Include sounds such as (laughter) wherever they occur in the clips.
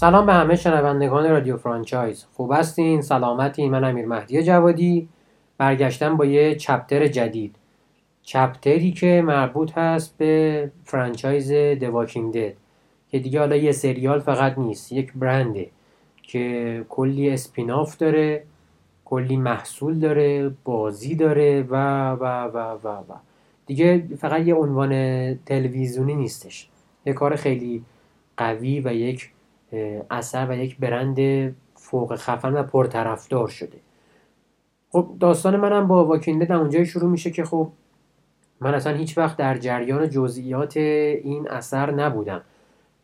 سلام به همه شنوندگان رادیو franchise. خوب هستین؟ سلامتی من امیر مهدی جوادی. برگشتم با یه chapter جدید. chapter ی که مربوط هست به franchise The Walking Dead که دیگه حالا یه سریال فقط نیست یک برنده که کلی spin-off داره کلی محصول داره بازی داره و و و و و. دیگه فقط یه عنوان تلویزیونی نیستش. یه کار خیلی قوی و یک اثر و یک برند فوق خفن و پرطرفدار شده. خب داستان منم با واکینده در اونجای شروع میشه که خب من اصلا هیچ وقت در جریان جزئیات این اثر نبودم.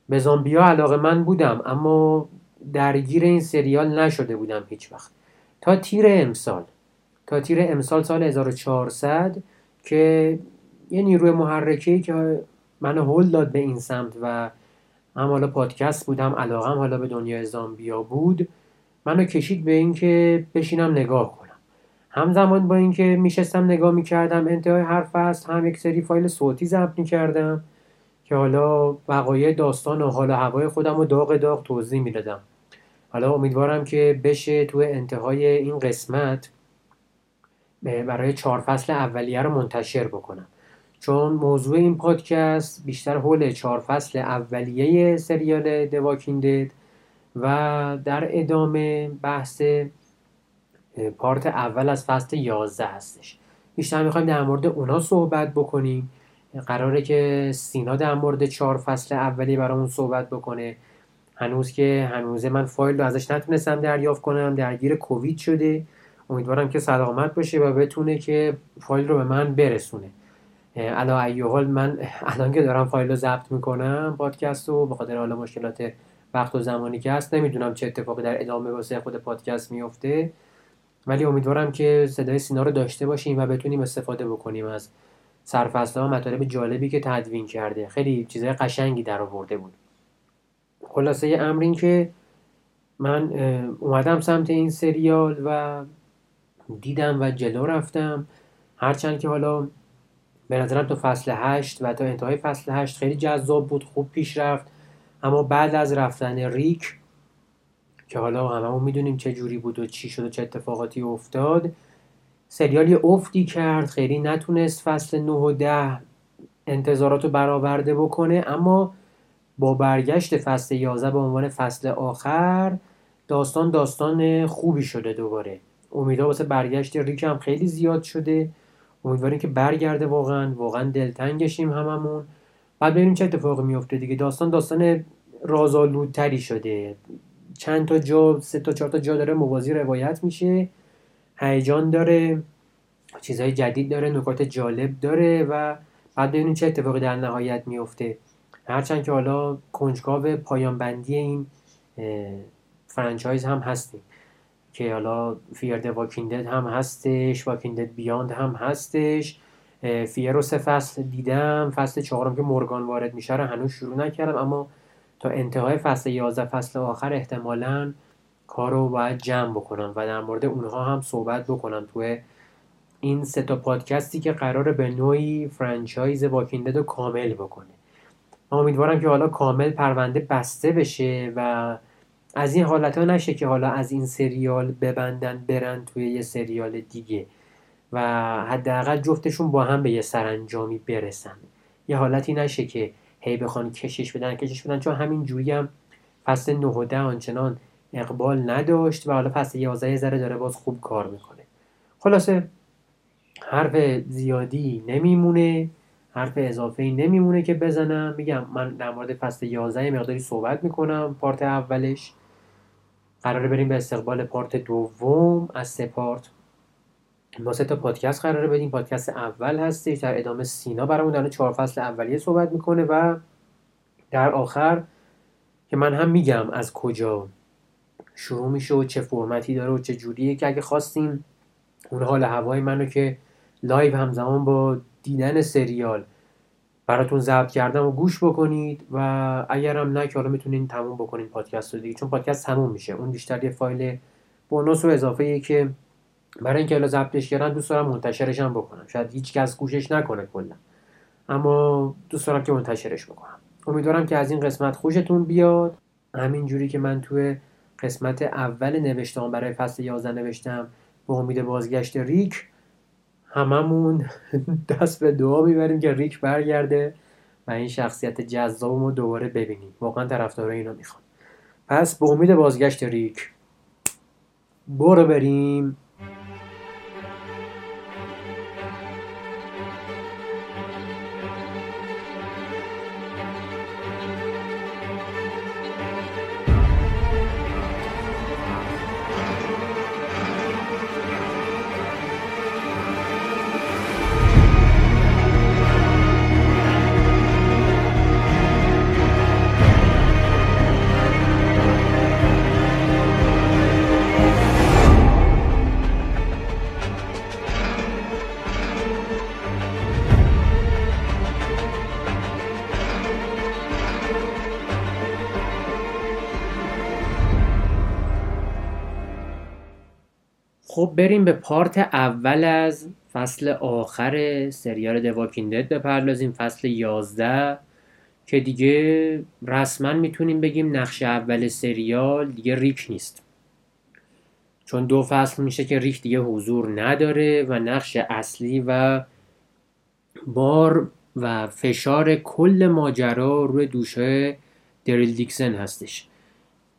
به زامبیا علاقه من بودم اما درگیر این سریال نشده بودم هیچ وقت. تا تیر امسال. تا تیر امسال سال 1400 که یه نیروی محرکه که منو هل داد به این سمت و هم حالا پادکست بودم علاقم حالا به دنیای زامبیا بود. منو کشید به اینکه بشینم نگاه کنم. همزمان با اینکه میشستم نگاه می‌کردم انتهای هر فصل هم یک سری فایل صوتی ضبط می‌کردم که حالا وقایع داستان و حال هوای خودم رو داغ داغ توضیح می‌دادم. حالا امیدوارم که بشه تو انتهای این قسمت برای چهار فصل اولیه رو منتشر بکنم. چون موضوع این پادکست بیشتر حول چهار فصل اولیه سریال دواکیندد و در ادامه بحث پارت اول از فصل 11 هستش. بیشتر می‌خوایم در مورد اونا صحبت بکنیم. قراره که سینا در مورد چهار فصل اولی برامون صحبت بکنه. هنوز که هنوزه من فایل رو ازش نتونستم دریافت کنم. درگیر کووید شده. امیدوارم که سلامت باشه و بتونه که فایل رو به من برسونه. علا حال من الان که دارم فایل رو ضبط می‌کنم پادکست رو به خاطر حالا مشکلات وقت و زمانی که هست نمی‌دونم چه اتفاقی در ادامه واسه خود پادکست میفته ولی امیدوارم که صدای سینا رو داشته باشیم و بتونیم استفاده بکنیم از سرفصل و مطالب جالبی که تدوین کرده. خیلی چیزهای قشنگی در آورده بود. خلاصه امر این که من اومدم سمت این سریال و دیدم و جلو رفتم. هرچند که حالا به نظرم تو فصل هشت و تا انتهای فصل هشت خیلی جذاب بود خوب پیش رفت. اما بعد از رفتن ریک که حالا هممون می‌دونیم چه جوری بود و چی شد و چه اتفاقاتی افتاد سریال یه افتی کرد خیلی نتونست فصل 9 و 10 انتظارات رو برآورده بکنه. اما با برگشت فصل 11 به عنوان فصل آخر داستان داستان خوبی شده دوباره. امیدها واسه برگشت ریک هم خیلی زیاد شده. امیدواریم که برگرده واقعا واقعا دلتنگشیم هممون. بعد ببینیم چه اتفاقی میفته دیگه. داستان داستان رازآلودتری شده. چند تا جا سه تا چهار تا جا داره موازی روایت میشه. هیجان داره. چیزهای جدید داره نکات جالب داره و بعد ببینیم چه اتفاقی در نهایت میفته هرچند که حالا کنجکاو پایان بندی این franchise هم هستیم. که حالا Fear Walking Dead هم هستش Walking Dead Beyond هم هستش. Fear رو سه فصل دیدم. فصل چهارم که مورگان وارد میشه رو هنوز شروع نکردم اما تا انتهای فصل 11 فصل آخر احتمالا کار رو باید جمع بکنم و در مورد اونها هم صحبت بکنم. توی این سه تا پادکستی که قراره به نوعی فرانچایز واکیندد رو کامل بکنه. امیدوارم که حالا کامل پرونده بسته بشه و از این حالت ها نشه که حالا از این سریال ببندن برن توی یه سریال دیگه و حداقل جفتشون با هم به یه سرانجامی برسن. یه حالتی نشه که هی بخوان کشش بدن کشش بدن چون همین جوری هم فصل 9 و 10 آنچنان اقبال نداشت و حالا فصل 11 ذره داره باز خوب کار می‌کنه. خلاصه حرف زیادی نمیمونه حرف اضافه ای نمیمونه که بزنم. میگم من در مورد فصل 11 مقداری صحبت می‌کنم پارت اولش. قراره بریم به استقبال پارت دوم از سه پارت. ما سه تا پادکست قراره بدیم. پادکست اول هستش. در ادامه سینا برامون در چهار فصل اولیه صحبت می‌کنه و در آخر که من هم میگم از کجا شروع میشه و چه فرمتی داره و چه جوریه که اگه خواستیم اون حال هوای منو که live همزمان با دیدن سریال براتون ضبط کردم و گوش بکنید و اگرم نه که حالا می‌تونین تموم بکنین پادکست رو دیگه چون پادکست تموم میشه. اون بیشتر یه فایل bonus و اضافه که برای اینکه حالا ضبطش کردن دوست دارم منتشرش هم بکنم. شاید هیچ کس گوشش نکنه کلا. اما دوست دارم که منتشرش بکنم. امیدوارم که از این قسمت خوشتون بیاد. همین که من توی قسمت اول نوشتم برای فصل 11 نوشتم به امید بازگشت ریک هممون دست به دعا می‌بریم که ریک برگرده و این شخصیت جذاب رو دوباره ببینیم. واقعا طرفدارای اینو می‌خوان. پس به امید بازگشت ریک برو بریم. بریم به پارت اول از فصل آخر سریال دواکیندد بپردازیم فصل 11 که دیگه رسما می‌تونیم بگیم نقش اول سریال دیگه ریک نیست. چون دو فصل میشه که ریک دیگه حضور نداره و نقش اصلی و بار و فشار کل ماجرا روی دوشه دریل دیکسن هستش.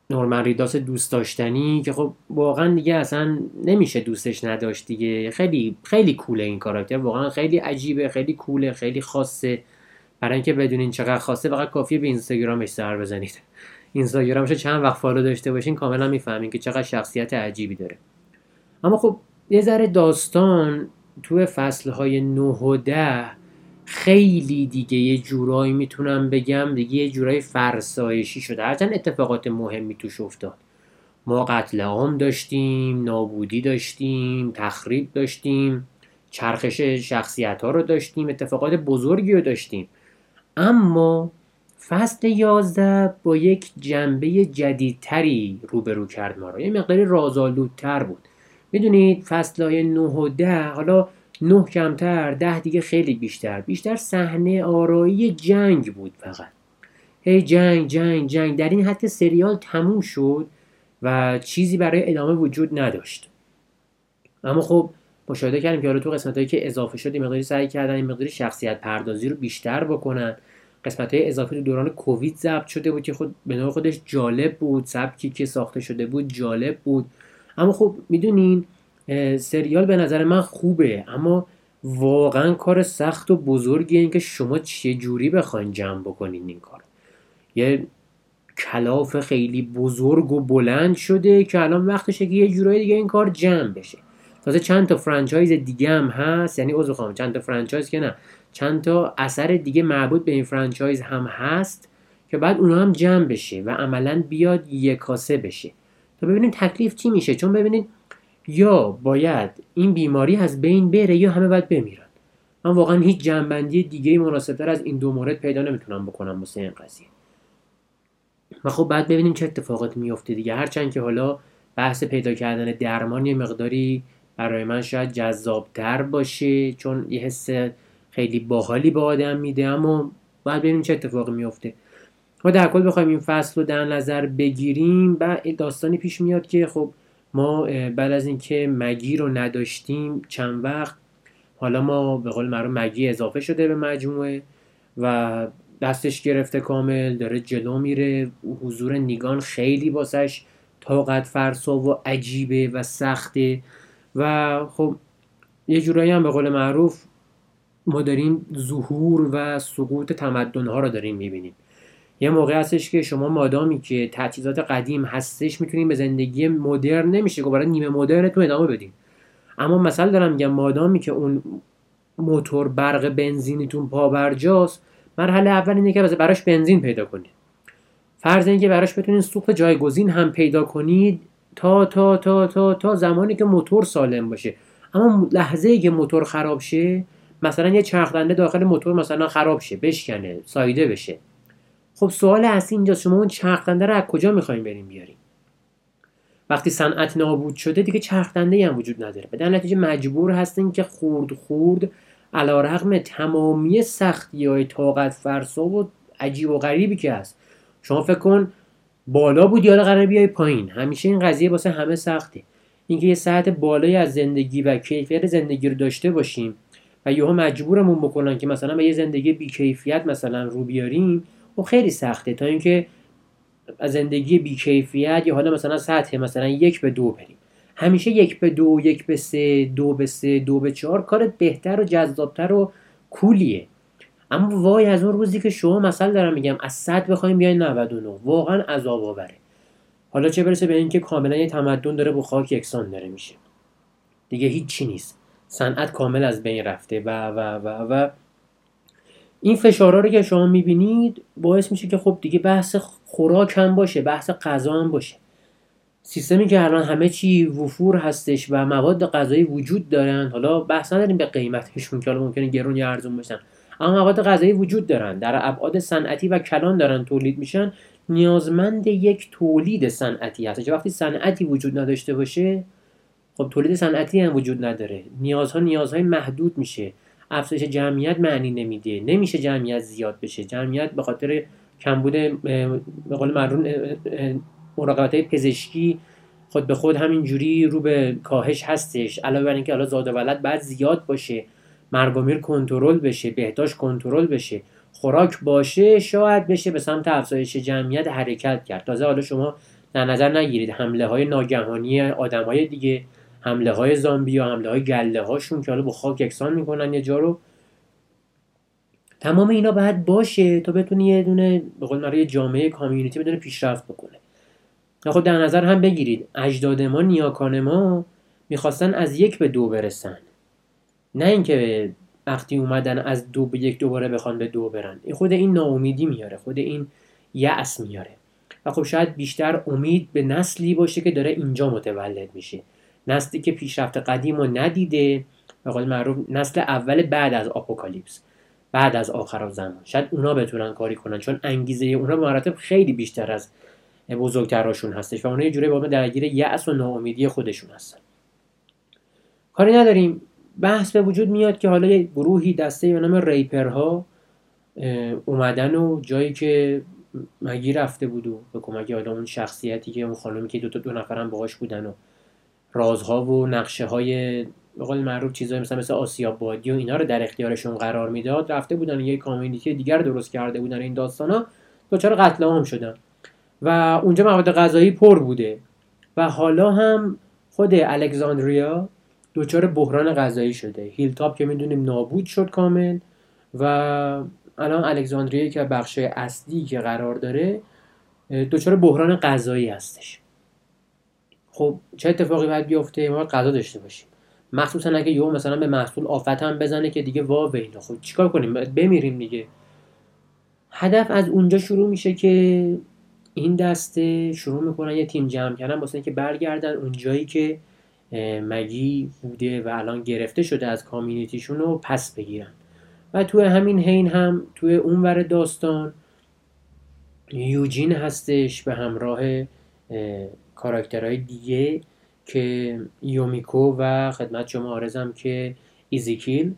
نورمن ریداس دوست داشتنی که خب واقعا دیگه اصلا نمیشه دوستش نداشت دیگه. خیلی خیلی کوله این کاراکتر واقعا خیلی عجیبه خیلی کوله خیلی خاصه. برای اینکه بدونین چقدر خاصه فقط کافیه به اینستاگرامش سر بزنید. اینستاگرامش چند وقت فالو داشته باشین کاملا می‌فهمین که چقدر شخصیت عجیبی داره. اما خب یه ذره داستان تو فصلهای 9 و 10 خیلی دیگه یه جورایی می‌تونم بگم دیگه یه جورایی فرسایشی شده. هرچند اتفاقات مهمی توش افتاد. ما قتل عام داشتیم نابودی داشتیم تخریب داشتیم چرخش شخصیت ها رو داشتیم اتفاقات بزرگی رو داشتیم. اما فصل یازده با یک جنبه جدیدتری روبرو کرد ما رو. یه مقداری رازآلودتر بود. می‌دونید فصل های 9 و 10 حالا نه کمتر ده دیگه خیلی بیشتر. بیشتر صحنه آرایی جنگ بود فقط. هی جنگ جنگ جنگ. در این حد سریال تموم شد و چیزی برای ادامه وجود نداشت. اما خب مشاهده کردیم که حالا تو قسمت هایی که اضافه شد مقداری سعی کردن این مقداری شخصیت پردازی رو بیشتر بکنن. قسمت های اضافه تو دوران کووید ضبط شده بود که خود به نوع خودش جالب بود. سبکی که ساخته شده بود جالب بود. اما خب می‌دونین سریال به نظر من خوبه اما واقعا کار سخت و بزرگی این که شما چه جوری بخواین جمع بکنین این کار. یه کلاف خیلی بزرگ و بلند شده که الان وقتشه که یه جورایی دیگه این کار جمع بشه. تازه چند تا franchise دیگه هم هست یعنی عذر خواهم چند تا franchise که نه چند تا اثر دیگه مربوط به این franchise هم هست که بعد اونها هم جمع بشه و عملا بیاد یک کاسه بشه. تا ببینید تکلیف چی میشه؟ چون ببینید یا باید این بیماری از بین بره یا همه باید بمیرن؟ من واقعا هیچ جنبندی دیگه مناسبتر از این دو مورد پیدا نمی‌تونم بکنم واسه این قضیه. و خب بعد ببینیم چه اتفاقات میفته دیگه. هرچند که حالا بحث پیدا کردن درمان یه مقداری برای من شاید جذابتر باشه چون یه حس خیلی باحالی به آدم میده اما باید ببینیم چه اتفاقی میفته ما در کل بخوایم این فصل رو در نظر بگیریم بعد داستانی پیش میاد که خب ما بعد از اینکه مگی رو نداشتیم چند وقت حالا ما به قول معروف مگی اضافه شده به مجموعه و دستش گرفته کامل داره جلو میره. حضور نیگان خیلی باسش طاقت فرسا و عجیبه و سخته. و خب یه جورایی هم به قول معروف ما داریم ظهور و سقوط تمدن ها رو داریم می‌بینیم. یه موقع هستش که شما مادامی که تجهیزات قدیم هستش می‌تونیم به زندگی مدرن نمیشه که برای نیمه مدرنتون ادامه بدیم اما مثلا دارم میگم مادامی که اون موتور برق بنزینیتون پابرجاست مرحله اول اینه که براش بنزین پیدا کنید فرض اینکه براش بتونید سوخت جایگزین هم پیدا کنید تا تا تا تا تا زمانی که موتور سالم باشه. اما لحظه ای که موتور خراب شه مثلا یه چرخدنده داخل موتور مثلا خراب شه بشکنه سایده بشه. خب سوال اصلی اینجا شما اون چرخدنده رو از کجا می‌خوایم بریم بیاریم؟ وقتی صنعت نابود شده دیگه چرخدنده هم وجود نداره. به در نتیجه مجبور هستیم که خورد خورد علا رقم تمامی سختی های طاقت فرسا و عجیب و غریبی که هست. شما فکر کن بالا بودی حالا قرار بیای پایین. همیشه این قضیه واسه همه سخته. اینکه یه ساعت بالایی از زندگی و کیفیت زندگی رو داشته باشیم و یهو مجبورمون بکنن که مثلا به یه زندگی بیکیفیت مثلا رو بیاریم خب خیلی سخته تا اینکه از زندگی بیکیفیت یا حالا مثلا سطح مثلا یک به دو بریم. همیشه یک به دو یک به سه دو به سه دو به چهار کار بهتر و جذابتر و کولیه. اما وای از اون روزی که شما مثلا دارم میگم از صد بخوایم بیاین 99 واقعا عذاب آوره. حالا چه برسه به اینکه کاملا یه تمدن داره با خاک یکسان داره میشه. دیگه هیچی نیست. صنعت کامل از بین رفته و و و و این فشارها رو که شما می‌بینید باعث میشه که خب دیگه بحث خوراک هم باشه بحث غذا هم باشه. سیستمی که الان همه چی وفور هستش و مواد غذایی وجود دارن حالا بحث نداریم به قیمتشون که حالا ممکنه گرون یا ارزون باشن اما مواد غذایی وجود دارن در ابعاد صنعتی و کلان دارن تولید میشن. نیازمند یک تولید صنعتی هست. وقتی صنعتی وجود نداشته باشه خب تولید صنعتی هم وجود نداره. نیازها نیازهای محدود میشه. افزایش جمعیت معنی نمیده. نمیشه جمعیت زیاد بشه. جمعیت به خاطر کمبود به قول مرون مراقبت پزشکی خود به خود همینجوری رو به کاهش هستش. علاوه بر اینکه حالا زاد ولد بعد زیاد باشه. مرگ کنترل بشه. بهداشت کنترل بشه. خوراک باشه شاید بشه به سمت افزایش جمعیت حرکت کرد. تازه حالا شما در نظر نگیرید. حمله های ناگهانی آدم های دیگه حمله های زامبی یا حمله های گله هاشون که حالا با خاک یکسان می‌کنن یه جا رو. تمام اینا باید باشه تا بتونی یه دونه به قول یه جامعه کامیونیتی بدونه پیشرفت بکنه. خب در نظر هم بگیرید اجداد ما نیاکان ما می‌خواستن از یک به دو برسن. نه اینکه وقتی اومدن از دو به یک دوباره بخوان به دو برن. این خود این ناامیدی میاره خود این یأس میاره. و خب شاید بیشتر امید به نسلی باشه که داره اینجا متولد میشه. نسلی که پیشرفت قدیم رو ندیده به قول معروف نسل اول بعد از آپوکالیپس بعد از آخر زمان. شاید اونا بتونن کاری کنن چون انگیزه اونا مراتب خیلی بیشتر از بزرگتراشون هستش و اونا یه جوری با درگیر یأس و ناامیدی خودشون هستن. کاری نداریم. بحث به وجود میاد که حالا یه گروهی دسته به نام ریپرها اومدن و جایی که مگی رفته بود و به کمک حالا اون شخصیتی که اون خانمی که دو تا دو نفرم باهاش بودن و رازها و نقشه های به قول معروف چیزایی مثلا مثل آسیاب بادی و اینا رو در اختیارشون قرار می‌داد. رفته بودن یه کامیونیتی دیگر درست کرده بودن این داستانا دچار قتل عام شدن. و اونجا مواد غذایی پر بوده. و حالا هم خود الکساندریا دچار بحران غذایی شده. هیلتاپ که می‌دونیم نابود شد کامل و الان الکساندریا که بخش اصلی که قرار داره دچار بحران غذایی هستش. خب چه اتفاقی باید بیفته؟ ما غذا داشته باشیم. مخصوصا اگه یهو مثلا به محصول آفت هم بزنه که دیگه وا ویلا خب چیکار کنیم؟ بمیریم دیگه. هدف از اونجا شروع میشه که این دسته شروع می‌کنن یه تیم جمع کردن واسه اینکه برگردن اون جایی که مگی بوده و الان گرفته شده از کامیونیتیشون رو پس بگیرن. و توی همین حین هم توی اونور داستان یوجین هستش به همراه کاراکترهای دیگه که یومیکو و خدمت شما عرضم که ایزیکیل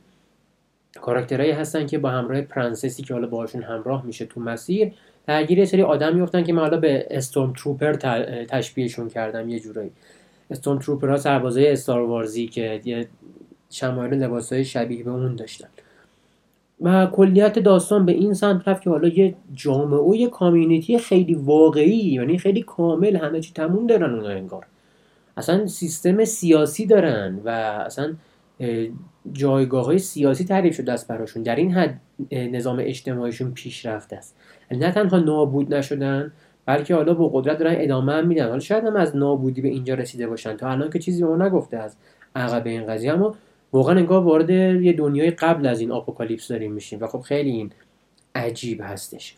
کاراکترهایی هستن که با همراه پرنسسی که حالا باشون همراه میشه تو مسیر درگیر سری آدم میفتن که من حالا به stormtrooper تشبیهشون کردم یه جورایی. stormtrooper ها سربازای Star Wars ی که یه شمایل لباس های شبیه به اون داشتن. و کلیت داستان به این سمت رفت که حالا یه جامعه و یه کامیونیتی خیلی واقعی یعنی خیلی کامل همه چی تموم دارن اونا انگار. اصلا سیستم سیاسی دارن و اصلا جایگاه سیاسی تعریف شده است براشون. در این حد نظام اجتماعیشون پیشرفته است. نه تنها نابود نشدن بلکه حالا با قدرت دارن ادامه هم میدن. حالا شاید هم از نابودی به اینجا رسیده باشن. تا الان که چیزی به ما نگفته از عقب این قضیه اما واقعا انگار وارد یه دنیای قبل از این آپوکالیپس داریم میشیم و خب خیلی این عجیب هستش.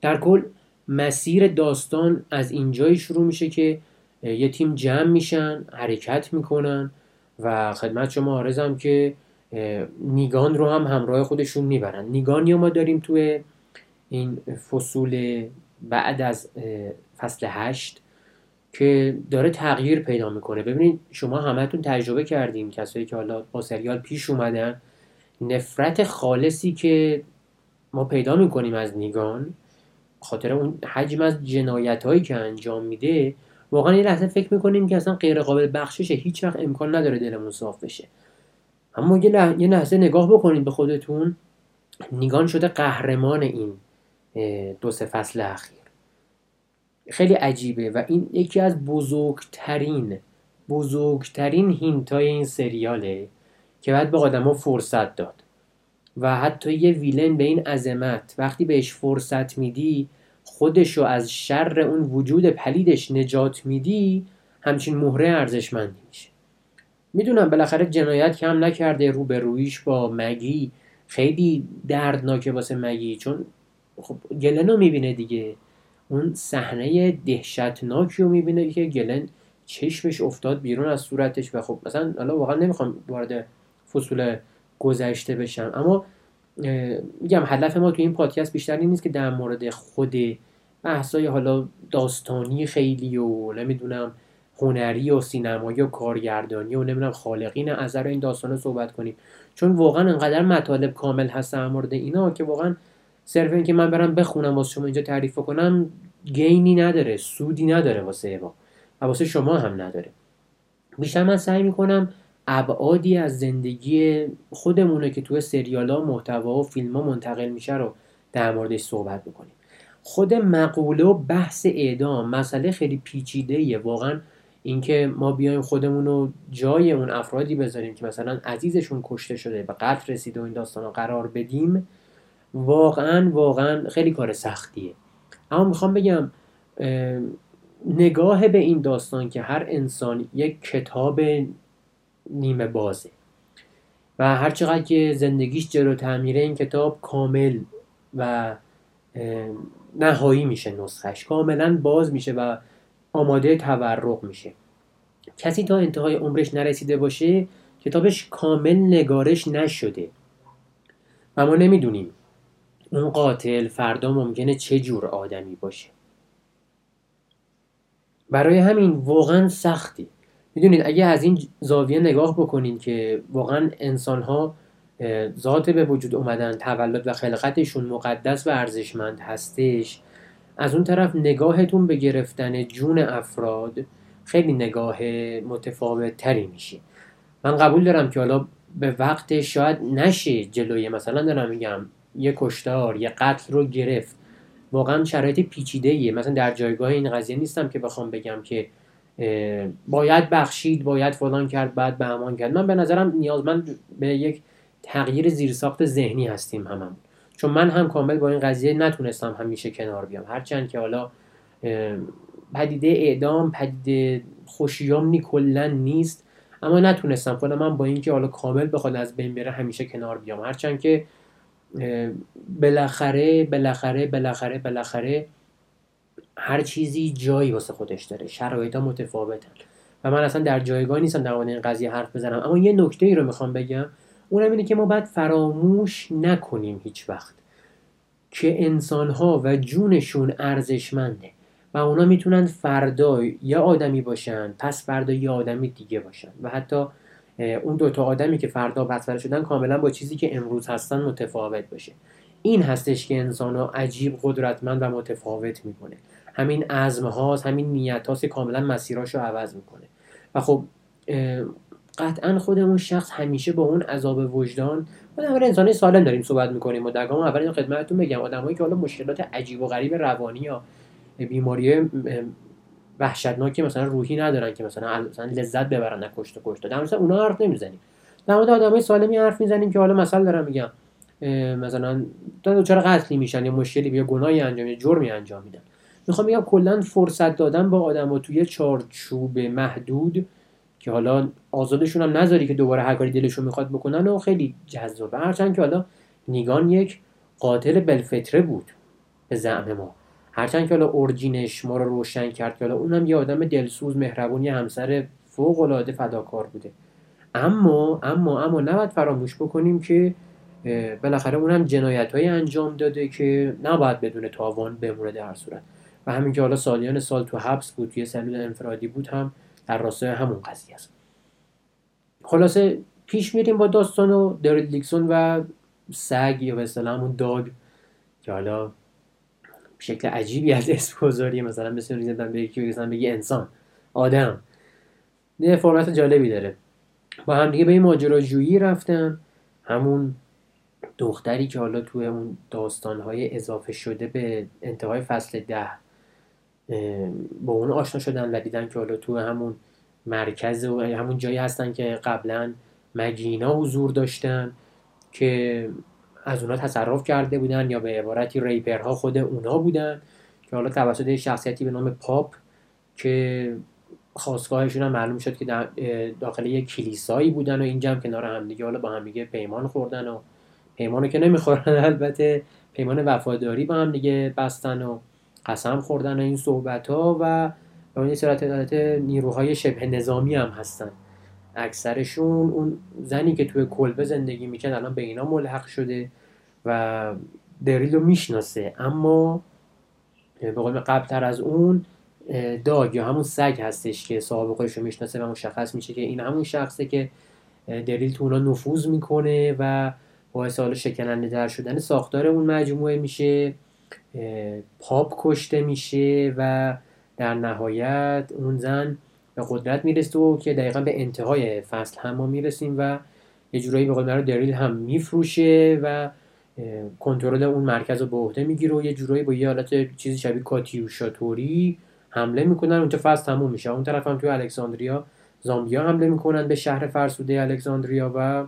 در کل مسیر داستان از اینجایی شروع میشه که یه تیم جمع میشن حرکت می‌کنن و خدمت شما آرزم که نیگان رو هم همراه خودشون می‌برن. نیگانی ما داریم توی این فصول بعد از فصل هشت. که داره تغییر پیدا می‌کنه. ببینید شما همتون تجربه کردیم کسایی که حالا با سریال پیش اومدن. نفرت خالصی که ما پیدا می‌کنیم از نیگان خاطر اون حجم از جنایت هایی که انجام میده واقعا یه لحظه فکر می‌کنیم که اصلا غیر قابل بخششه. هیچ وقت امکان نداره دلمون صاف بشه. اما یه, لحظه نگاه بکنید به خودتون. نیگان شده قهرمان این دو سه فصل اخیر. خیلی عجیبه و این یکی از بزرگترین بزرگترین هینتای این سریاله که باید به آدما فرصت داد. و حتی یه ویلن به این عظمت وقتی بهش فرصت میدی خودشو از شر اون وجود پلیدش نجات میدی همچین مهره ارزشمندی میشه. می‌دونم بالاخره جنایت کم نکرده روبرویش با مگی. خیلی دردناکه واسه مگی چون خب گلن رو می‌بینه دیگه. اون صحنه دهشتناکی رو می‌بینه که گلن چشمش افتاد بیرون از صورتش و خب مثلا حالا واقعا نمی‌خوام وارد فصول گذشته بشم اما میگم هدف ما تو این پادکست بیشتر این نیست که در مورد خود بحثای حالا داستانی خیلی و نمی‌دونم هنری و سینمایی و کارگردانی و نمی‌دونم خالقین اثر این داستان صحبت کنیم. چون واقعا انقدر مطالب کامل هست در مورد اینا که واقعا صرف این که من برم بخونم واسه شما اینجا تعریف کنم گینی نداره سودی نداره واسه ما و واسه شما هم نداره. بیشتر من سعی می‌کنم ابعادی از زندگی خودمونه که توی سریال ها محتوا و فیلم ها منتقل میشه رو در موردش صحبت بکنیم. خود مقوله و بحث اعدام مسئله خیلی پیچیده واقعا اینکه ما بیایم خودمون رو جای اون افرادی بذاریم که مثلا عزیزشون کشته شده و قتل رسیده و این داستان قرار بدیم واقعا واقعا خیلی کار سختیه. اما می‌خوام بگم نگاه به این داستان که هر انسان یک کتاب نیمه بازه و هر چقدر که زندگیش جلو تعمیره این کتاب کامل و نهایی میشه نسخش کاملا باز میشه و آماده تورق میشه. کسی تا انتهای عمرش نرسیده باشه کتابش کامل نگارش نشده. و ما نمی‌دونیم اون قاتل فردا ممکنه چه جور آدمی باشه. برای همین واقعا سختی. می‌دونید اگه از این زاویه نگاه بکنین که واقعا انسان ها ذات به وجود اومدن تولد و خلقتشون مقدس و ارزشمند هستش از اون طرف نگاهتون به گرفتن جون افراد خیلی نگاه متفاوت تری میشه. من قبول دارم که حالا به وقت شاید نشه جلوی مثلا دارم میگم یه کشتار یه قتل رو گرفت. واقعا شرایط پیچیده ایه مثلا در جایگاه این قضیه نیستم که بخوام بگم که باید بخشید باید فلان کرد بعد به امان کرد. من به نظرم نیازمند به یک تغییر زیرساخت ذهنی هستیم هممون. چون من هم کامل با این قضیه نتونستم همیشه کنار بیام. هرچند که حالا پدیده اعدام پدیده خوشیامنی کلا نیست. اما نتونستم. خودم من با اینکه حالا کامل بخواد از بین بره همیشه کنار بیام. هرچند که بالاخره بالاخره بالاخره بالاخره هر چیزی جایی واسه خودش داره. شرایط متفاوتن. و من اصلا در جایگاه نیستم در این قضیه حرف بزنم. اما یه نکته ای رو می‌خوام بگم. اونم اینه که ما باید فراموش نکنیم هیچ وقت که انسان ها و جونشون ارزشمنده و اونا می‌تونن فردا یا آدمی باشن پس فردا یا آدمی دیگه باشن. و حتی اون دوتا آدمی که فردا پس شدن کاملا با چیزی که امروز هستن متفاوت باشه. این هستش که انسان عجیب قدرتمند و متفاوت می‌کنه. همین عزم هاست همین نیت هاست که کاملا مسیراش رو عوض می‌کنه. و خب قطعا خود اون شخص همیشه با اون عذاب وجدان ما در انسان سالم داریم صحبت می‌کنیم. و در اول خدمتتون بگم آدمایی که حالا مشکلات عجیب و غریب روانی یا بیماری وحشتناکی مثلا روحی ندارن که مثلا مثلا لذت ببرن نکشته کشته در مثلا اونا حرف نمی‌زنیم. در مورد آدمای سالمی حرف می‌زنیم که حالا مثلا دارم میگم مثلا چرا قتلی میشن یا مشکلی یا گناهی انجام یا جرمی انجام میدن. می‌خوام بگم کلا فرصت دادن با آدم توی چارچوب محدود که حالا آزادشون هم نذاری که دوباره هر کاری دلشون می‌خواد بکنن و خیلی جذابه. هرچند که حالا نیگان یک قاتل بلفتره بود به زعم ما. هرچند که حالا اورجینش ما رو روشن کرد که حالا اونم یه آدم دلسوز مهربون یه همسر فوق العاده فداکار بوده. اما اما اما نباید فراموش بکنیم که بالاخره اونم جنایت انجام داده که نباید بدون تاوان بمونه در صورت. و همین که حالا سالیان سال تو حبس بود توی سلول انفرادی بود هم در راستای همون قضیه است. خلاصه پیش میریم با داستان و داریل دیکسون و سگ یا به اصطلاح همون داگ که حالا شکل عجیبی از اسم گذاری مثلا مثل ریزندن به یکی بگی انسان آدم. یه فرمت جالبی داره. با هم دیگه به این ماجراجویی رفتن. همون دختری که حالا توی اون داستانهای اضافه شده به انتهای فصل ده با اون آشنا شدن و دیدن که حالا توی همون مرکز و همون جایی هستن که قبلا مگینا حضور داشتن که از اونا تصرف کرده بودن یا به عبارتی ریپرها خود اونا بودن که حالا توسط شخصیتی به نام پاپ که خواستگاهشون هم معلوم شد که داخل یک کلیسایی بودن و اینجا هم کنار همدیگه حالا با همدیگه پیمان خوردن و پیمانو که نمی‌خورن البته پیمان وفاداری با هم دیگه بستن و قسم خوردن و این صحبت ها و به این صورت نیروهای شبه نظامی هم هستن. اکثرشون اون زنی که توی کلبه زندگی می‌کرد الان به اینا ملحق شده و دریل رو می‌شناسه. اما به قول قبلتر از اون داگ یا همون سگ هستش که صاحب خودش رو می‌شناسه و مشخص میشه که این همون شخصه که دریل تو اونا نفوذ می‌کنه و باعث حالا شکننده در شدن ساختار اون مجموعه میشه پاپ کشته میشه و در نهایت اون زن به قدرت می‌رسه و که دقیقا به انتهای فصل هم ما می‌رسیم و یه جورایی به قول دریل هم میفروشه و کنترل اون مرکز رو به عهده می‌گیره و یه جورایی با یه حالت چیزی شبیه کاتیوشاتوری حمله می‌کنن. اونجا فصل تموم میشه. اون طرف هم توی الکساندریا زامبیا حمله می‌کنن به شهر فرسوده الکساندریا و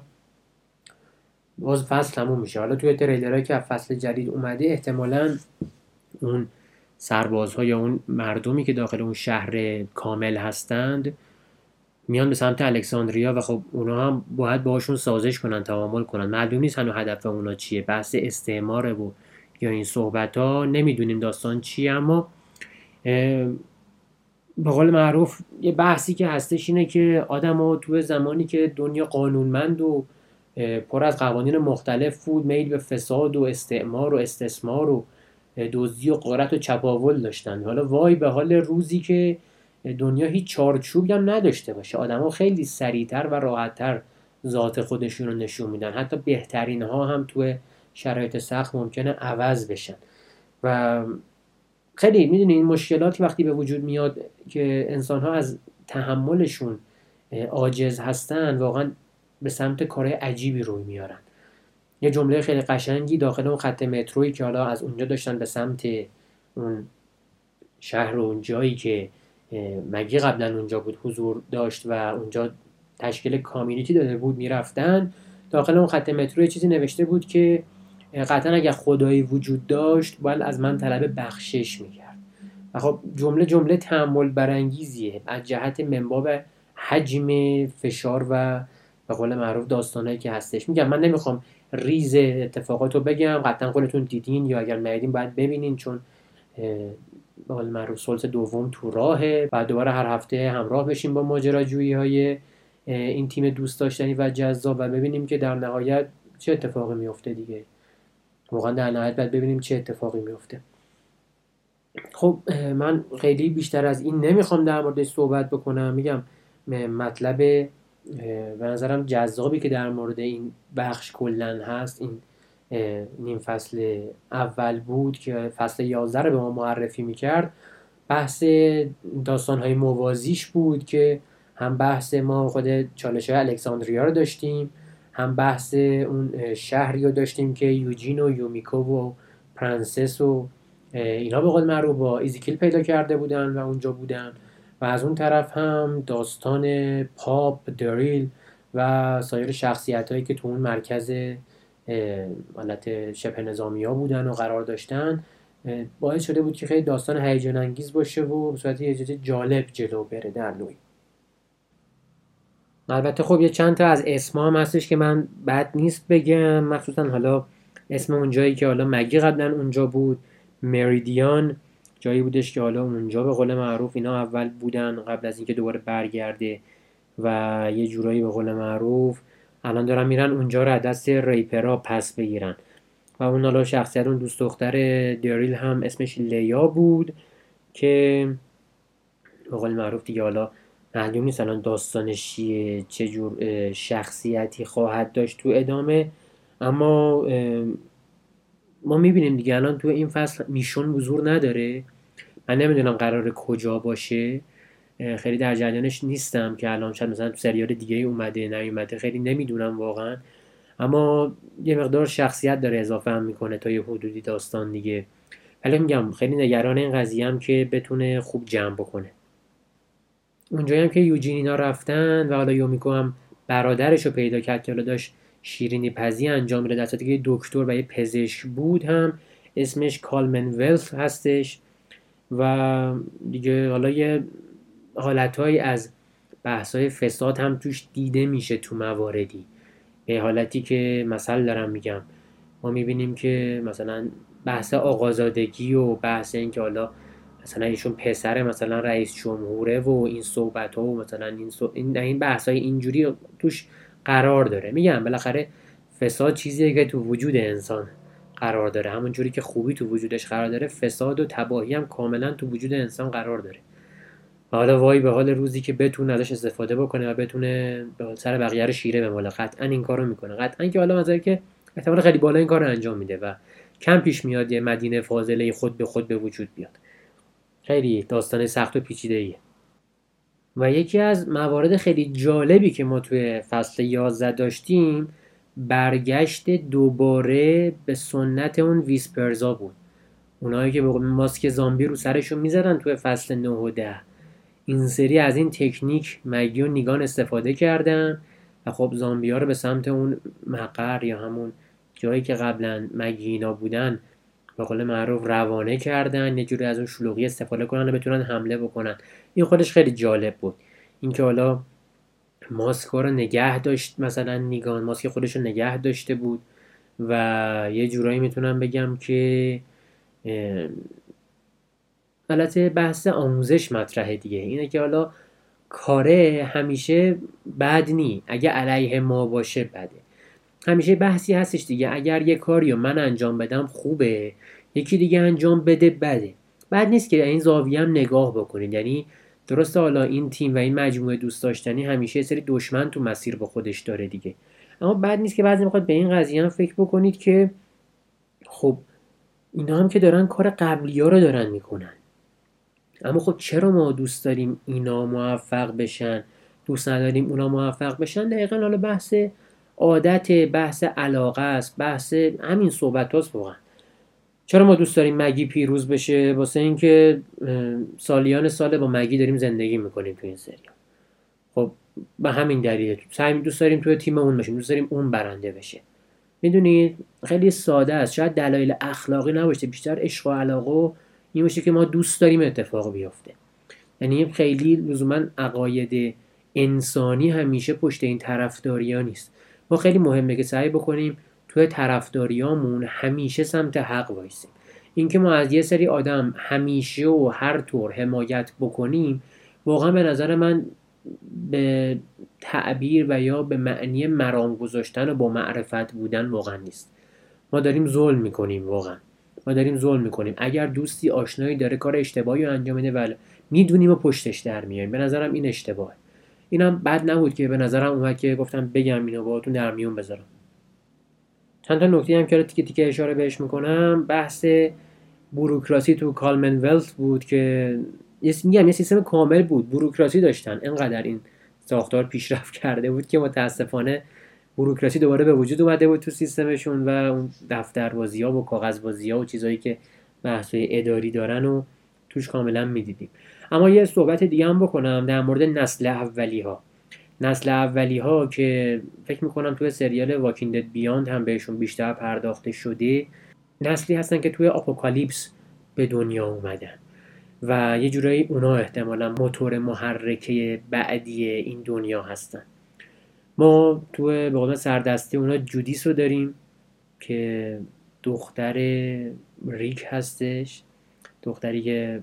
باز فصل تموم میشه. حالا توی تریلرهایی که فصل جدید اومده احتمالا اون سربازها یا اون مردمی که داخل اون شهر کامل هستند میان به سمت الکساندریا و خب اونا هم باید باشون سازش کنن تعامل کنن. معلوم نیست هنو هدف اونا چیه. بحث استعماره و یا این صحبت ها نمی‌دونیم داستان چیه اما به قول معروف یه بحثی که هستش اینه که آدم ها تو زمانی که دنیا قانونمند و پر از قوانین مختلف بود میل به فساد و استعمار و استثمار و دزدی و قارت و چپاول داشتن. حالا وای به حال روزی که دنیا هیچ چارچوبی هم نداشته باشه. آدما خیلی سریعتر و راحتتر ذات خودشون رو نشون میدن. حتی بهترین ها هم تو شرایط سخت ممکنه عوض بشن. و خیلی می‌دونی این مشکلاتی وقتی به وجود میاد که انسان ها از تحملشون عاجز هستن واقعا به سمت کارهای عجیبی روی میارن. یه جمله خیلی قشنگی داخل اون خط مترویی که حالا از اونجا داشتن به سمت اون شهر و اون جایی که مگی قبلا اونجا بود حضور داشت و اونجا تشکیل کامیونیتی داده بود می‌رفتن. داخل اون خط مترو چیزی نوشته بود که قطعا اگر خدایی وجود داشت باید از من طلب بخشش می‌کرد. و خب جمله جمله تحمل برانگیزیه. از جهت منباب حجم فشار و به قول معروف داستانهایی که هستش. میگم من نمی‌خوام ریز اتفاقات رو بگم. قطعا خودتون دیدین یا اگر ندیدین باید ببینین چون به قول معروف سلس دوم تو راهه. بعد دوباره هر هفته همراه بشیم با ماجراجویی های این تیم دوست داشتنی و جذاب و ببینیم که در نهایت چه اتفاقی میفته دیگه. واقعا در نهایت باید ببینیم چه اتفاقی میفته خب من خیلی بیشتر از این نمی‌خوام در موردش صحبت بکنم. میگم مطلب به نظرم جذابی که در مورد این بخش کلا هست. این نیم فصل اول بود که فصل 11 رو به ما معرفی می‌کرد. بحث داستان های موازیش بود که هم بحث ما خود چالش های الکساندریا رو داشتیم هم بحث اون شهری رو داشتیم که یوجین و یومیکو و پرنسس و اینا به قول معروف با ایزیکیل پیدا کرده بودن و اونجا بودن. و از اون طرف هم داستان پاپ دریل و سایر شخصیت هایی که تو اون مرکز حالت شبه نظامی ها بودن و قرار داشتن باعث شده بود که خیلی داستان هیجان انگیز باشه و به صورت یه جالب جلو بره در نوعی البته خب یه چند تا از اسما هم هستش که من بد نیست بگم مخصوصا حالا اسم اون جایی که حالا مگی قبلا اونجا بود مریدیان جایی بودش که حالا اونجا به قول معروف اینا اول بودن قبل از اینکه دوباره برگرده و یه جورایی به قول معروف الان دارن میرن اونجا رو دست ریپرا پس بگیرن. و اون حالا شخصیت اون دوست دختر دیریل هم اسمش لیا بود که به قول معروف دیگه حالا معلوم نیست الان داستانش چه جور شخصیتی خواهد داشت تو ادامه. اما ما می‌بینیم دیگه الان تو این فصل میشون حضور نداره. من نمی‌دونم قرار کجا باشه. خیلی در جریانش نیستم که الان شاید مثلا تو سریال دیگه اومده نیومده خیلی نمی‌دونم واقعا. اما یه مقدار شخصیت داره اضافه هم می‌کنه تا یه حدودی داستان دیگه. ولی میگم خیلی نگران این قضیه هم که بتونه خوب جمع بکنه. اونجایی هم که یوجینینا رفتن و حالا یومیکو هم برادرش رو پیدا کرد که حالا داشت شیرینی پزی انجام میده در که دکتر و یه پزشک بود هم اسمش کالمن ولف هستش. و دیگه حالا یه حالتهایی از بحثای فساد هم توش دیده میشه تو مواردی. به حالتی که مثل دارم میگم. ما می‌بینیم که مثلا بحث آقازادگی و بحث اینکه حالا مثلا ایشون پسر مثلا رئیس جمهوره و این صحبت ها و مثلا این, این, این بحث های اینجوری توش قرار داره. میگم بالاخره فساد چیزیه که تو وجود انسان قرار داره. همون جوری که خوبی تو وجودش قرار داره فساد و تباهی هم کاملا تو وجود انسان قرار داره. حالا وای به حال روزی که بتونه ازش استفاده بکنه و بتونه به سر بقیه رو شیره بماله. قطعا این کارو می‌کنه. قطعا که حالا مثلا که احتمال خیلی بالا این کار رو انجام میده و کم پیش میاد یه مدینه فاضله خود به خود به وجود بیاد. خیلی داستان سخت و پیچیده ایه. و یکی از موارد خیلی جالبی که ما توی فصل 11 داشتیم برگشت دوباره به سنت اون ویسپرزا بود. اونایی که به ماسک زامبی رو سرشون می‌زدن توی فصل 9 و 10 این سری از این تکنیک مگی و نیگان استفاده کردن و خب زامبی ها رو به سمت اون مقر یا همون جایی که قبلا مگینا بودن به قول معروف روانه کردن یه جوری از اون شلوغی استفاده کنن و بتونن حمله بکنن. این خودش خیلی جالب بود. اینکه حالا ماسک رو نگه داشت مثلا نیگان ماسک خودش رو نگه داشته بود و یه جورایی می‌تونم بگم که البته بحث آموزش مطرحه دیگه. اینه که حالا کاره همیشه بد نی. اگه علیه ما باشه بده. همیشه بحثی هستش دیگه. اگر یه کاری رو من انجام بدم خوبه یکی دیگه انجام بده بده. بد نیست که این زاویه هم نگاه بکنید. یعنی درسته حالا این تیم و این مجموعه دوست داشتنی همیشه سری دشمن تو مسیر با خودش داره دیگه. اما بد نیست که بعضی می‌خواد به این قضیه هم فکر بکنید که خب اینا هم که دارن کار قبلی ها رو دارن می‌کنن. اما خب چرا ما دوست داریم اینا موفق بشن؟ دوست نداریم اونا موفق بشن؟ دقیقا حالا بحث عادت بحث علاقه است بحث همین صحبت هاست واقعا. چرا ما دوست داریم مگی پیروز بشه؟ واسه اینکه سالیان سال با مگی داریم زندگی می‌کنیم تو این سریال خب به همین دلیل. سعی دوست داریم توی تیم اون باشیم دوست داریم اون برنده بشه. می‌دونید؟ خیلی ساده است. شاید دلایل اخلاقی نباشه بیشتر عشق و علاقه و این باشه که ما دوست داریم اتفاق بیفته. یعنی خیلی لزوما عقاید انسانی همیشه پشت این طرفداری ها نیست. ما خیلی مهمه که سعی بکنیم توی طرفداریامون همیشه سمت حق وایسیم. اینکه ما از یه سری آدم همیشه و هر طور حمایت بکنیم واقعا به نظر من به تعبیر و یا به معنی مرام گذاشتن و با معرفت بودن واقعا نیست. ما داریم ظلم می‌کنیم واقعا. ما داریم ظلم می‌کنیم. اگر دوستی آشنایی داره کار اشتباهی رو انجام میده ولی می‌دونیم و پشتش در میایم به نظرم این اشتباهه. اینم بد نبود که به نظرم اومد که گفتم بگم اینو باهاتون در میون بذارم. چند تا نکته هم که تیکه تیکه اشاره بهش می‌کنم. بحث بوروکراسی تو کالمن ولت بود که میگم یه سیستم کامل بود. بوروکراسی داشتن. انقدر این ساختار پیشرفت (laughs) کرده بود که متاسفانه بوروکراسی دوباره به وجود اومده بود تو سیستمشون و اون دفتربازی ها و کاغذبازی ها و چیزهایی که بحث اداری دارن و توش کاملا می‌دیدیم. اما یه صحبت دیگه هم بکنم در مورد نسل اولی ها نسل اولی ها که فکر می‌کنم توی سریال واکیندد بیاند هم بهشون بیشتر پرداخته شده نسلی هستن که توی اپوکالیپس به دنیا اومدن و یه جورایی اونا احتمالا موتور محرکه بعدی این دنیا هستن. ما تو به قول سردسته اونا جودیس رو داریم که دختر ریک هستش دختری که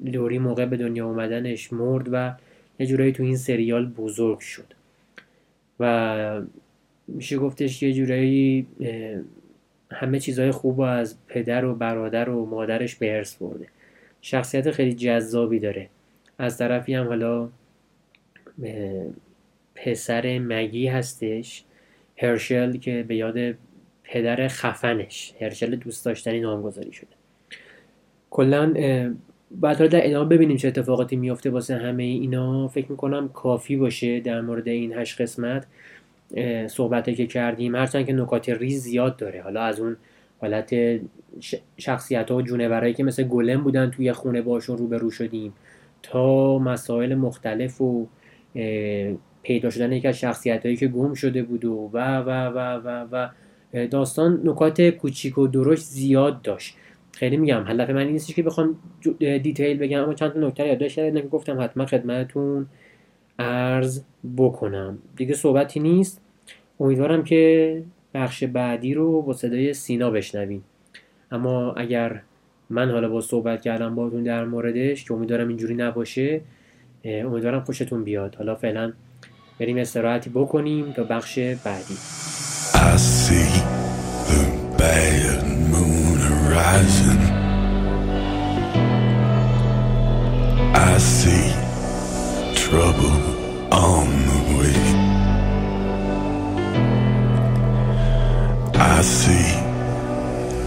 لوری موقع به دنیا اومدنش مرد و یه جورایی تو این سریال بزرگ شد. و میشه گفتش یه جورایی همه چیزهای خوب و از پدر و برادر و مادرش به ارث برده. شخصیت خیلی جذابی داره. از طرفی هم حالا پسر مگی هستش هرشل که به یاد پدر خفنش هرشل دوست داشتنی نامگذاری شده. کلا بعد در ادامه ببینیم چه اتفاقاتی میفته واسه همه اینا. فکر می‌کنم کافی باشه در مورد این هشت قسمت صحبتی که کردیم. هرچند که نکات ریز زیاد داره. حالا از اون حالت شخصیت ها و جونورایی که مثل گلم بودن توی خونه باشون روبرو شدیم. تا مسائل مختلف و پیدا شدن یک از شخصیت هایی که گم شده بود و و و و و, و داستان نکات کوچیک و درشت زیاد داشت. خیلی میگم. هدف من این نیست که بخوام دیتیل بگم اما چند تا نکته یادداشت کردم که گفتم حتما خدمتتون عرض بکنم. دیگه صحبتی نیست. امیدوارم که بخش بعدی رو با صدای سینا بشنویم اما اگر من حالا با صحبت کردم باتون در موردش که امیدوارم اینجوری نباشه امیدوارم خوشتون بیاد. حالا فعلا بریم استراحتی بکنیم تا بخش بعدی. Rising I see trouble on the way. I see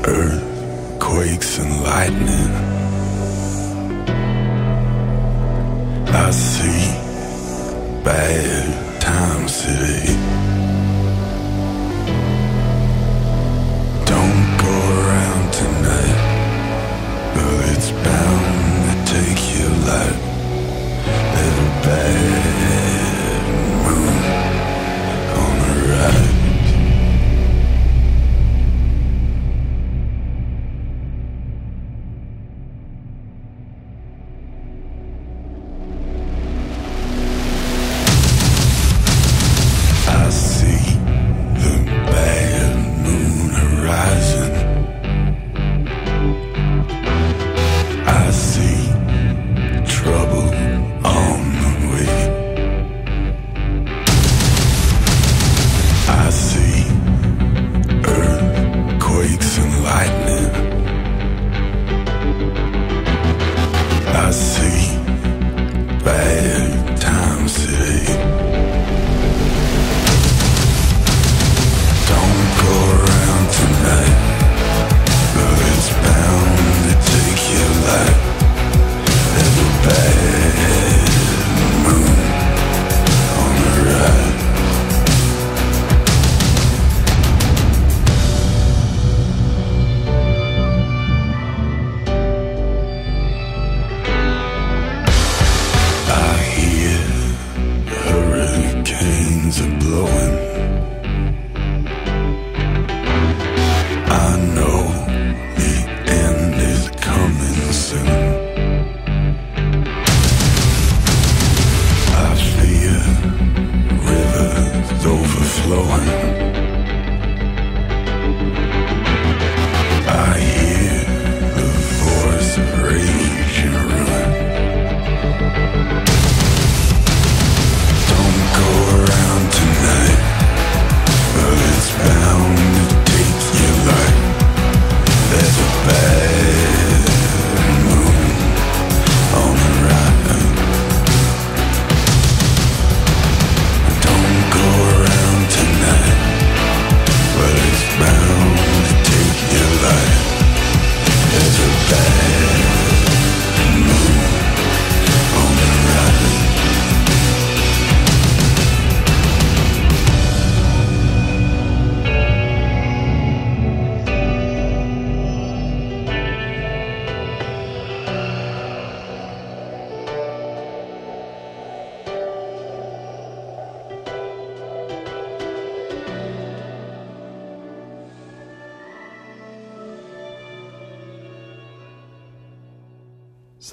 earthquakes and lightning. I see bad times today take your life, every bag.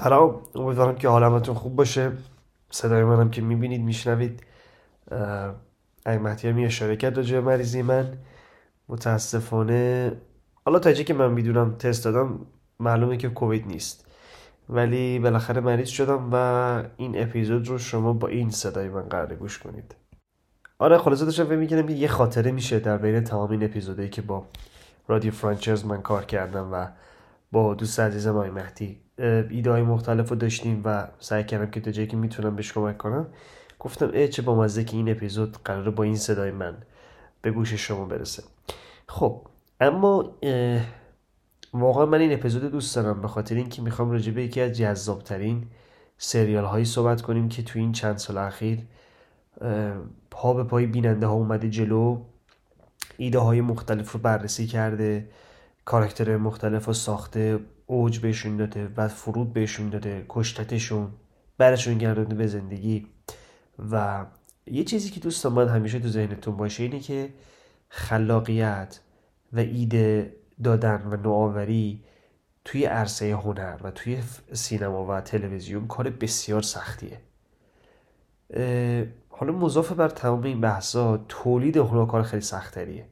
سلام. امیدوارم که حالمتون خوب باشه. صدای منم که می‌بینید میشنوید. اگه می اشاره کرد راجع مریضی من. متاسفانه حالا تا که من می‌دونم تست دادم معلومه که کووید نیست. ولی بالاخره مریض شدم و این اپیزود رو شما با این صدای من قرار گوش کنید. آره خلاصه داشتم فکر می‌کنم که یه خاطره میشه در بین تمام این اپیزودهایی که با رادیو فرانچرز من کار کردم و با دوست عزیزم آقای مهدی ایده های مختلف رو داشتیم و سعی کردم که تا جایی که می‌تونم بهش کمک کنم گفتم ای چه با مزه که این اپیزود قراره با این صدای من به گوش شما برسه. خب اما واقعا من این اپیزود دوست دارم به خاطر اینکه می‌خوام راجع به یکی از جذابترین سریال هایی صحبت کنیم که تو این چند سال اخیر پا به پای بیننده ها اومده جلو ایده های مختلف رو بررسی کرده کاراکتر مختلف رو ساخته اوج بهشون داده و فرود بهشون داده کشتتشون برشون گردونده به زندگی. و یه چیزی که دوست من همیشه تو ذهنتون باشه اینه که خلاقیت و ایده دادن و نوآوری توی عرصه هنر و توی سینما و تلویزیون کار بسیار سختیه. حالا مضاف بر تمام این بحثا تولید هنر کار خیلی سختریه.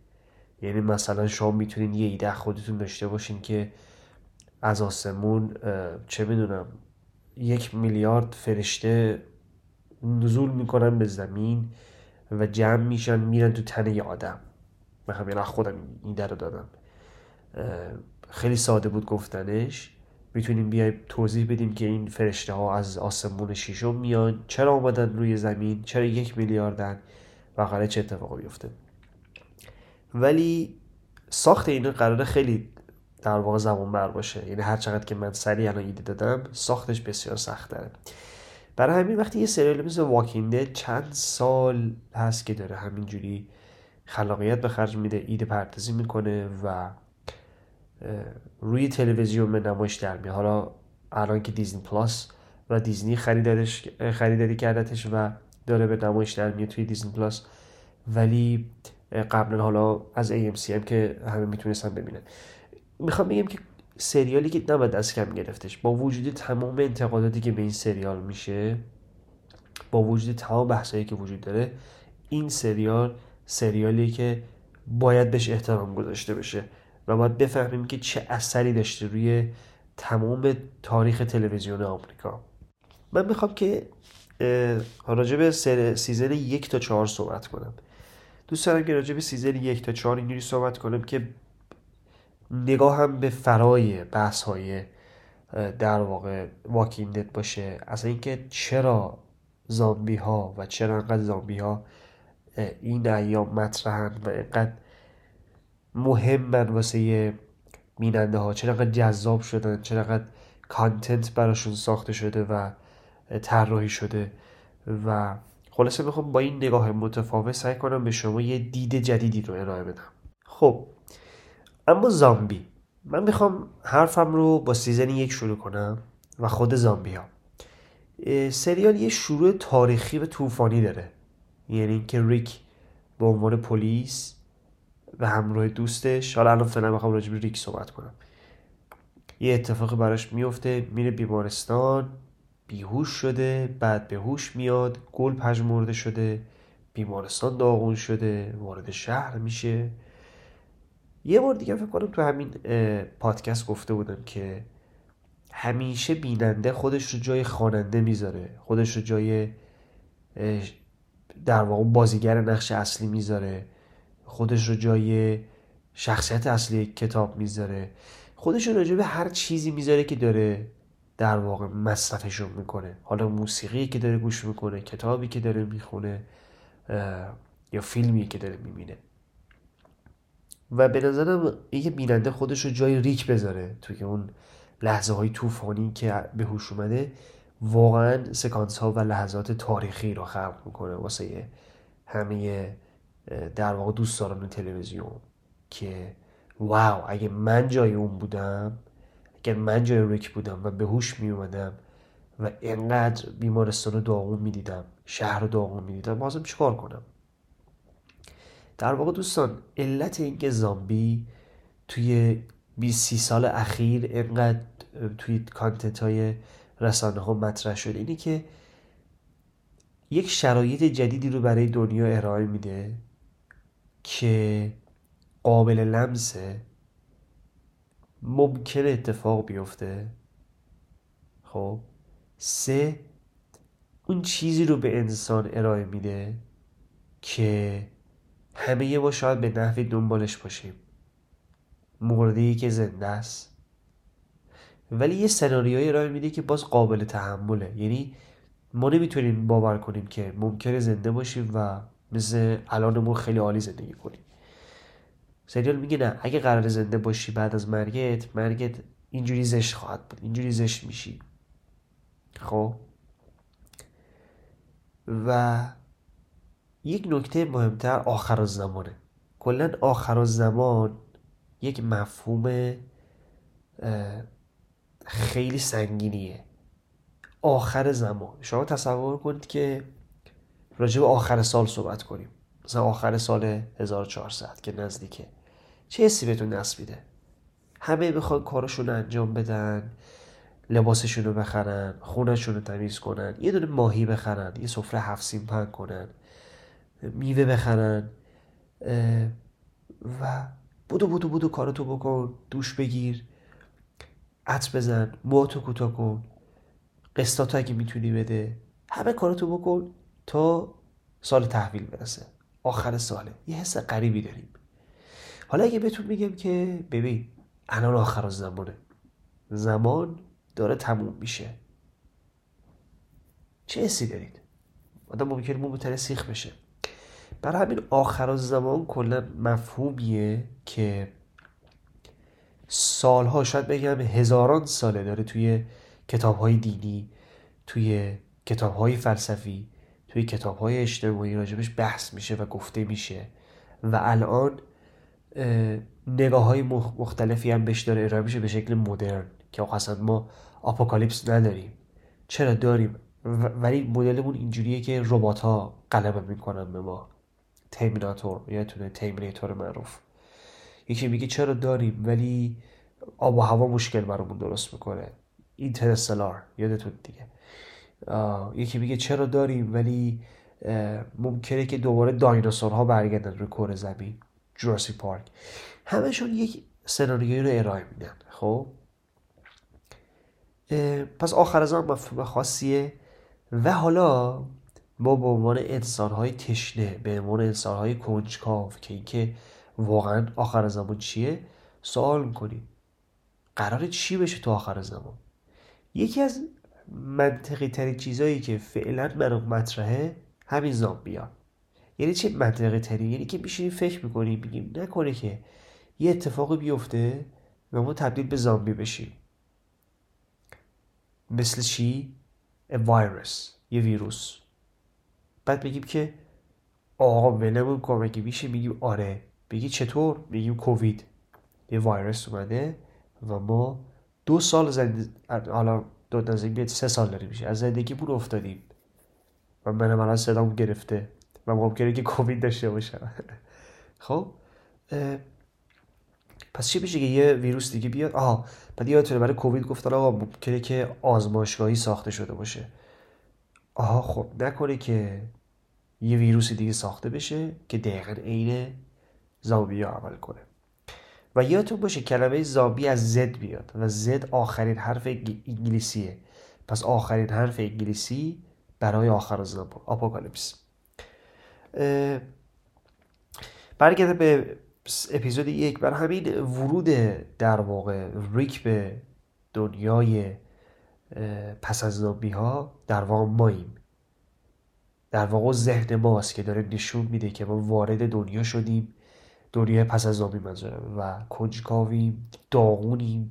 یعنی مثلا شما می‌تونین یه ایده خودتون داشته باشین که از آسمون چه می‌دونم یک میلیارد فرشته نزول می‌کنن به زمین و جمع میشن میرن تو تن یه آدم. من همین خودم ایده رو دادم. خیلی ساده بود گفتنش. می‌تونیم بیایم توضیح بدیم که این فرشته ها از آسمون شیشم میان. چرا آمدن روی زمین؟ چرا یک میلیاردن؟ و قراره چه اتفاقی بیفته ولی ساخت اینا قراره خیلی در واقع زمان بر باشه. یعنی هر چقدر که من سریع الان ایده دادم ساختش بسیار سخت داره برای همین وقتی یه سریال مثل واکینده چند سال هست که داره همینجوری خلاقیت به خرج میده ایده پردازی می‌کنه و روی تلویزیون به نمایش در میاد. حالا الان که دیزنی پلاس و دیزنی خریدارش خریداری کردتش و داره به نمایش در میاد توی دیزنی پلاس ولی قبلا حالا از AMC هم که همه می‌تونستن ببینن. می‌خوام بگم که سریالی که نباید از کم گرفتش با وجود تمام انتقاداتی که به این سریال میشه با وجود تمام بحثایی که وجود داره این سریال سریالی که باید بهش احترام گذاشته بشه و باید بفهمیم که چه اثری داشته روی تمام تاریخ تلویزیون آمریکا. من می‌خوام که راجع به season یک تا چهار صحبت کنم. دوست دارم که راجع به season یک تا چهار اینجوری صحبت کنم که نگاه هم به فرای بحث های در واقع Walking Dead باشه. اصلا اینکه چرا زامبی ها و چرا انقدر زامبی ها این ایام مطرحن و اینقدر مهمن واسه بیننده ها چرا جذاب شدن چرا content براشون ساخته شده و طراحی شده. و خلاصه می‌خوام با این نگاه متفاوت سعی کنم به شما یه دید جدیدی رو ارائه بدم. خب اما زامبی. من می‌خوام حرفم رو با season یک شروع کنم و خود زامبی ها سریال یه شروع تاریخی و طوفانی داره. یعنی اینکه ریک به عنوان پلیس و همراه دوستش حالا الان فعلا می‌خوام راجع به ریک صحبت کنم. یه اتفاقی براش میفته میره بیمارستان بیهوش شده بعد به هوش میاد گل پژمرده شده بیمارستان داغون شده وارد شهر میشه. یه بار دیگه فکر کنم تو همین پادکست گفته بودم که همیشه بیننده خودش رو جای خواننده می‌ذاره خودش رو جای در واقع بازیگر نقش اصلی می‌ذاره خودش رو جای شخصیت اصلی کتاب می‌ذاره خودش رو به هر چیزی می‌ذاره که داره در واقع مصرفشون می‌کنه. حالا موسیقی که داره گوش می‌کنه کتابی که داره می‌خونه یا فیلمی که داره می‌بینه. و به نظرم یه بیننده خودش رو جای ریک بذاره توی اون لحظه های طوفانی که به هوش اومده واقعا سکانس ها و لحظات تاریخی رو خلق می‌کنه واسه همه در واقع دوستداران تلویزیون که واو اگه من جای اون بودم اگر من جای ریک بودم و به هوش می اومدم و اینقدر بیمارستان رو داغون می‌دیدم شهر رو داغون می‌دیدم بازم چیکار کنم؟ در واقع دوستان علت اینکه زامبی توی 20 سال اخیر اینقدر توی کانتنت های رسانه ها مطرح شده اینه که یک شرایط جدیدی رو برای دنیا ارائه میده که قابل لمسه ممکنه اتفاق بیفته. خب سه اون چیزی رو به انسان ارائه میده که همه ما شاید به نحوی دنبالش باشیم. مرده که زنده است. ولی یه سناریوی ارائه میده که باز قابل تحمله. یعنی ما نمی‌تونیم باور کنیم که ممکنه زنده باشیم و مثل الانمون خیلی عالی زندگی کنیم. سریال میگه نه اگه قرار زنده باشی بعد از مرگت مرگت اینجوری زشت خواهد بود اینجوری زشت میشی. خب؟ و یک نکته مهمتر آخر زمانه کلا آخر زمان یک مفهوم خیلی سنگینیه. آخر زمان. شما تصور کنید که راجع به آخر سال صحبت کنیم. مثلا آخر سال 1400 که نزدیکه. چه حسی بهتون میده؟ همه می‌خوان کارشون انجام بدن لباسشون رو بخرن خونشون رو تمیز کنن یه دونه ماهی بخرن یه سفره هفت سیم پن کنن. میوه بخرن و بودو بودو بودو کارتو بکن دوش بگیر عط بزن موهاتو کوتاه کن قسطاتو اگه می‌تونی بده همه کارتو بکن تا سال تحویل برسه. آخر ساله یه حس غریبی داریم. حالا اگه بهتون میگم که ببین الان آخر زمانه. زمان داره تموم میشه. چه حسی دارید؟ آدم ممکنه موم سیخ بشه. برای همین آخر زمان کلا مفهومیه که سالها شاید بگم هزاران ساله داره توی کتاب های دینی توی کتاب های فلسفی توی کتاب های اجتماعی راجبش بحث میشه و گفته میشه و الان نگاه های مختلفی هم بهش داره ارائه میشه به شکل مدرن که اصلا ما آپوکالیپس نداریم. چرا داریم؟ ولی مدلمون اینجوریه که ربات ها غلبه می‌کنن به ما. تیمیناتور یادتونه تیمیناتور معروف. یکی میگه چرا داریم؟ ولی آب و هوا مشکل برامون درست می‌کنه. اینترستلار یادتون دیگه. یکی میگه چرا داریم؟ ولی ممکنه که دوباره دایناسورها برگردن رو کره زمین. جوراسی پارک. همشون یک سناریوی رو ارائه میدن خب؟ پس آخر از آن مفهوم خاصیه و حالا ما به عنوان انسانهای تشنه به عنوان انسانهای کنجکاو که اینکه واقعا آخر زمان چیه سوال می‌کنیم. قرار چی بشه تو آخر زمان؟ یکی از منطقی ترین چیزهایی که فعلا برای مطرحه همین زامبیان یعنی چه منطقی ترین یعنی که میشینیم فکر می‌کنیم بگیم نکنه که یه اتفاقی بیفته و ما تبدیل به زامبی بشیم. مثل چی؟ ویروس یه ویروس. بعد بگیم که آقا ولمون کن مگه میشه؟ میگیم آره. بگی چطور؟ میگیم کووید. یه ویروس اومده و ما دو سال زندگی حالا دو نزدیک سه سال داریم میشه. از زندگیمون افتادیم. و منم الان صدام گرفته. و ممکنه که کووید داشته باشم. (laughs) خب؟ پس چی بشه که یه ویروس دیگه بیاد؟ آها بعد یادتونه برای کووید گفتن آقا ممکنه که آزمایشگاهی ساخته شده باشه. آها خب نکنه که یه ویروس دیگه ساخته بشه که دقیقا عین زامبی عمل کنه. و یادتون باشه کلمه زامبی از زد بیاد و زد آخرین حرف انگلیسیه. پس آخرین حرف انگلیسی برای آخر زمان. آپوکالیپس برگرده به اپیزود یک. بر همین ورود در واقع ریک به دنیای پس از زامبی ها در واقع ماییم در واقع ذهن ماست که داره نشون میده که ما وارد دنیا شدیم دنیای پس از زامبی منظورم. و کنجکاویم داغونیم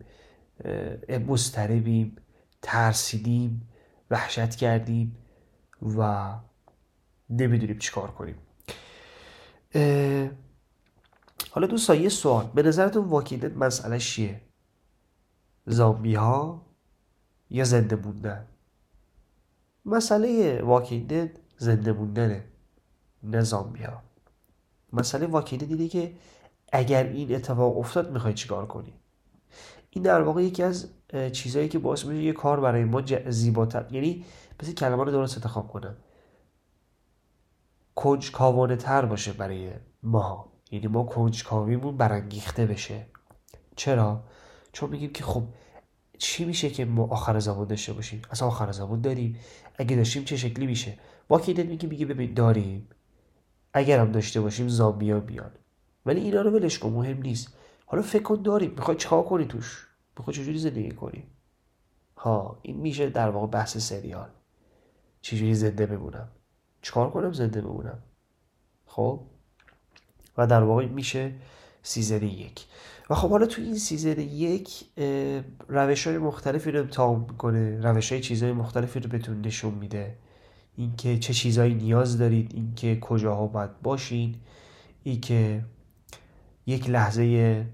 مستربیم ترسیدیم وحشت کردیم و نمی‌دونیم چیکار کنیم. حالا دوستان یه سوال. به نظرتون واکینت مسئله چیه؟ زامبی ها یا زنده موندن؟ مسئله واکینت زنده موندنه نه زامبی ها مسئله واکینت اینه که اگر این اتفاق افتاد می‌خوای چیکار کنی؟ این در واقع یکی از چیزهایی که باعث میشه یه کار برای ما زیباتر یعنی بسی کلمه رو درست انتخاب کنم. کنجکاوانه تر باشه برای ما. یعنی ما کنجکاویمون برانگیخته بشه. چرا؟ چون میگیم که خب چی میشه که ما آخر زمان داشته باشیم؟ اصلا آخر زمان داریم. اگه داشتیم چه شکلی میشه؟ واکینت میگه میگه ببین داریم. اگر هم داشته باشیم زامبیا بیان. ولی اینا رو ولش کن مهم نیست. حالا فکر کن داریم. می‌خوای چیکار کنی توش؟ می‌خوای چجوری زندگی کنی؟ ها این میشه در واقع بحث سریال. چجوری زنده بمونم؟ چیکار کنم زنده بمونم؟ خب؟ و در واقع میشه season یک. و خب حالا تو این season یک روش های مختلفی رو امتحان می‌کنه. روش های چیزهای مختلفی رو بهتون نشون میده. اینکه چه چیزهایی نیاز دارید اینکه کجاها باید باشین اینکه یک لحظه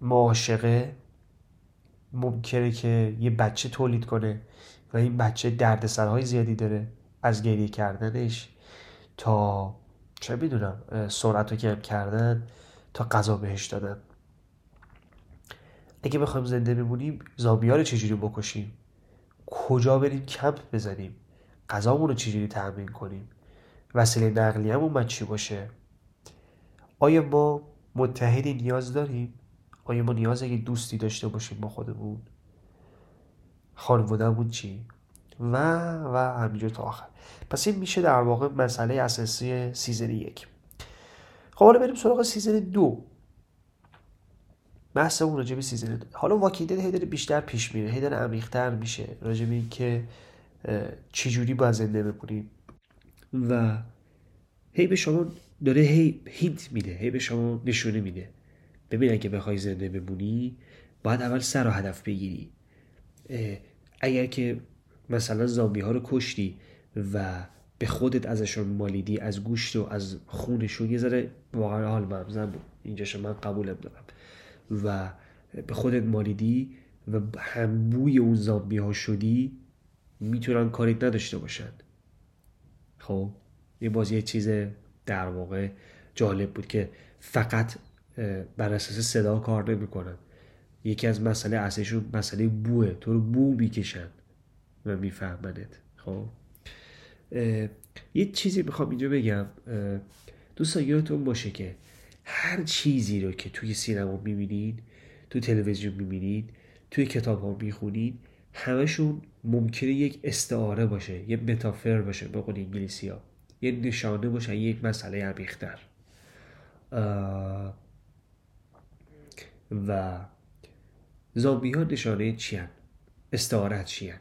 معاشقه ممکنه که یه بچه تولید کنه و این بچه دردسرهای زیادی داره از گریه کردنش تا چه می‌دونم سرعت رو کم کردن تا غذا بهش دادن. اگه بخوایم زنده بمونیم زامبی رو چجوری بکشیم؟ کجا بریم کمپ بزنیم؟ غذامون رو چجوری تأمین کنیم؟ وسیله نقلیه‌مون باید چی باشه؟ آیا ما متحدی نیاز داریم؟ آیا ما نیاز اگه دوستی داشته باشیم با خودمون؟ خانوادهمون چی؟ و و همینجور تا آخر. پس این میشه در واقع مسئله اساسی season یک. خب حالا بریم سراغ season دو. بحثمون راجع به season دو. حالا واکیدن هی بیشتر پیش میره هی داره عمیقتر میشه راجع به اینکه چجوری باید زنده بمونیم و هی به شما داره هی hint میده هی به شما نشونه میده. ببین اگه بخوای زنده بمونی باید اول سر و هدف بگیری. اگر که مثلا زامبی ها رو کشتی و به خودت ازشون مالیدی از گوشت و از خونشون یه ذره واقعا حال ممزن بود. اینجاش من قبولم دارم. و به خودت مالیدی و هم بوی اون زامبی ها شدی می‌تونن کاریت نداشته باشن. خب یه بازی یه چیز در واقع جالب بود که فقط بر اساس صدا کار نمی‌کنن. یکی از مسئله اصلیشون مسئله بوه. تو رو بو می‌کشن و میفهمنت. خب؟ یه چیزی می‌خوام اینجا بگم. دوستان یادتون باشه که هر چیزی رو که توی سینما می‌بینید تو تلویزیون می‌بینید توی کتاب ها می‌خونید همشون ممکنه یک استعاره باشه یه متافر باشه به قول انگلیسی ها یه نشانه باشه یک مسئله عمیقتر. و زامبی ها نشانه چی هن؟ استعارت چی هن؟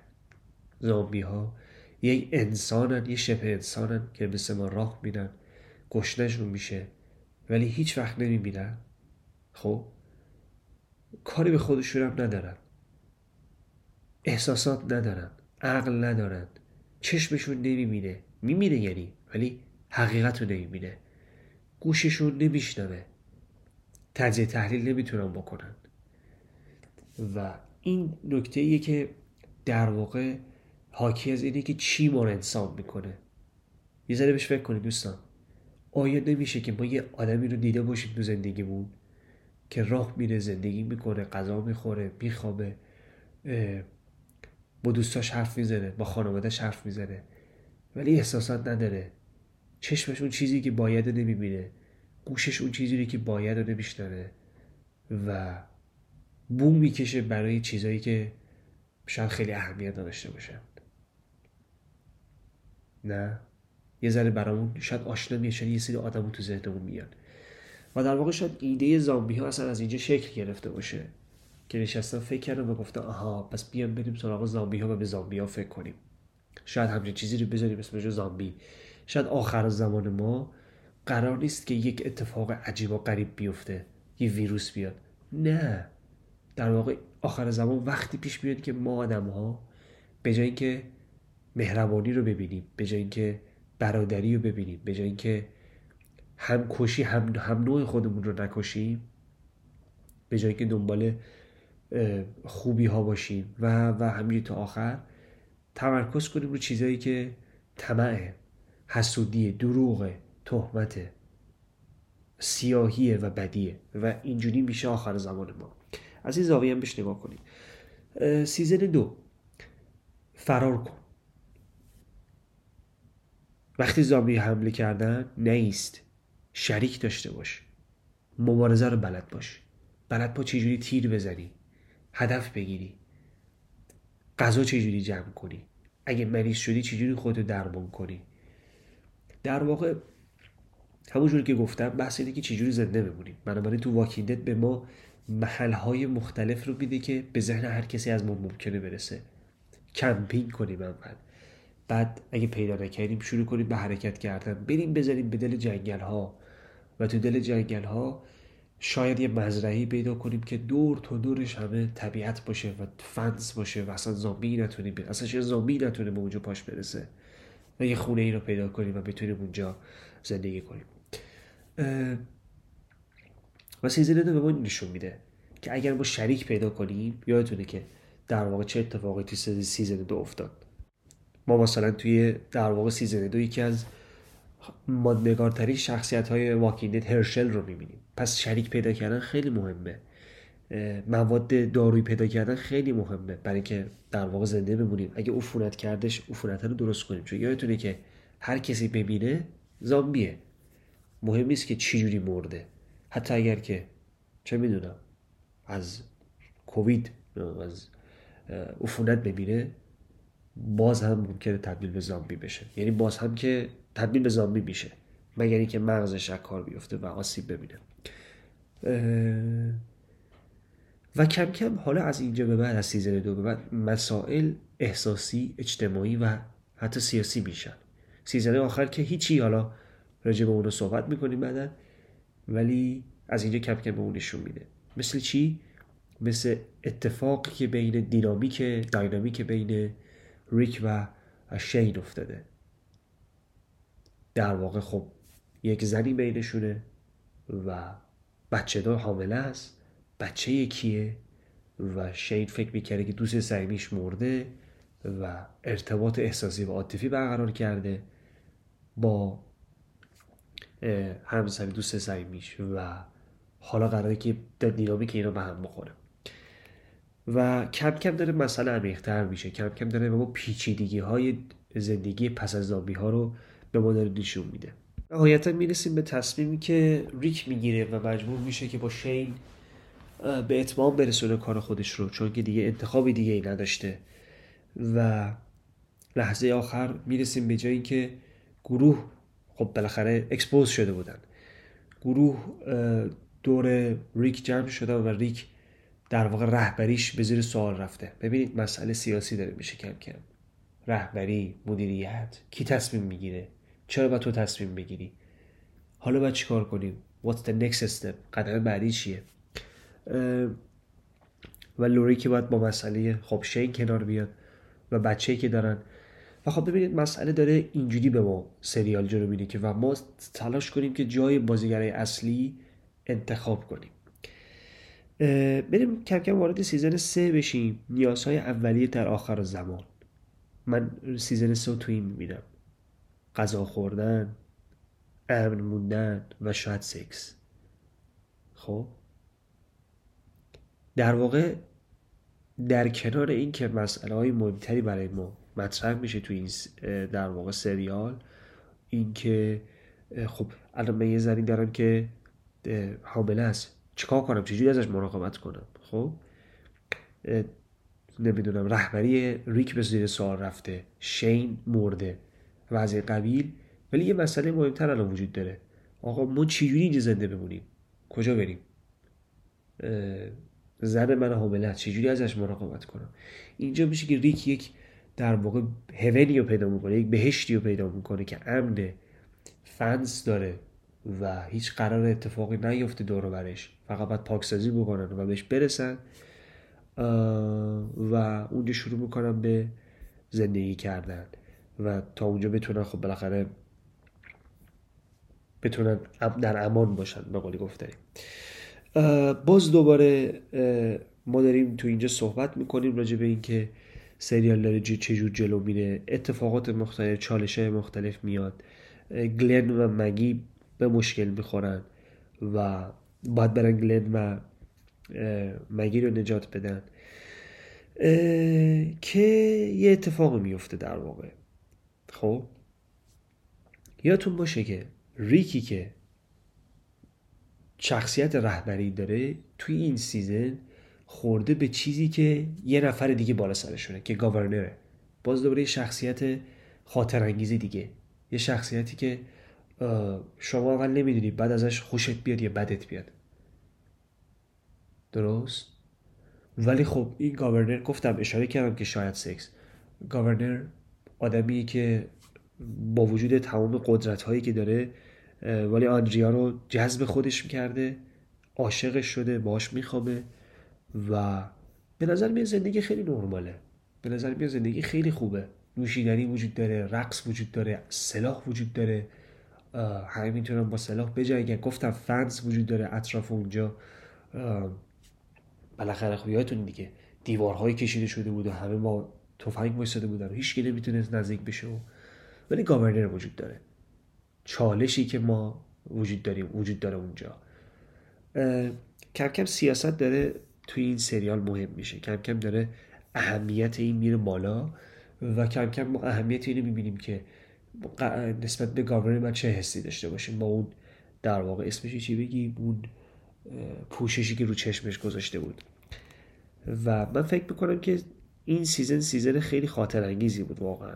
زامبی ها یک انسانن یه شبه انسانن که مثل ما راه میدن گشنشون میشه ولی هیچ وقت نمی‌بینن. خب؟ کاری به خودشون هم ندارن. احساسات ندارن عقل ندارن چشمشون نمی‌بینه. می‌بینه یعنی ولی حقیقت رو نمی‌بینه. گوششون نمیشنوه. تجزیه تحلیل نمی‌تونن بکنن. و این نکته ایه که در واقع حاکی از اینه که چی ما انسان می‌کنه. یه ذره بهش فکر کنید دوستان. آیا نمیشه که ما یه آدمی رو دیده باشیم تو زندگیمون که راه میره زندگی می‌کنه غذا می‌خوره میخوابه با دوستاش حرف می‌زنه با خانوادهش حرف می‌زنه. ولی احساسات نداره. چشمش اون چیزی که باید نمی‌بینه. گوشش اون چیزی که باید رو نمیشنوه و بوم می‌کشه برای چیزایی که شاید خیلی اهمیت نداشته باشن. نه؟ یه ذره برامون شاید آشنا میشه. یه سری آدمو تو ذهنمون میان و در واقع شاید ایده زامبی ها اصلا از اینجا شکل گرفته باشه. که نشستم فکر کردم و گفتم آها پس بیام بریم سراغ زامبی ها و به زامبی ها فکر کنیم. شاید همچین چیزی رو بذاریم اسمش زامبی. شاید آخر زمان ما قرار نیست که یک اتفاق عجیب و غریب بیفته یه ویروس بیاد. نه. در واقع آخر زمان وقتی پیش میاد که ما آدم ها به جای اینکه مهربانی رو ببینیم به جای اینکه برادری رو ببینیم به جای اینکه هم کشی هم, هم نوع خودمون رو نکشیم به جای اینکه دنبال خوبی ها باشیم و و همین تا آخر تمرکز کنیم رو چیزایی که طمعه حسودیه دروغه تهمته سیاهیه و بدیه و اینجوری میشه آخر زمان ما. از این زاویه هم بهش نگاه کنید سیزن دو. فرار کن. وقتی زامبی حمله کردن نیست. شریک داشته باش. مبارزه رو بلد باش. بلد با چجوری تیر بزنی. هدف بگیری. غذا چجوری جمع کنی؟ اگه مریض شدی چجوری خودتو درمان کنی؟ در واقع همونجور که گفتم بحث اینه که چجوری زنده بمونیم بنابراین تو واکیندت به ما محلهای مختلف رو میده که به ذهن هر کسی از ما ممکنه برسه. کمپینگ کنیم اول. بعد اگه پیدا نکردیم شروع کنیم به حرکت کردن. بریم بزنیم به دل جنگل ها و تو دل جنگل ها شاید یه مزرعی پیدا کنیم که دور تا دورش همه طبیعت باشه و فنس باشه و اصلا زامبی نتونیم اصلا چه زامبی نتونه به اونجا پاش برسه و یه خونه ای رو پیدا کنیم و بتونیم اونجا زندگی کنیم. و season دو به ما نشون میده که اگر ما شریک پیدا کنیم یادتونه که در واقع چه اتفاقی توی season دو افتاد؟ ما مثلا توی در واقع season دو یکی از ماندگارترین شخصیت های Walking Dead هرشل رو می‌بینیم. پس شریک پیدا کردن خیلی مهمه. مواد دارویی پیدا کردن خیلی مهمه برای اینکه در واقع زنده بمونیم. اگه عفونت کردش عفونت رو درست کنیم. چون یادتونه که هر کسی بمیره زامبیه. مهم نیست که چی جوری مرده. حتی اگر که چه می‌دونم از کووید از عفونت بمیره باز هم ممکنه تبدیل به زامبی بشه. یعنی باز هم که تبدیل به زامبی میشه. مگر اینکه مغزش از کار بیفته و آسیب ببینه. و کم کم حالا از اینجا به بعد از season دو به بعد مسائل احساسی اجتماعی و حتی سیاسی میشن. season آخر که هیچی حالا راجع به اونو صحبت می‌کنیم بعدا ولی از اینجا کم کم به اون نشون میده. مثل چی؟ مثل اتفاقی که بین دینامیک داینامیک بین ریک و شین افتاده. در واقع خب یک زنی بینشونه و بچه دار حامله است. بچه یکیه و شین فکر می‌کرده که دوست صمیمیش مرده و ارتباط احساسی و عاطفی برقرار کرده با همسری دوست صمیمیش و حالا قراره که دینامیک اینا به هم بخوره. و کم کم داره مسئله عمیقتر میشه. کم کم داره به ما پیچیدگی های زندگی پس از زامبی ها رو به ما داره نشون میده. نهایتا می‌رسیم به تصمیمی که ریک می‌گیره و مجبور میشه که با شین به اتمام برسونه کار خودش رو چون که دیگه انتخابی دیگه ای نداشته. و لحظه آخر می‌رسیم به جایی که گروه خب بالاخره expose شده بودن. گروه دور ریک جمع شده و ریک در واقع رهبریش به زیر سوال رفته. ببینید مسئله سیاسی داره میشه کم کم. رهبری مدیریت کی تصمیم می‌گیره؟ چرا باید تو تصمیم بگیری؟ حالا باید چیکار کنیم؟ What's the next step قدم بعدی چیه؟ و لوری که باید با مسئله خب شین کنار بیاد و بچه که دارن. و خب ببینید مسئله داره اینجوری به ما سریال جلو میده که و ما تلاش کنیم که جای بازیگرای اصلی انتخاب کنیم. بریم کم کم وارد season سه بشیم. نیازهای اولیه در آخر زمان. من season سه رو تو این می‌بینم. غذا خوردن امن موندن و شاید سکس. خب؟ در واقع در کنار این که مسئله های مهمتری برای ما مطرح میشه تو این در واقع سریال این که خب الان من یه زنی دارم که حامله است. چیکار کنم؟ چجوری ازش مراقبت کنم؟ خب؟ نمی‌دونم رهبری ریک به زیر سوال رفته. شین مرده. و از این قبیل ولی یه مسئله مهمتر الان وجود داره. آقا ما چجوری اینجا زنده بمونیم؟ کجا بریم؟ زن من حامله چجوری ازش مراقبت کنم؟ اینجا میشه که ریک یک در واقع هونی رو پیدا می‌کنه یک بهشتی رو پیدا می‌کنه که امن فنس داره و هیچ قرار اتفاقی نیفته دور برش. فقط باید پاکسازی بکنن و بهش برسن. و اونجا شروع می‌کنن به زندگی کردن. و تا اونجا بتونن خب بالاخره بتونن در امان باشن به قولی گفتنیم باز دوباره ما داریم تو اینجا صحبت می‌کنیم راجع به اینکه سریال داره چجور جلو میره. اتفاقات مختلف چالش های مختلف میاد. گلن و مگی به مشکل می‌خورن و باید برن گلن و مگی رو نجات بدن. که یه اتفاق میفته در واقع. خب؟ یادتون باشه که ریکی که شخصیت رهبری داره توی این سیزن خورده به چیزی که یه نفر دیگه بالا سرشونه که گاورنره. باز دوباره یه شخصیت خاطر انگیزی دیگه. یه شخصیتی که شما اول نمی‌دونی بعد ازش خوشت بیاد یا بدت بیاد. درست؟ ولی خب این گاورنر گفتم اشاره کردم که شاید سکس. گاورنر آدمی که با وجود تمام قدرت هایی که داره ولی آندریا رو جذب خودش می‌کرده عاشقش شده باش میخوابه و به نظر میاد زندگی خیلی نرماله. به نظر میاد زندگی خیلی خوبه. نوشیدنی وجود داره رقص وجود داره سلاح وجود داره. همه می‌تونن با سلاح بجنگن. گفتم فنز وجود داره اطراف اونجا. بالاخره خب یادتون دیگه دیوارهایی کشیده شده بود و همه با تفنگ وایساده بودن و هیچ نمی‌تونست نزدیک بشه و ولی گاورنر وجود داره. چالشی که ما وجود داریم وجود داره اونجا. کم کم سیاست داره توی این سریال مهم میشه. کم کم داره اهمیت این میره بالا و کم کم ما اهمیت اینو می‌بینیم که نسبت به گاورنر ما چه حسی داشته باشیم با اون در واقع اسمش چی بگیم؟ اون پوششی که رو چشمش گذاشته بود. و من فکر می‌کنم که این season season خیلی خاطر انگیزی بود واقعا.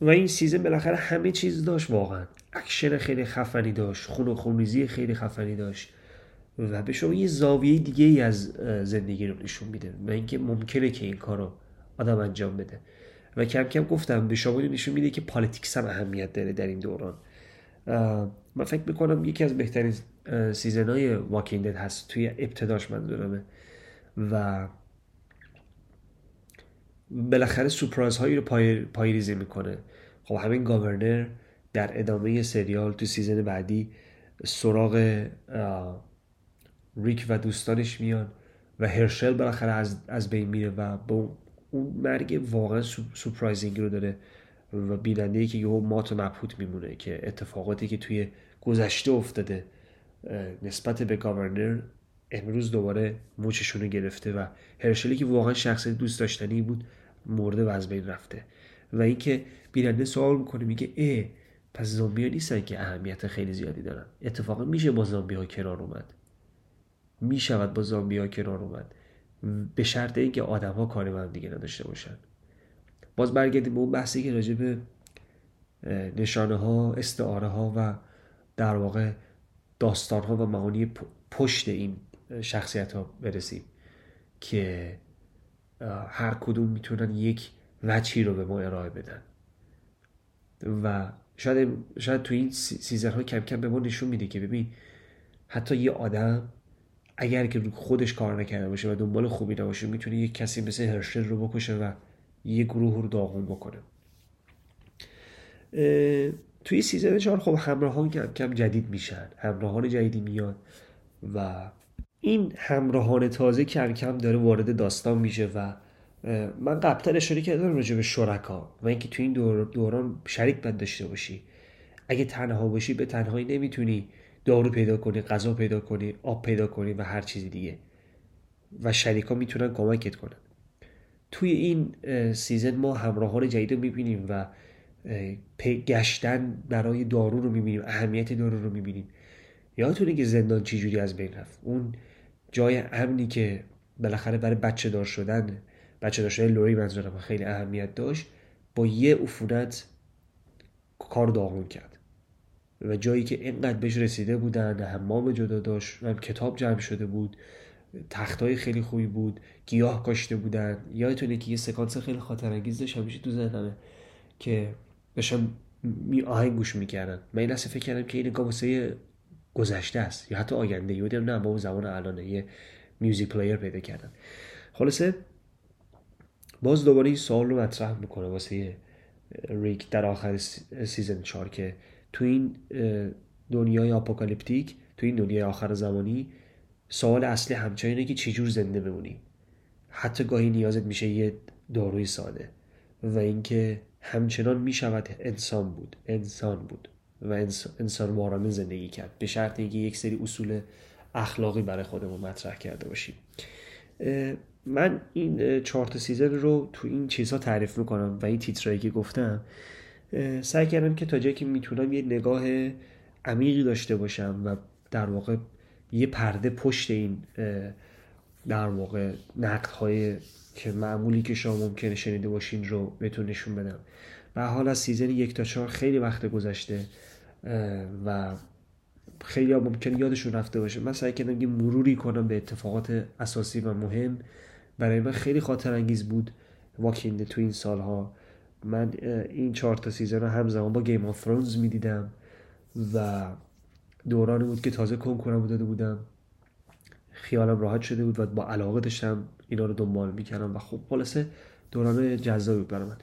و این season بالاخره همه چیز داشت واقعا. اکشن خیلی خفنی داشت خون و خونریزی خیلی خفنی داشت. و به شما یه زاویه دیگه ای از زندگی رو نشون میده و اینکه ممکنه که این کار رو آدم انجام بده. و کم کم گفتم به شما نشون میده که politics هم اهمیت داره در این دوران. من فکر می‌کنم یکی از بهترین season های Walking هست توی ابتداش منظورمه. و بالاخره surprise هایی رو پای, پای ریزی می‌کنه. خب همین Governor در ادامه سریال تو season بعدی سراغ ریک و دوستانش میان و هرشل بالاخره از, از بین میره و با اون مرگ واقعا surprising رو داره و بیننده ای که یهو مات و مبهوت میمونه که اتفاقاتی که توی گذشته افتاده نسبت به گاورنر امروز دوباره موچشون گرفته و هرشلی که واقعا شخص دوست داشتنی بود مرده و از بین رفته. و اینکه بیننده سوال می‌کنه میگه اه پس زامبی ها نیستن که اهمیت خیلی زیادی دارن. اتفاقا میشه با زامبی ها کنار اومد. می‌شود با زامبی ها کنار اومد. به شرط اینکه آدم کاری هم دیگه نداشته باشن. باز برگردیم به اون بحثی که راجع به نشانه ها استعاره ها و در واقع داستان ها و معانی پشت این شخصیت ها برسیم که هر کدوم می‌تونن یک وچی رو به ما ارائه بدن. و شاید شاید تو این سیزن ها کم کم به ما نشون میده که ببین حتی یه آدم اگر که خودش کار نکرده باشه و دنبال خوبی نباشه می‌تونه یک کسی مثل هرشل رو بکشه و یه گروه رو داغون بکنه. توی سیزن چهار خب همراهان کم کم جدید میشن. همراهان جدیدی میاد و این همراهان تازه کم کم داره وارد داستان میشه و من قبلتر اشاره کردم راجع به شرکا و اینکه تو این دور دوران شریک بد داشته باشی. اگه تنها باشی به تنهایی نمی‌تونی دارو پیدا کنی غذا پیدا کنی آب پیدا کنی و هر چیزی دیگه. و شریکا می‌تونن کمکت کنن. توی این سیزن ما همراهان جدید رو می‌بینیم و گشتن برای دارو رو می‌بینیم اهمیت دارو رو می‌بینیم. یادتونه که زندان چجوری از بین رفت؟ اون جای امنی که بالاخره برای بچه دار شدن بچه دار شدن لوری منظورم خیلی اهمیت داشت با یه عفونت کار داغون کرد. و جایی که اینقدر بهش رسیده بودن حمام جدا داشت هم کتاب جمع شده بود تختای خیلی خوبی بود گیاه کاشته بودن. یادتونه که یه سکانس خیلی خاطر انگیز داشت همیشه تو ذهنمه که بشم می آهنگ گوش می‌کردن. من این فکر کردم که این نگاه واسه گذشته است یا حتی آینده یادم نه با زمان الانه یه میوزیک پلیر پیدا کردن. خلاصه باز دوباره این سوال رو مطرح می‌کنه واسه ریک در آخر season 4 که تو این دنیای apocalyptic تو این دنیای آخر زمانی سوال اصلی همینه که چجور زنده بمونی؟ حتی گاهی نیازت میشه یه داروی ساده و اینکه همچنان می‌شود انسان بود انسان بود. و انسان وارانه زندگی کرد. به شرط اینکه یک سری اصول اخلاقی برای خودمون مطرح کرده باشیم. من این چهار season رو تو این چیزها تعریف می‌کنم و این تیترایی که گفتم. سعی کردم که تا جایی که می‌تونم یه نگاه عمیقی داشته باشم و در واقع یه پرده پشت این در واقع نقد های که معمولی که شما ممکنه شنیده باشین رو بهتون نشون بدم. و حال از season یک تا چهار خیلی وقت گذشته. و خیلی ممکن یادشون رفته باشه. من سعی کردم یه مروری کنم به اتفاقات اساسی و مهم. برای من خیلی خاطر انگیز بود Walking تو این سالها. من این چهار تا season رو همزمان با Game of Thrones می‌دیدم و دورانی بود که تازه کنکورم داده بودم. خیالم راحت شده بود و با علاقه داشتم اینا رو دنبال می‌کردم و خب خلاصه دوران جذابی بود برای من.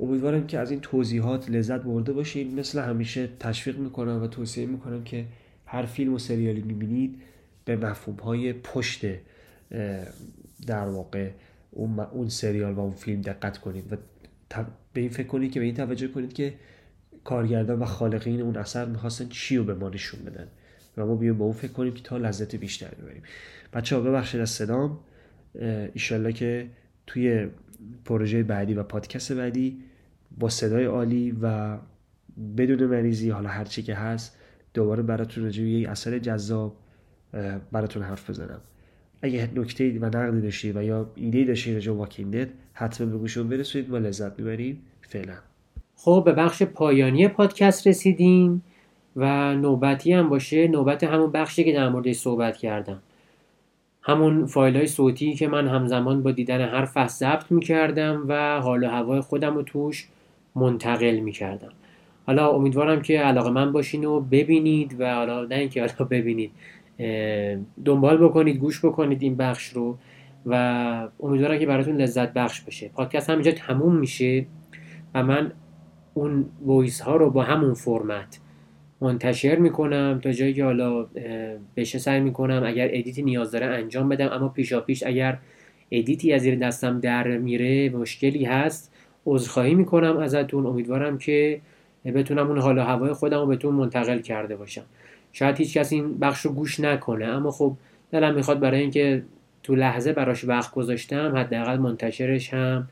امیدوارم که از این توضیحات لذت برده باشید مثل همیشه تشویق می‌کنم و توصیه می‌کنم که هر فیلم و سریالی می‌بینید به مفهوم های پشت در واقع اون, سریال و اون فیلم دقت کنید. و به این فکر کنید که به این توجه کنید که کارگردان و خالقین اون اثر می‌خواستن چی رو به ما نشون بدن. و ما بیایم با اون فکر کنیم که تا لذت بیشتر ببریم. بچه ها ببخشید از صدام. ایشالله که توی پروژه بعدی و پادکست بعدی با صدای عالی و بدون مریضی حالا هرچی که هست دوباره براتون راجع یه اثر جذاب براتون حرف بزنم. اگه نکته و نقدی داشتید و یا ایده داشتید راجع واکینگ حتما به گوشون برسونید. و لذت می‌بریم. فعلا. خب به بخش پایانی پادکست رسیدیم و نوبتی هم باشه. نوبت همون بخشی که در موردش صحبت کردم. همون فایل های صوتی که من همزمان با دیدن هر فصل ضبط می‌کردم و حال و هوای خودم رو توش منتقل می‌کردم. حالا امیدوارم که علاقه‌مند باشین و ببینید و حالا نه اینکه حالا ببینید دنبال بکنید گوش بکنید این بخش رو و امیدوارم که براتون لذت بخش بشه پادکست همینجا تموم میشه و من اون voice ها رو با همون فرمت منتشر می‌کنم تا جایی که حالا بشه سعی می‌کنم اگر edit ی نیاز داره انجام بدم. اما پیشا پیش اگر edit ی از زیر دستم در میره مشکلی هست عذرخواهی می‌کنم ازتون. امیدوارم که بتونم اون حال و هوای خودم رو بهتون منتقل کرده باشم. شاید هیچ کس این بخش رو گوش نکنه اما خب دلم می‌خواد برای اینکه تو لحظه براش وقت گذاشتم حداقل منتشرش هم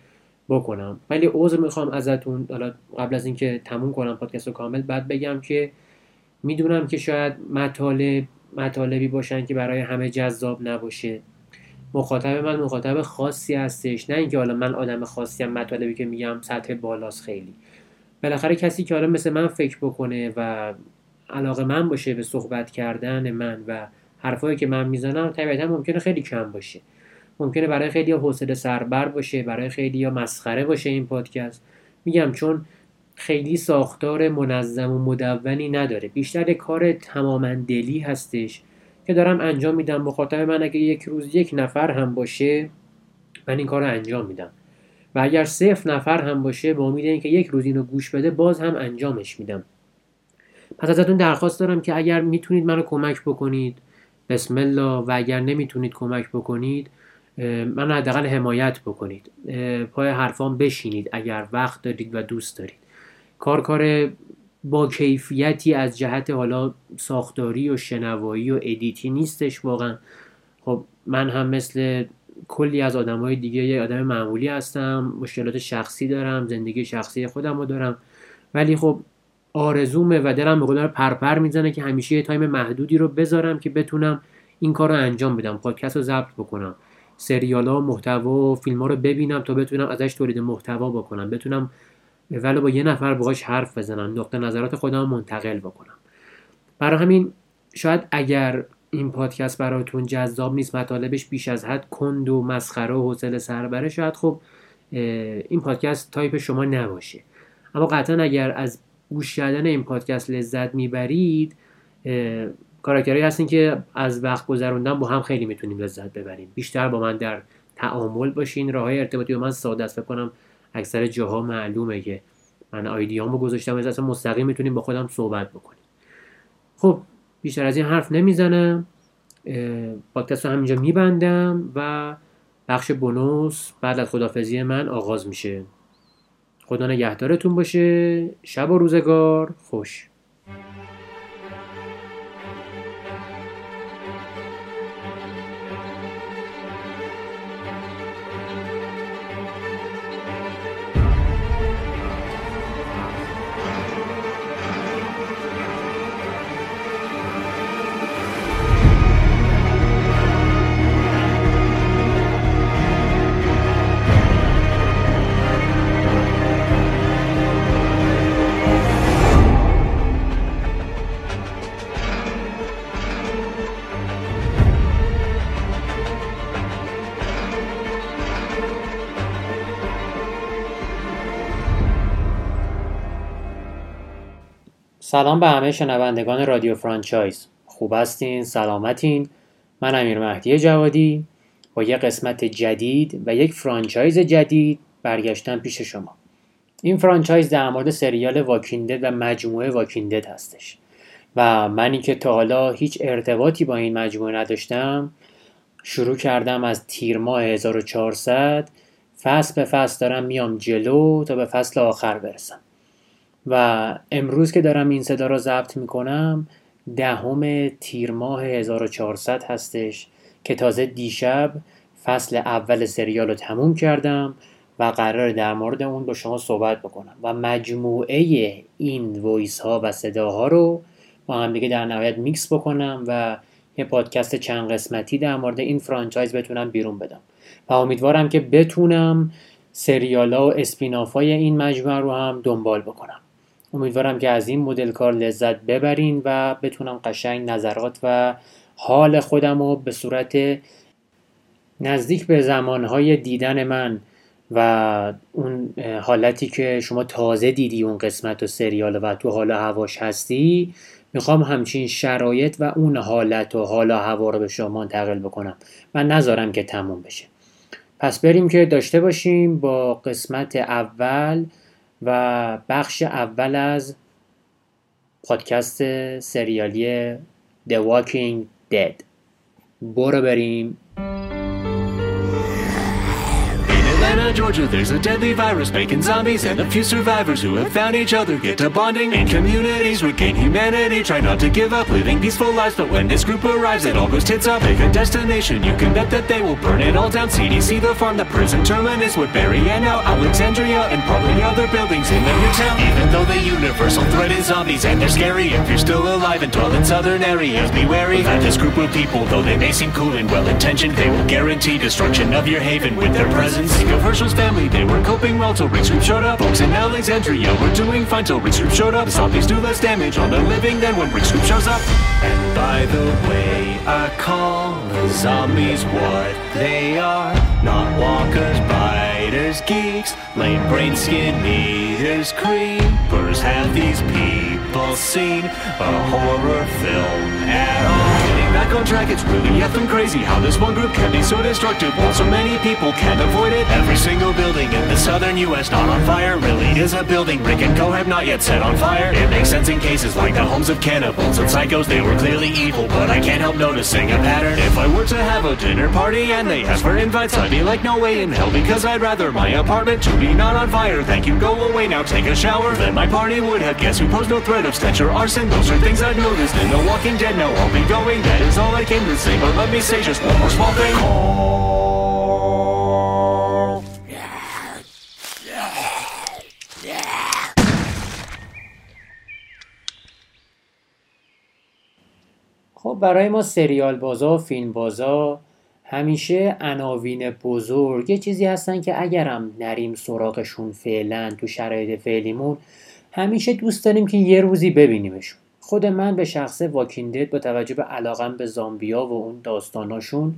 بکنم. ولی عذر می‌خوام ازتون. حالا قبل از اینکه تموم کنم پادکست کامل بعد بگم که می‌دونم که شاید مطالب مطالبی باشن که برای همه جذاب نباشه. مخاطب من مخاطب خاصی هستش. نه اینکه حالا من آدم خاصی هم مطالبی که میگم سطح بالاست خیلی. بالاخره کسی که حالا مثل من فکر بکنه و علاقه من باشه به صحبت کردن من و حرفایی که من می‌زنم طبیعتا ممکنه خیلی کم باشه. ممکنه برای خیلی حوصله سربر باشه برای خیلی مسخره باشه این پادکست. میگم چون خیلی ساختار منظم و مدونی نداره. بیشتر کار تماما دلی هستش که دارم انجام میدم. مخاطب من اگه یک روز یک نفر هم باشه من این کار رو انجام میدم. و اگر صفر نفر هم باشه با امید اینکه یک روز اینو گوش بده باز هم انجامش میدم. پس ازتون درخواست دارم که اگر می‌تونید منو کمک بکنید بسم الله و اگر نمی‌تونید کمک بکنید من حداقل حمایت بکنید. پای حرفان بشینید اگر وقت دارید و دوست دارید. کار کار با کیفیتی از جهت حالا ساختاری و شنوایی و edit ی نیستش واقعا. خب من هم مثل کلی از های دیگه یه آدم معمولی هستم مشکلات شخصی دارم زندگی شخصی خودم رو دارم. ولی خب آرزومه و دلم به پرپر می‌زنه که همیشه یه time محدودی رو بذارم که بتونم این کار رو انجام بدم پادکست رو ضبط بکنم سریال ها محتوا و فیلم ها رو ببینم تا بتونم ازش تولید محتوا بکنم بتونم ولی با یه نفر باهاش حرف بزنم نقطه نظرات خودم منتقل بکنم. برای همین شاید اگر این پادکست براتون جذاب نیست مطالبش بیش از حد کند و مسخره و حوصله سربره شاید خب این پادکست تایپ شما نباشه. اما قطعا اگر از گوش کردن این پادکست لذت می‌برید کاراکتری هستین که از وقت گذروندن با هم خیلی می‌تونیم لذت ببریم. بیشتر با من در تعامل باشین. راه ارتباطی با من ساده است. کنم اکثر جاها معلومه که من آیدیامو گذاشتم از اصلا مستقیم می‌تونیم با خودم صحبت بکنیم. خب بیشتر از این حرف نمی‌زنم. پادکست رو همینجا میبندم و بخش بونوس بعد از خدافزی من آغاز میشه. خدا نگهدارتون باشه. شب و روزگار. خوش. سلام به همه شنوندگان رادیو Franchise. خوب هستین؟ سلامتین؟ من امیر مهدی جوادی با یک قسمت جدید و یک franchise جدید برگشتم پیش شما. این franchise در مورد سریال Walking Dead و مجموعه Walking Dead هستش. و منی که تا حالا هیچ ارتباطی با این مجموعه نداشتم شروع کردم از تیر ماه 1400 فصل به فصل دارم میام جلو تا به فصل آخر برسم. و امروز که دارم این صدا را ضبط می‌کنم دهم تیر ماه 1400 هستش که تازه دیشب فصل اول سریال رو تموم کردم و قرار در مورد اون با شما صحبت بکنم و مجموعه این voice ها و صداها رو با هم دیگه در نهایت میکس بکنم و یه پادکست چند قسمتی در مورد این franchise بتونم بیرون بدم. و امیدوارم که بتونم سریال ها و اسپیناف های این مجموعه رو هم دنبال بکنم. امیدوارم که از این مدل کار لذت ببرین و بتونم قشنگ نظرات و حال خودم رو به صورت نزدیک به زمانهای دیدن من و اون حالتی که شما تازه دیدی اون قسمت و سریال و تو حال هواش هستی می‌خوام همچین شرایط و اون حالت و حالا هوا رو به شما منتقل بکنم. من نذارم که تموم بشه. پس بریم که داشته باشیم با قسمت اول و بخش اول از پادکست سریالی The Walking Dead. برو بریم. Atlanta, Georgia, there's a deadly virus making zombies, and a few survivors who have found each other get to bonding in communities, regain humanity, try not to give up, living peaceful lives. But when this group arrives, it all goes tits up. Pick a destination, you can bet that they will burn it all down. CDC, the farm, the prison terminus, Woodbury, and now Alexandria, and probably other buildings in the new town. Even though the universal threat is zombies, and they're scary, if you're still alive and dwell in southern areas, be wary that this group of people, though they may seem cool and well intentioned, they will guarantee destruction of your haven with their presence. Think of Herschel's family, they were coping well till Rick's group showed up. Folks in Alexandria were doing fine till Rick's group showed up. The Zombies do less damage on the living than when Rick's group shows up. And by the way, I call the zombies what they are. Not walkers, biters, geeks, lame brain skin eaters, creepers. Have these people seen a horror film at all? Back on track, it's really effing crazy how this one group can be so destructive while so many people can't avoid it. Every single building in the southern U.S. not on fire really is a building Rick and Co. have not yet set on fire. It makes sense in cases like the homes of cannibals and psychos. They were clearly evil, but I can't help noticing a pattern. If I were to have a dinner party and they ask for invites, I'd be like, no way in hell, because I'd rather my apartment to be not on fire. Thank you, go away now, take a shower. Then my party would have guests who pose no threat of stench or arson. Those are things I've noticed in The Walking Dead. Now I'll be going. That is all I came to say, but let me say just one more small thing. خب برای ما سریال بازا و فیلم بازا همیشه عناوین بزرگ یه چیزی هستن که اگرم نریم سراغشون فعلا تو شرایط فعلیمون همیشه دوست داریم که یه روزی ببینیمشون خود من به شخص واکیندد با توجه به علاقم به زامبیا و اون داستاناشون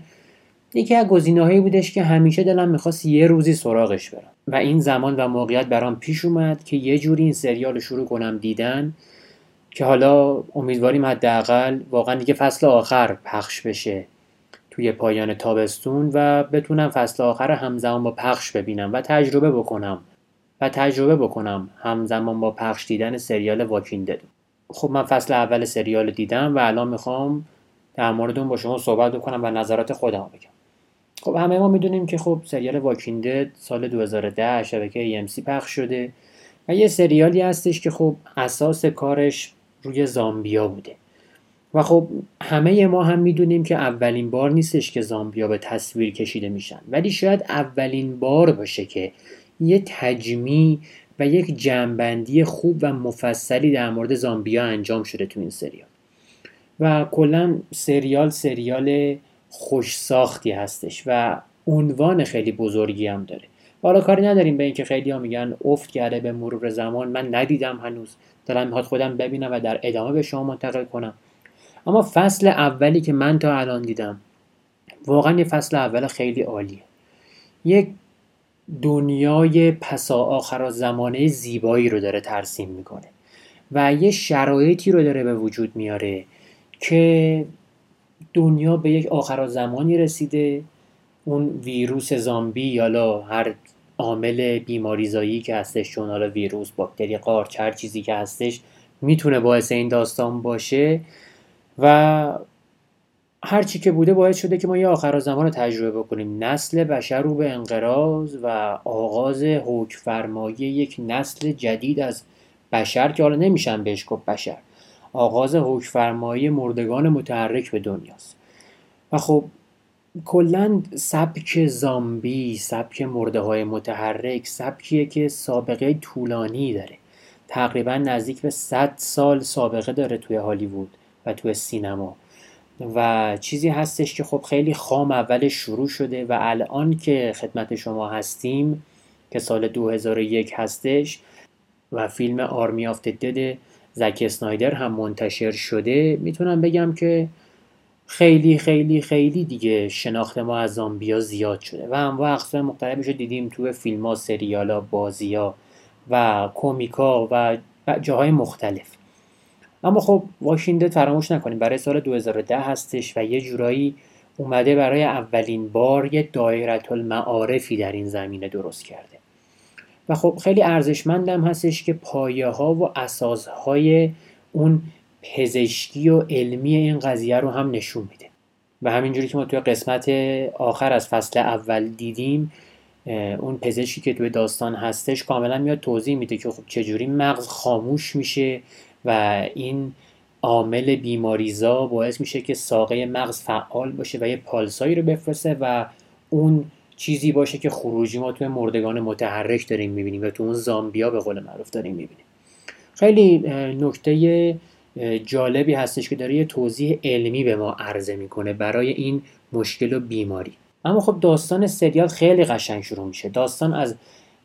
یکی از گزینه‌هایی بودش که همیشه دلم می‌خواست یه روزی سراغش برم. و این زمان و موقعیت برام پیش اومد که یه جوری این سریال رو شروع کنم دیدن که حالا امیدواریم حداقل واقعا دیگه فصل آخر پخش بشه توی پایان تابستون و بتونم فصل آخر همزمان با پخش ببینم و تجربه بکنم و تجربه بکنم همزمان با پخش دیدن سریال واکیندد خب من فصل اول سریال دیدم و الان می‌خوام در مورد اون با شما صحبت بکنم و نظرات خودم بگم. خب همه ما می‌دونیم که خب سریال واکیندد سال 2010 شبکه AMC پخش شده و یه سریالی هستش که خب اساس کارش روی زامبیا بوده. و خب همه ما هم می‌دونیم که اولین بار نیستش که زامبیا به تصویر کشیده میشن. ولی شاید اولین بار باشه که یه تجمی و یک جنبندی خوب و مفصلی در مورد زامبیا انجام شده تو این سریال. و کلا سریال سریال خوش ساختی هستش و عنوان خیلی بزرگی هم داره. حالا کاری نداریم به اینکه خیلی ها میگن افت کرده به مرور زمان. من ندیدم هنوز. دارم می‌خواد خودم ببینم و در ادامه به شما منتقل کنم. اما فصل اولی که من تا الان دیدم واقعا یه فصل اول خیلی عالیه. یک دنیای پسا آخر زمانه زیبایی رو داره ترسیم می‌کنه و یه شرایطی رو داره به وجود میاره که دنیا به یک آخر زمانی رسیده. اون ویروس زامبی یا هر عامل بیماریزایی که هستش چون حالا ویروس باکتری قارچ هر چیزی که هستش می‌تونه باعث این داستان باشه و هر چی که بوده باعث شده که ما یه آخر زمان رو تجربه بکنیم. نسل بشر رو به انقراض و آغاز حکم فرمایی یک نسل جدید از بشر که حالا نمیشن بهش گفت بشر. آغاز حکم فرمایی مردگان متحرک به دنیاست. و خب کلا سبک زامبی سبک مرده های متحرک سبکیه که سابقه طولانی داره. تقریبا نزدیک به 100 سال سابقه داره توی هالیوود و توی سینما. و چیزی هستش که خب خیلی خام اول شروع شده و الان که خدمت شما هستیم که سال 2001 هستش و فیلم آرمی آف دد زک اسنایدر هم منتشر شده می‌تونم بگم که خیلی خیلی خیلی دیگه شناخت ما از زامبیا زیاد شده و هم اقسام مختلفش رو دیدیم توی فیلم ها سریال ها بازی ها و کومیکا و جاهای مختلف. اما خب واشینگتن فراموش نکنیم برای سال 2010 هستش و یه جورایی اومده برای اولین بار یه دایرت المعارفی در این زمینه درست کرده. و خب خیلی ارزشمندم هستش که پایه ها و اساس های اون پزشکی و علمی این قضیه رو هم نشون میده. و همینجوری که ما توی قسمت آخر از فصل اول دیدیم اون پزشکی که توی داستان هستش کاملا میاد توضیح میده که خب چجوری مغز خاموش میشه و این عامل بیماریزا باعث میشه که ساقه مغز فعال باشه و یه پالسایی رو بفرسته و اون چیزی باشه که خروجی ما توی مردگان متحرک داریم می‌بینیم و تو اون زامبیا به قول معروف داریم می‌بینیم. خیلی نکته جالبی هستش که داره یه توضیح علمی به ما عرضه می‌کنه برای این مشکل و بیماری. اما خب داستان سریال خیلی قشنگ شروع میشه. داستان از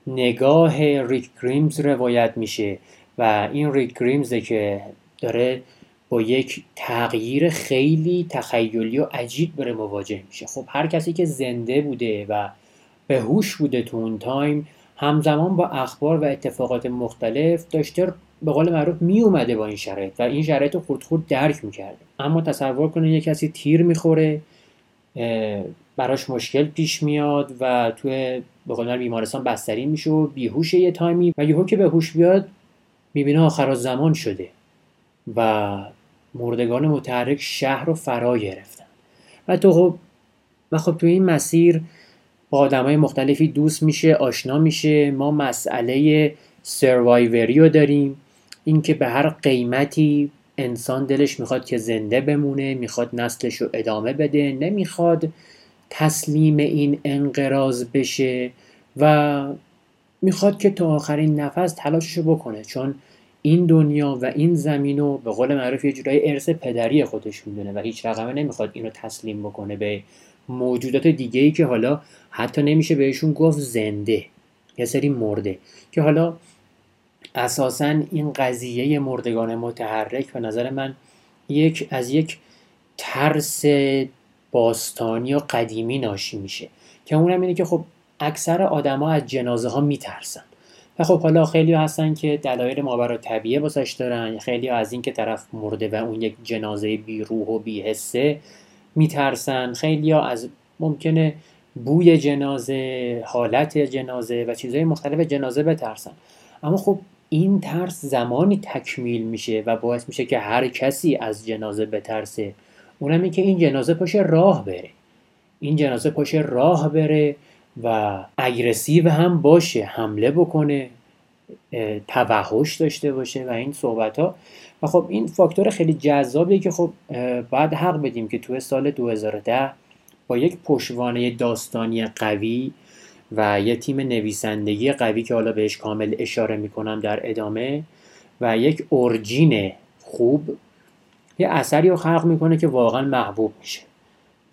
نگاه ریک گریمز روایت میشه. و این ریک گریمزه که داره با یک تغییر خیلی تخیلی و عجیب بره مواجه میشه. خب هر کسی که زنده بوده و به هوش بوده تو اون time همزمان با اخبار و اتفاقات مختلف داشته به قول معروف می اومده با این شرایط و این شرایط رو خورد خورد درک می‌کرده. اما تصور کنه یه کسی تیر می‌خوره براش مشکل پیش میاد و توی به قول بیمارستان بستری میشه و بیهوش یه تایمی و یهو که به هوش بیاد می‌بینه آخر زمان شده و مردگان متحرک شهر رو فرا گرفتن. و تو خب و خب تو این مسیر با آدم های مختلفی دوست میشه آشنا میشه. ما مسئله سروایوری رو داریم. اینکه به هر قیمتی انسان دلش می‌خواد که زنده بمونه می‌خواد نسلش رو ادامه بده نمی‌خواد تسلیم این انقراض بشه و می‌خواد که تا آخرین نفس تلاشش رو بکنه چون این دنیا و این زمین رو به قول معروف یه جورای ارث پدری خودش می‌دونه و هیچ رقمه نمی‌خواد اینو تسلیم بکنه به موجودات دیگه ای که حالا حتی نمیشه بهشون گفت زنده یه سری مرده که حالا اساسا این قضیه مردگان متحرک به نظر من یک از یک ترس باستانی و قدیمی ناشی میشه. که اونم اینه که خب اکثر آدما از جنازه ها میترسن. و خب حالا خیلی هستن که دلایل ماورا طبیعه واسش دارن. خیلی از این که طرف مرده و اون یک جنازه بی روح و بی حسه میترسن. خیلی از ممکنه بوی جنازه حالت جنازه و چیزهای مختلف جنازه بترسن. اما خب این ترس زمانی تکمیل میشه و باعث میشه که هر کسی از جنازه بترسه. اونم که این جنازه پاش راه بره. این جنازه پاش راه بره و اگرسیو هم باشه حمله بکنه توحش داشته باشه و این صحبت ها و خب این فاکتور خیلی جذابیه که خب باید حق بدیم که توی سال 2010 با یک پشوانه داستانی قوی و یه تیم نویسندگی قوی که حالا بهش کامل اشاره می‌کنم در ادامه و یک اورجین خوب یه اثری رو خلق می‌کنه که واقعا محبوب میشه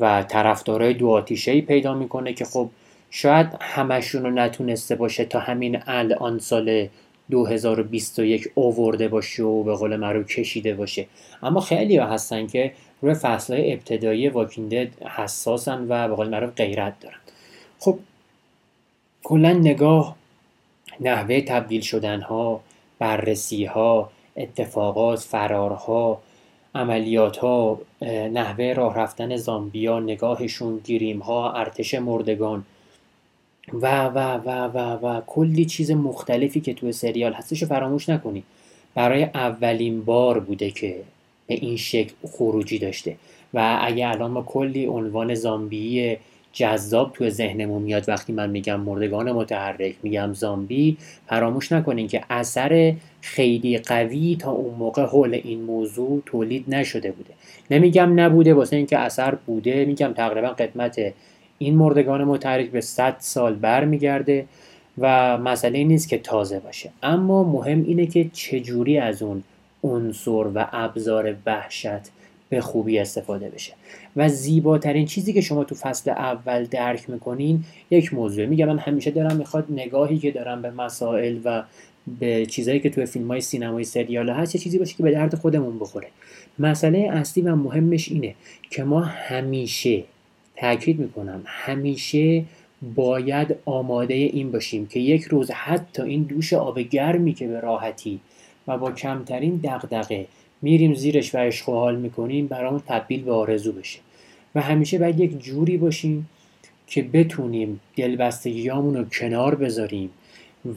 و طرفدارای دو آتیشه پیدا می‌کنه که خب شاید همشون رو نتونسته باشه تا همین الان سال 2021 اوورده باشه و به قول معروف کشیده باشه. اما خیلی ها هستن که روی فصلهای ابتدایی واکیندد حساسن و به قول معروف غیرت دارن. خب کلا نگاه نحوه تبدیل شدن ها بررسی ها اتفاقات فرارها عملیات ها نحوه راه رفتن زامبیا نگاهشون گیریم ها ارتش مردگان و و و و و کلی چیز مختلفی که توی سریال هستش رو فراموش نکنید برای اولین بار بوده که به این شکل خروجی داشته. و اگه الان ما کلی عنوان زامبی جذاب توی ذهنمون میاد وقتی من میگم مردگان متحرک میگم زامبی فراموش نکنین که اثر خیلی قوی تا اون موقع حول این موضوع تولید نشده بوده. نمیگم نبوده واسه اینکه اثر بوده میگم تقریبا قدمت این مردگان متحرک به 100 سال برمیگرده و مسئله نیست که تازه باشه. اما مهم اینه که چجوری از اون عنصر و ابزار وحشت به خوبی استفاده بشه. و زیباترین چیزی که شما تو فصل اول درک می‌کنین یک موضوع. میگم من همیشه دارم می‌خواد نگاهی که دارم به مسائل و به چیزایی که توی فیلم های سینمایی سریال هست یه چیزی باشه که به درد خودمون بخوره. مسئله اصلی و مهمش اینه که ما همیشه تاکید می‌کنم. همیشه باید آماده این باشیم که یک روز حتی این دوش آب گرمی که به راحتی و با کمترین دغدغه میریم زیرش و عشق و حال می‌کنیم برامون تبدیل به آرزو بشه. و همیشه باید یک جوری باشیم که بتونیم دلبستگیامون رو کنار بذاریم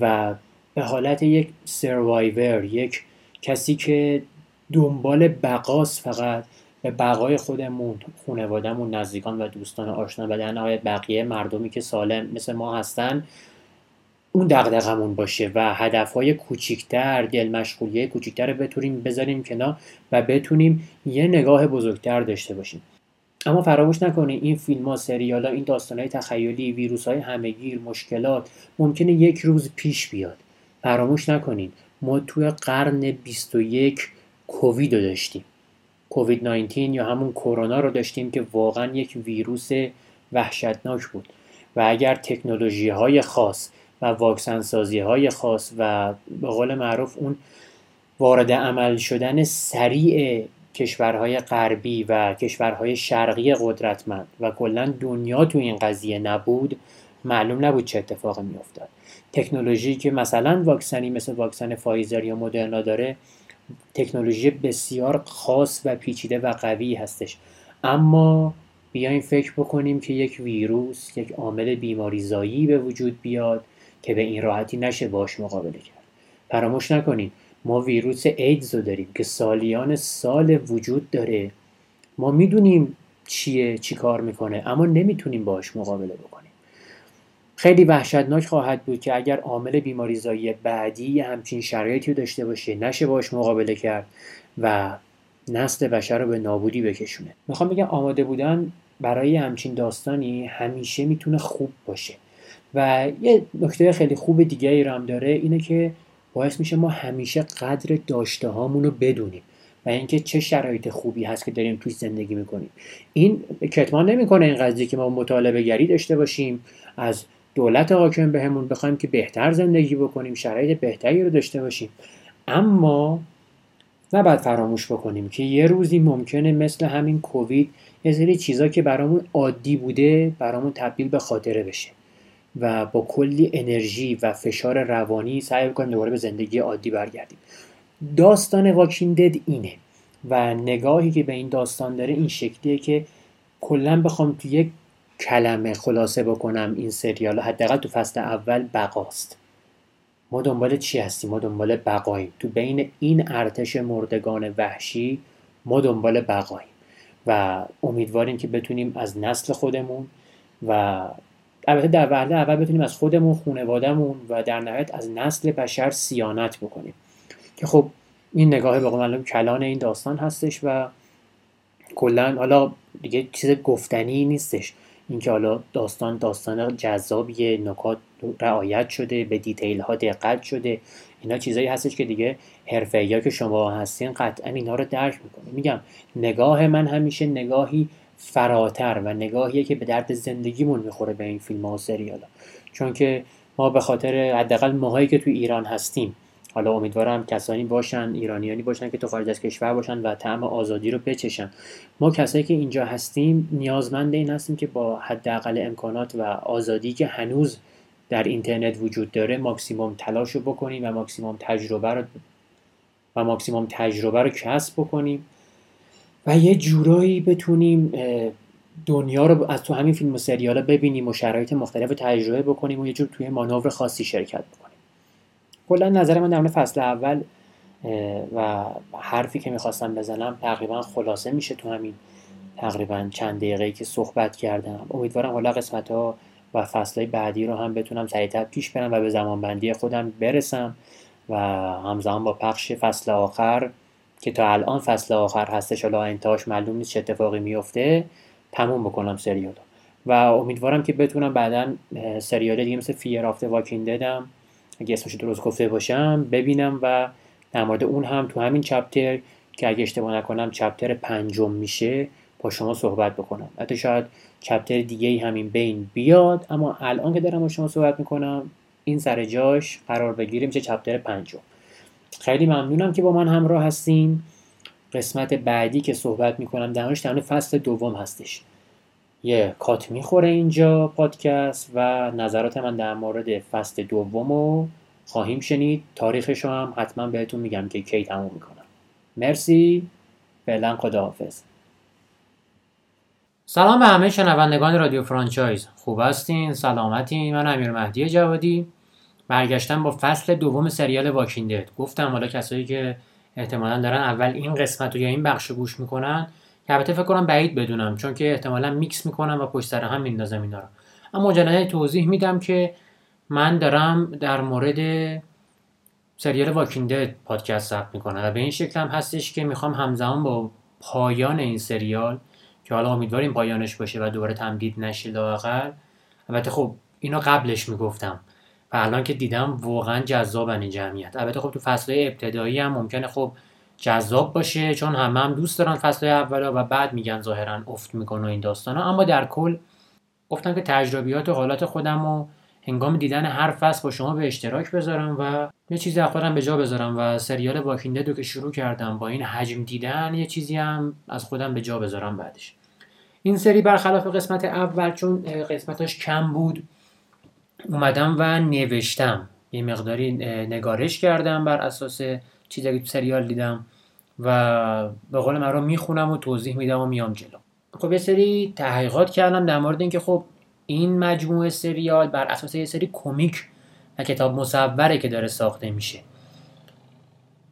و به حالت یک سروایور یک کسی که دنبال بقاس فقط به بقای خودمون خانوادهمون نزدیکان و دوستان آشنا و در نهایت بقیه مردمی که سالم مثل ما هستن اون دغدغمون باشه و هدفهای کوچیکتر دل مشغولیه کوچیکتر رو بتونیم بذاریم کنار و بتونیم یه نگاه بزرگتر داشته باشیم. اما فراموش نکنید این فیلم ها سریال ها این داستان های تخیلی ویروس های همگیر مشکلات ممکنه یک روز پیش بیاد. فراموش نکنید ما توی قرن 21 کووید رو داشتیم. کووید 19 یا همون کرونا رو داشتیم که واقعا یک ویروس وحشتناک بود. و اگر تکنولوژی های خاص و واکسن سازی های خاص و به قول معروف اون وارد عمل شدن سریع کشورهای غربی و کشورهای شرقی قدرتمند و کلا دنیا تو این قضیه نبود معلوم نبود چه اتفاقی میافتاد. تکنولوژی که مثلا واکسنی مثل واکسن فایزر یا مدرنا داره تکنولوژی بسیار خاص و پیچیده و قوی هستش. اما بیاین فکر بکنیم که یک ویروس یک عامل بیماریزایی به وجود بیاد که به این راحتی نشه باش مقابله کرد. فراموش نکنید ما ویروس ایدز رو داریم که سالیان سال وجود داره. ما می‌دونیم چیه چی کار می‌کنه اما نمی‌تونیم باش مقابله بکنیم. خیلی وحشتناک خواهد بود که اگر عامل بیماریزایی بعدی همچین شرایطی رو داشته باشه نشه باش مقابله کرد و نسل بشر رو به نابودی بکشونه. می‌خوام بگم آماده بودن برای همچین داستانی همیشه می‌تونه خوب باشه. و یه نکته خیلی خوب دیگه ای هم داره اینه که باعث میشه ما همیشه قدر داشته هامون رو بدونیم و اینکه چه شرایط خوبی هست که داریم توی زندگی می‌کنیم. این کتمان نمی‌کنه این قضیه که ما مطالبه گری داشته باشیم از دولت حاکم بهمون بخوایم که بهتر زندگی بکنیم شرایط بهتری رو داشته باشیم. اما نباید فراموش بکنیم که یه روزی ممکنه مثل همین کووید یه سری چیزا که برامون عادی بوده برامون تبدیل به خاطره بشه و با کلی انرژی و فشار روانی سعی کنیم دوباره به زندگی عادی برگردیم. داستان واکین دد اینه و نگاهی که به این داستان داره این شکلیه که کلا بخوام تو یک کلمه خلاصه بکنم این سریال حداقل تو فصل اول بقاست. ما دنبال چی هستیم؟ ما دنبال بقاییم. تو بین این ارتش مردگان وحشی ما دنبال بقاییم. و امیدواریم که بتونیم از نسل خودمون و البته در وهله اول بتونیم از خودمون خانوادهمون و در نهایت از نسل بشر سیانت بکنیم. که خب این نگاه به معلوم کلان این داستان هستش و کلا حالا دیگه چیز گفتنی نیستش. اینکه حالا داستان داستان جذابیه نکات رعایت شده به دیتیل ها دقت شده اینا چیزایی هستش که دیگه حرفه که شما هستین قطعا اینا رو درک می‌کنه میگم نگاه من همیشه نگاهی فراتر و نگاهیه که به درد زندگیمون می‌خوره به این فیلم ها و سریال ها. چون که ما به خاطر حداقل ماهایی که تو ایران هستیم حالا امیدوارم کسانی باشن ایرانیانی باشن که تو خارج از کشور باشن و طعم آزادی رو بچشن. ما کسایی که اینجا هستیم نیازمند این هستیم که با حداقل امکانات و آزادی که هنوز در اینترنت وجود داره ماکسیموم تلاش رو بکنیم و ماکسیموم تجربه رو و ماکسیموم تجربه رو کسب بکنیم و یه جورایی بتونیم دنیا رو از تو همین فیلم و سریال ببینیم و شرایط مختلف تجربه بکنیم و یه جور توی مانور خاصی شرکت بکنیم. کلا نظر من در فصل اول و حرفی که می‌خواستم بزنم تقریبا خلاصه میشه تو همین تقریبا چند دقیقه که صحبت کردم. امیدوارم حالا قسمت ها و فصل بعدی رو هم بتونم سریعتر پیش برم و به زمان بندی خودم برسم و همزمان با پخش فصل آخر که تا الان فصل آخر هستش حالا انتهاش معلوم نیست چه اتفاقی میفته تموم بکنم سریال و امیدوارم که بتونم بعدا سریال دیگه مثل فیر آفته واکین ددم اگه اسمش درست گفته باشم ببینم و در مورد اون هم تو همین چپتر که اگه اشتباه نکنم چپتر پنجم میشه با شما صحبت بکنم. حتی شاید چپتر دیگه همین بین بیاد اما الان که دارم با شما صحبت می‌کنم این سر جاش قرار بگیره میشه چپتر پنجم. خیلی ممنونم که با من همراه هستین. قسمت بعدی که صحبت می‌کنم در فصل دوم هستش. یه کات می‌خوره اینجا پادکست و نظرات من در مورد فصل دوم رو خواهیم شنید. تاریخش هم حتما بهتون میگم که کی تموم می‌کنم مرسی. فعلا خداحافظ. سلام به همه شنوندگان رادیو فرانچایز. خوب هستین؟ سلامتین. من امیر مهدی جوادی. برگشتم با فصل دوم سریال واکیندد گفتم حالا کسایی که احتمالا دارن اول این قسمت رو یا این بخش گوش می‌کنن که البته فکر کنم بعید بدونم چون که احتمالا میکس می‌کنم و پشت سر هم میندازم اینا رو. اما مجددا توضیح میدم که من دارم در مورد سریال واکینگ پادکست ثبت می‌کنم و به این شکل هم هستش که می‌خوام همزمان با پایان این سریال که حالا امیدواریم پایانش باشه و دوباره تمدید نشه لاقل البته خب اینو قبلش می‌گفتم و الان که دیدم واقعا جذابن این جمعیت. البته خب تو فصلهای ابتدایی هم ممکنه خب جذاب باشه چون همه هم دوست دارن فصل اولا و بعد میگن ظاهرا افت می‌کنه این داستان ها. اما در کل گفتم که تجربیات و حالات خودم رو هنگام دیدن هر فصل با شما به اشتراک بذارم و یه چیزی از خودم به جا بذارم و سریال واکینده دو که شروع کردم با این حجم دیدن یه چیزی هم از خودم به جا بذارم بعدش این سری برخلاف قسمت اول چون قسمتاش کم بود اومدم و نوشتم یه مقداری نگارش کردم بر اساس چیزی که تو سریال دیدم و به قول من رو می‌خونم و توضیح میدم و میام جلو. خب یه سری تحقیقات کردم در مورد اینکه خب این مجموعه سریال بر اساس یه سری کمیک و کتاب مصوره که داره ساخته میشه.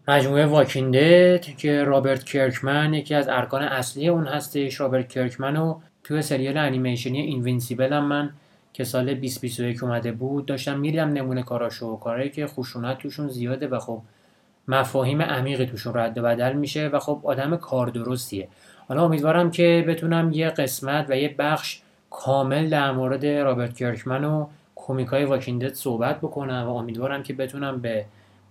مجموعه Walking Dead که رابرت کرکمن یکی از ارکان اصلی اون هستش. رابرت کرکمن و توی سریال انیمیشنی Invincible هم من که سال 2021 اومده بود داشتم می‌دیدم نمونه کاراشو و کارهایی که خشونت توشون زیاده و خب مفاهیم عمیقی توشون رد و بدل میشه و خب آدم کار درستیه. حالا امیدوارم که بتونم یه قسمت و یه بخش کامل در مورد رابرت کرکمن و کومیکای واکیندت صحبت بکنم و امیدوارم که بتونم به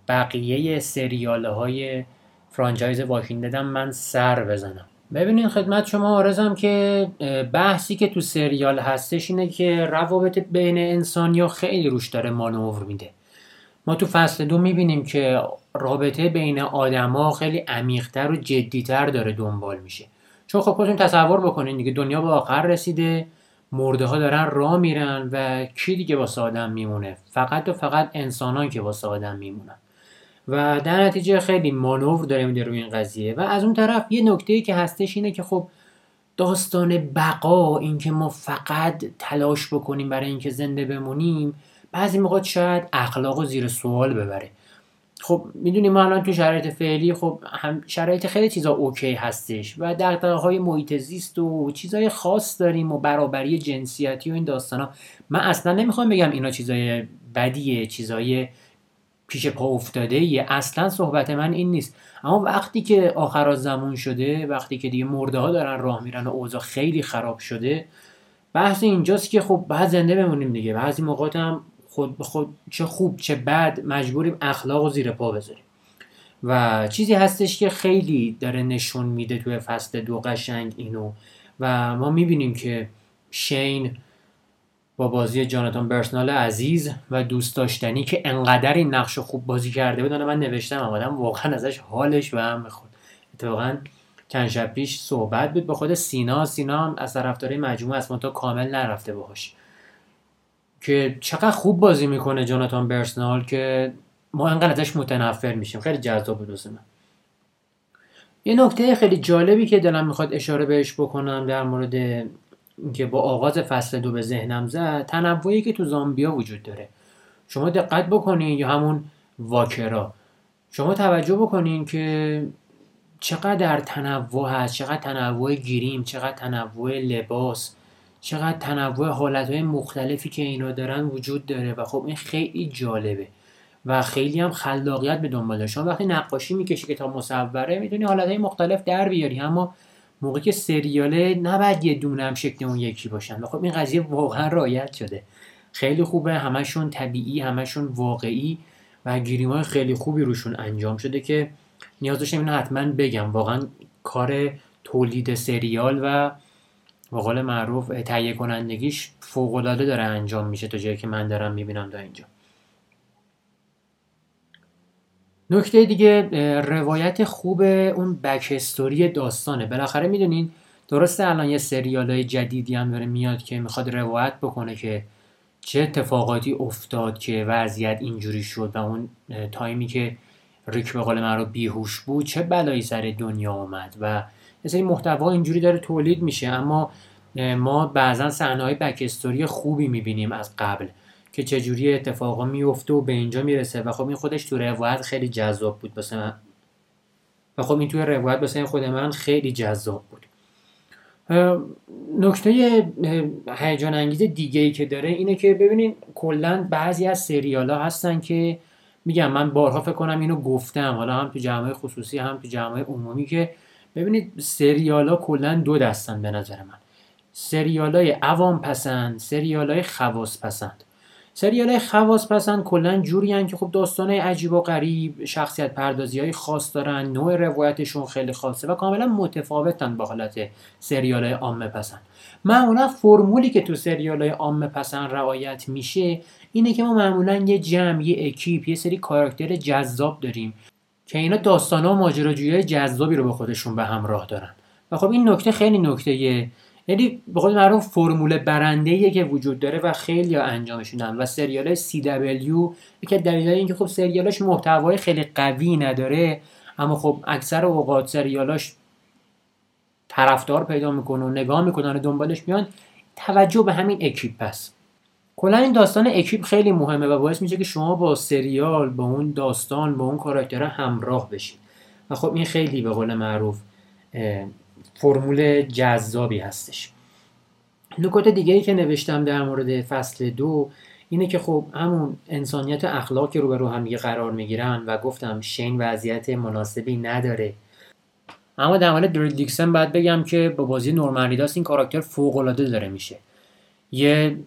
بقیه سریال های فرانچایز واکینددم من سر بزنم. ببینین خدمت شما آرزم که بحثی که تو سریال هستش اینه که روابط بین انسانی خیلی روش داره مانور میده. ما تو فصل دو می‌بینیم که رابطه بین آدما خیلی عمیقتر و جدیتر داره دنبال میشه. چون خب خودتون تصور بکنین دیگه دنیا به آخر رسیده مرده ها دارن راه میرن و کی دیگه با آدم میمونه؟ فقط و فقط انسانان که با آدم میمونن. و در نتیجه خیلی مانور داره میده روی این قضیه. و از اون طرف یه نکته که هستش اینه که خب داستان بقا اینکه ما فقط تلاش بکنیم برای اینکه زنده بمونیم بعضی موقع شاید اخلاق و زیر سوال ببره. خب می‌دونیم ما الان تو شرایط فعلی خب هم شرایط خیلی چیزا اوکی هستش و دقدقه های محیط زیست و چیزای خاص داریم و برابری جنسیتی و این داستان ها من اصلا نمی‌خوام بگم اینا چیزای بدیه چیزای پیش پا افتاده یه اصلا صحبت من این نیست. اما وقتی که آخر زمان شده وقتی که دیگه مرده ها دارن راه میرن و اوضاع خیلی خراب شده بحث اینجاست که خب بعد زنده بمونیم دیگه. بعضی موقات هم خود به خود چه خوب چه بد مجبوریم اخلاق و زیر پا بذاریم. و چیزی هستش که خیلی داره نشون میده توی فصل دو قشنگ اینو. و ما می‌بینیم که شین با بازی جاناتان برسنال عزیز و دوست داشتنی که انقدر این نقش خوب بازی کرده بود من نوشتم آدم واقعا ازش حالش به هم می‌خورد. اتفاقا چند شب پیش صحبت بود به خود سینا. سینا از طرفدارای مجموعه از تا کامل نرفته باهاش. که چقدر خوب بازی می‌کنه جاناتان برسنال که ما انقدر ازش متنفر میشیم. خیلی جذاب بود من یه نکته خیلی جالبی که دلم می‌خواد اشاره بهش بکنم در مورد اینکه با آغاز فصل دو به ذهنم زد تنوعی که تو زامبیا وجود داره. شما دقت بکنین یا همون واکرا. شما توجه بکنین که چقدر تنوع هست چقدر تنوع گیریم چقدر تنوع لباس. چقدر تنوع حالتهای مختلفی که اینا دارن وجود داره و خب این خیلی جالبه. و خیلی هم خلاقیت به دنبال شما وقتی نقاشی می‌کشی که تا مصوره می‌دونی حالتهای مختلف در بیاری. اما موقعی که سریاله نباید یه دونه هم شکل اون یکی باشن. و خب این قضیه واقعا رایت شده. خیلی خوبه. همشون طبیعی همشون واقعی و گیریم های خیلی خوبی روشون انجام شده که نیاز داشتم اینو حتما بگم. واقعا کار تولید سریال و به قول معروف تهیه کنندگیش فوق العاده داره انجام میشه تا جایی که من دارم می‌بینم تا اینجا. نکته دیگه روایت خوب اون بکستوری داستانه. بالاخره می‌دونین درسته الان یه سریال های جدیدی هم داره میاد که می‌خواد روایت بکنه که چه اتفاقاتی افتاد که وضعیت اینجوری شد و اون تایمی که ریک به قول من رو بیهوش بود چه بلایی سر دنیا آمد و یه سری محتوا اینجوری داره تولید میشه اما ما بعضا صحنه های بکستوری خوبی می‌بینیم از قبل که چجوری اتفاقا میفته و به اینجا می‌رسه. و خب این خودش تو روایت خیلی جذاب بود واسه من. و خب این توی روایت واسه خود من خیلی جذاب بود. نکته هیجان انگیز دیگه ای که داره اینه که ببینین کلا بعضی از سریال ها هستن که میگم من بارها فکر کنم اینو گفتم. حالا هم تو جمعه خصوصی هم تو جمعه عمومی که ببینید سریال ها کلا دو دستن به نظر من. سریال های عوام پسند سریال های خواص پسند. سریال خواص پسند کلا جوری که خب داستان عجیب و غریب شخصیت پردازی های خاص دارن نوع روایتشون خیلی خاصه و کاملا متفاوتن با حالت سریال های عامه پسند. معمولا فرمولی که تو سریال های عامه پسند رعایت میشه اینه که ما معمولا یه جمع یه اکیپ یه سری کاراکتر جذاب داریم. که اینا داستان ها و ماجراجویی جذابی رو به خودشون به همراه دارن. و خب این نکته خیلی نکته یعنی به خود معروف فرمول برنده که وجود داره و خیلی ها انجامش و سریال CW یکی دلیل اینکه خب سریالاش محتوای خیلی قوی نداره اما خب اکثر اوقات سریالاش طرفدار پیدا می‌کنه و نگاه می‌کنن و دنبالش میان. توجه به همین اکیپ پس کلا این داستان اکیپ خیلی مهمه و باعث میشه که شما با سریال با اون داستان با اون کاراکتر همراه بشید. و خب این خیلی به قول معروف فرمول جذابی هستش. نکات دیگه ای که نوشتم در مورد فصل دو اینه که خب همون انسانیت اخلاق رو به رو هم قرار می‌گیرن و گفتم شین وضعیت مناسبی نداره. اما در مورد دریل دیکسن باید بگم که با بازی نورمن این کاراکتر فوق العاده داره میشه. یه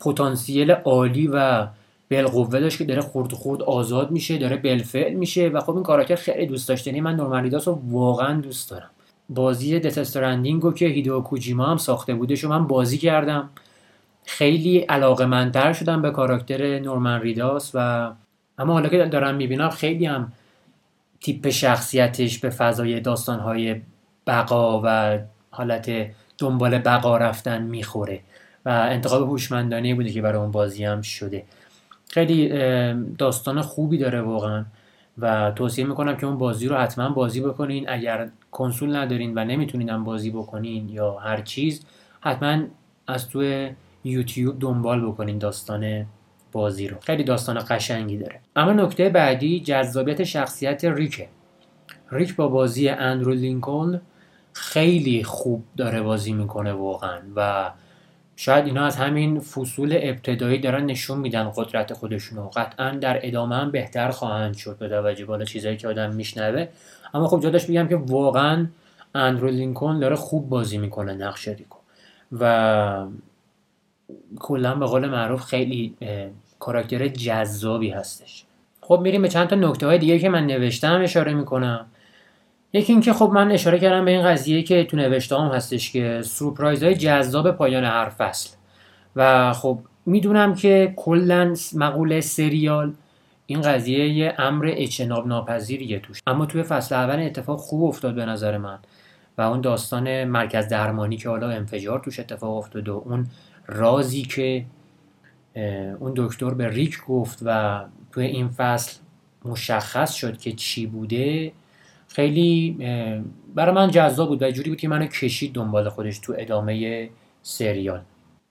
پتانسیل عالی و بالقوه داشت که داره خورد خورد آزاد میشه داره بلفعل میشه و خب این کاراکتر خیلی دوست داشتنی من نورمن ریداس رو واقعا دوست دارم. بازی دتسترندینگ رو که هیدو کوجیما هم ساخته بودش و من بازی کردم. خیلی علاقه منتر شدم به کاراکتر نورمن ریداس و اما حالا که دارم می‌بینم خیلی هم تیپ شخصیتش به فضای داستانهای بقا و حالت دنبال بقا رفتن می‌خوره. انتخاب هوشمندانه بوده که برای اون بازی هم شده. خیلی داستان خوبی داره واقعا و توصیه می‌کنم که اون بازی رو حتما بازی بکنین. اگر کنسول ندارین و نمی‌تونین هم بازی بکنین یا هر چیز حتما از توی یوتیوب دنبال بکنین داستان بازی رو. خیلی داستان قشنگی داره. اما نکته بعدی جذابیت شخصیت ریکه. ریک با بازی اندرو لینکلن خیلی خوب داره بازی می‌کنه واقعا و شاید اینا از همین فصول ابتدایی دارن نشون میدن قدرت خودشونو. قطعا در ادامه هم بهتر خواهند شد به توجه بالا چیزایی که آدم میشنوه. اما خب جادش بگم که واقعا اندرو لینکن داره خوب بازی می‌کنه نقش ریکو. و کلا به قول معروف خیلی کاراکتر جذابی هستش. خب میریم به چند تا نکته های دیگه که من نوشتم اشاره می‌کنم. یکی اینکه خب من اشاره کردم به این قضیه که تو نوشته هم هستش که سورپرایز های جذاب پایان هر فصل. و خب می‌دونم که کلا مقوله سریال این قضیه یه امر اجتناب ناپذیریه توش. اما توی فصل اول اتفاق خوب افتاد به نظر من. و اون داستان مرکز درمانی که حالا انفجار توش اتفاق افتاد و اون رازی که اون دکتر به ریک گفت و توی این فصل مشخص شد که چی بوده خیلی برای من جذاب بود و جوری بود که منو کشید دنبال خودش تو ادامه سریال.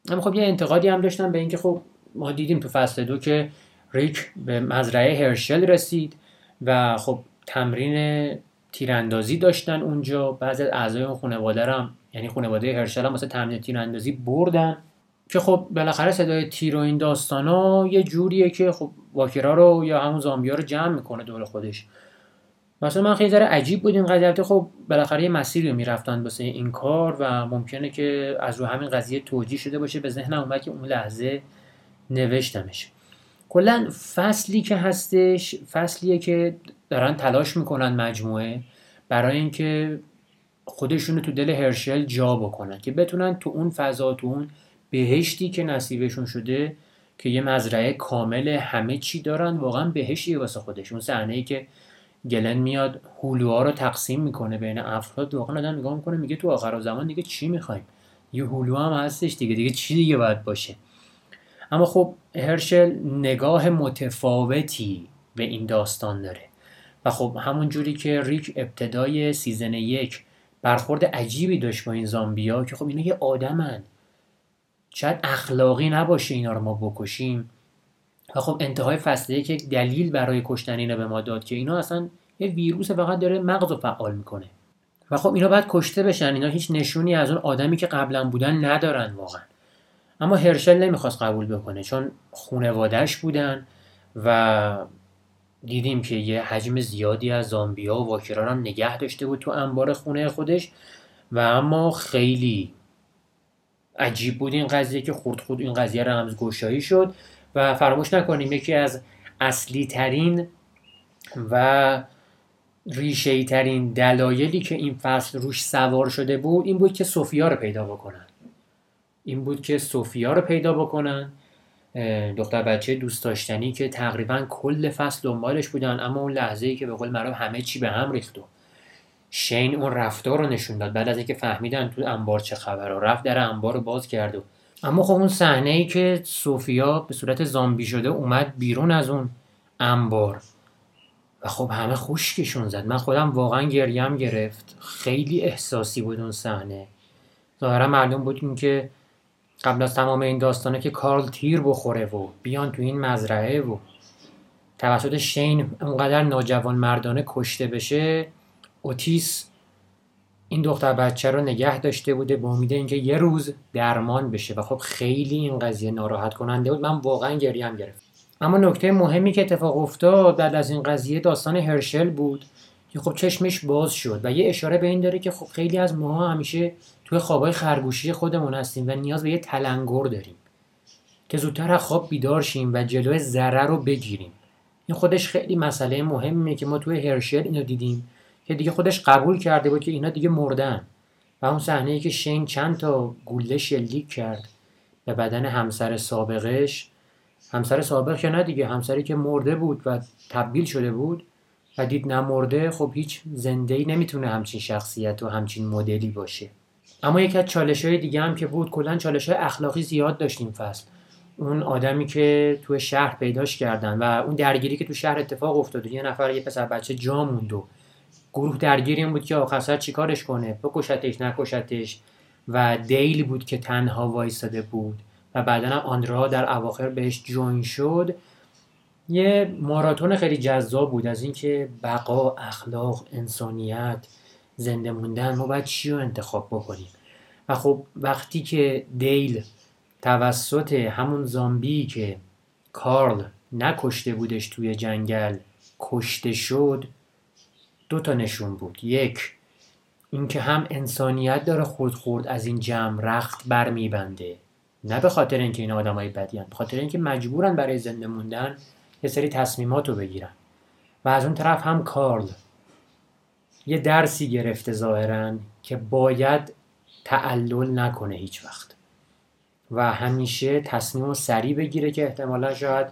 اما خب یه انتقادی هم داشتم به اینکه خب ما دیدیم تو فصل دو که ریک به مزرعه هرشل رسید و خب تمرین تیراندازی داشتن اونجا. بعضی از اعضای اون خانواده هم یعنی خانواده هرشل هم واسه تمرین تیراندازی بردن که خب بالاخره صدای تیر و این داستانا یه جوریه که خب واکرا رو یا همون زامبیا رو جمع می‌کنه دور خودش. مثلا من خیلی ذره عجیب بود این قضیه خب بالاخره یه مسیری رو می‌رفتن واسه این کار و ممکنه که از رو همین قضیه توجیه شده باشه. به ذهنم اومد که اون لحظه نوشتمش. کلا فصلی که هستش فصلیه که دارن تلاش می‌کنن مجموعه برای اینکه خودشونو تو دل هرشل جا بکنن که بتونن تو اون فضا تو اون بهشتی که نصیبشون شده که یه مزرعه کامل همه چی دارن واقعا بهشتی واسه خودشون. صحنه ای که گلن میاد هولوها رو تقسیم می‌کنه بین افراد. واقعا آدم نگاه می‌کنه میگه تو آخر زمان دیگه چی می‌خوایم؟ یه هیولا هم هستش دیگه دیگه چی دیگه باید باشه؟ اما خب هرشل نگاه متفاوتی به این داستان داره. و خب همون جوری که ریک ابتدای season یک برخورد عجیبی داشت با این زامبیا که خب اینا یه آدمن. شاید اخلاقی نباشه اینا رو ما بکشیم. و خب انتهای فصل که دلیل برای کشتن اینا به ما داد که اینا اصلا یه ویروس فقط داره مغز رو فعال می‌کنه. و خب اینا باید کشته بشن اینا هیچ نشونی از اون آدمی که قبلا بودن ندارن واقعا. اما هرشل نمی‌خواست قبول بکنه چون خونوادهش بودن و دیدیم که یه حجم زیادی از زامبیا و واکران هم نگه داشته بود تو انبار خونه خودش و اما خیلی عجیب بود این قضیه که خورد خود این قضیه رمزگشایی شد. و فراموش نکنیم یکی از اصلی ترین و ریشه ترین دلایلی که این فصل روش سوار شده بود این بود که سوفیا رو پیدا بکنن. این بود که سوفیا رو پیدا بکنن. دختر بچه دوست داشتنی که تقریبا کل فصل دنبالش بودن اما اون لحظه ای که به قول معروف همه چی به هم ریخت و شین اون رفتار رو نشون داد. بعد از اینکه فهمیدن تو انبار چه خبر رفت در انبار رو باز کرد و اما خب اون صحنه ای که سوفیا به صورت زامبی شده اومد بیرون از اون انبار. و خب همه خوشکشون زد. من خودم واقعا گریم گرفت. خیلی احساسی بود اون صحنه. ظاهرا معلوم بود که قبل از تمام این داستانه که کارل تیر بخوره و بیان تو این مزرعه و توسط شین اونقدر ناجوان مردانه کشته بشه اوتیس این دختر بچه رو نگه داشته بوده با امید اینکه یه روز درمان بشه و خب خیلی این قضیه ناراحت کننده بود. من واقعا گریم گرفت اما نکته مهمی که اتفاق افتاد بعد از این قضیه داستان هرشل بود که خب چشمش باز شد و یه اشاره به این داره که خب خیلی از ماها همیشه توی خوابای خرگوشی خودمون هستیم و نیاز به یه تلنگر داریم که زودتر از خواب بیدار شیم و جلوی ذره رو بگیریم. این خودش خیلی مسئله مهمیه که ما توی هرشل اینو دیدیم. که دیگه خودش قبول کرده بود که اینا دیگه مردن. و اون صحنه ای که شین چند تا گوله شلیک کرد به بدن همسر سابقش. همسر سابق که نه دیگه همسری که مرده بود و تبدیل شده بود و دید نمرده خب هیچ زنده ای نمی‌تونه همچین شخصیت و همچین مدلی باشه. اما یکی از چالش های دیگه هم که بود کلا چالش های اخلاقی زیاد داشتیم فصل. اون آدمی که تو شهر پیداش کردن و اون درگیری که تو شهر اتفاق افتاد یه نفر یه پسر بچه جا موند و گروه درگیری این بود که آخر سر چیکارش کنه؟ بکشتش نکشتش. و دیل بود که تنها وایستاده بود. و بعدا آندرا در اواخر بهش جوین شد. یه ماراتون خیلی جذاب بود. از اینکه بقا اخلاق انسانیت زنده موندن. ما باید چی رو انتخاب بکنیم؟ و خب وقتی که دیل توسط همون زامبی که کارل نکشته بودش توی جنگل کشته شد دو تا نشون بود. یک اینکه هم انسانیت داره خورد خورد از این جمع رخت بر میبنده نه به خاطر اینکه این آدمای بدیان به خاطر اینکه مجبورن برای زنده موندن یه سری تصمیمات رو بگیرن. و از اون طرف هم کارل. یه درسی گرفته ظاهرا که باید تعلل نکنه هیچ وقت. و همیشه تصمیم سریع بگیره که احتمالا شاید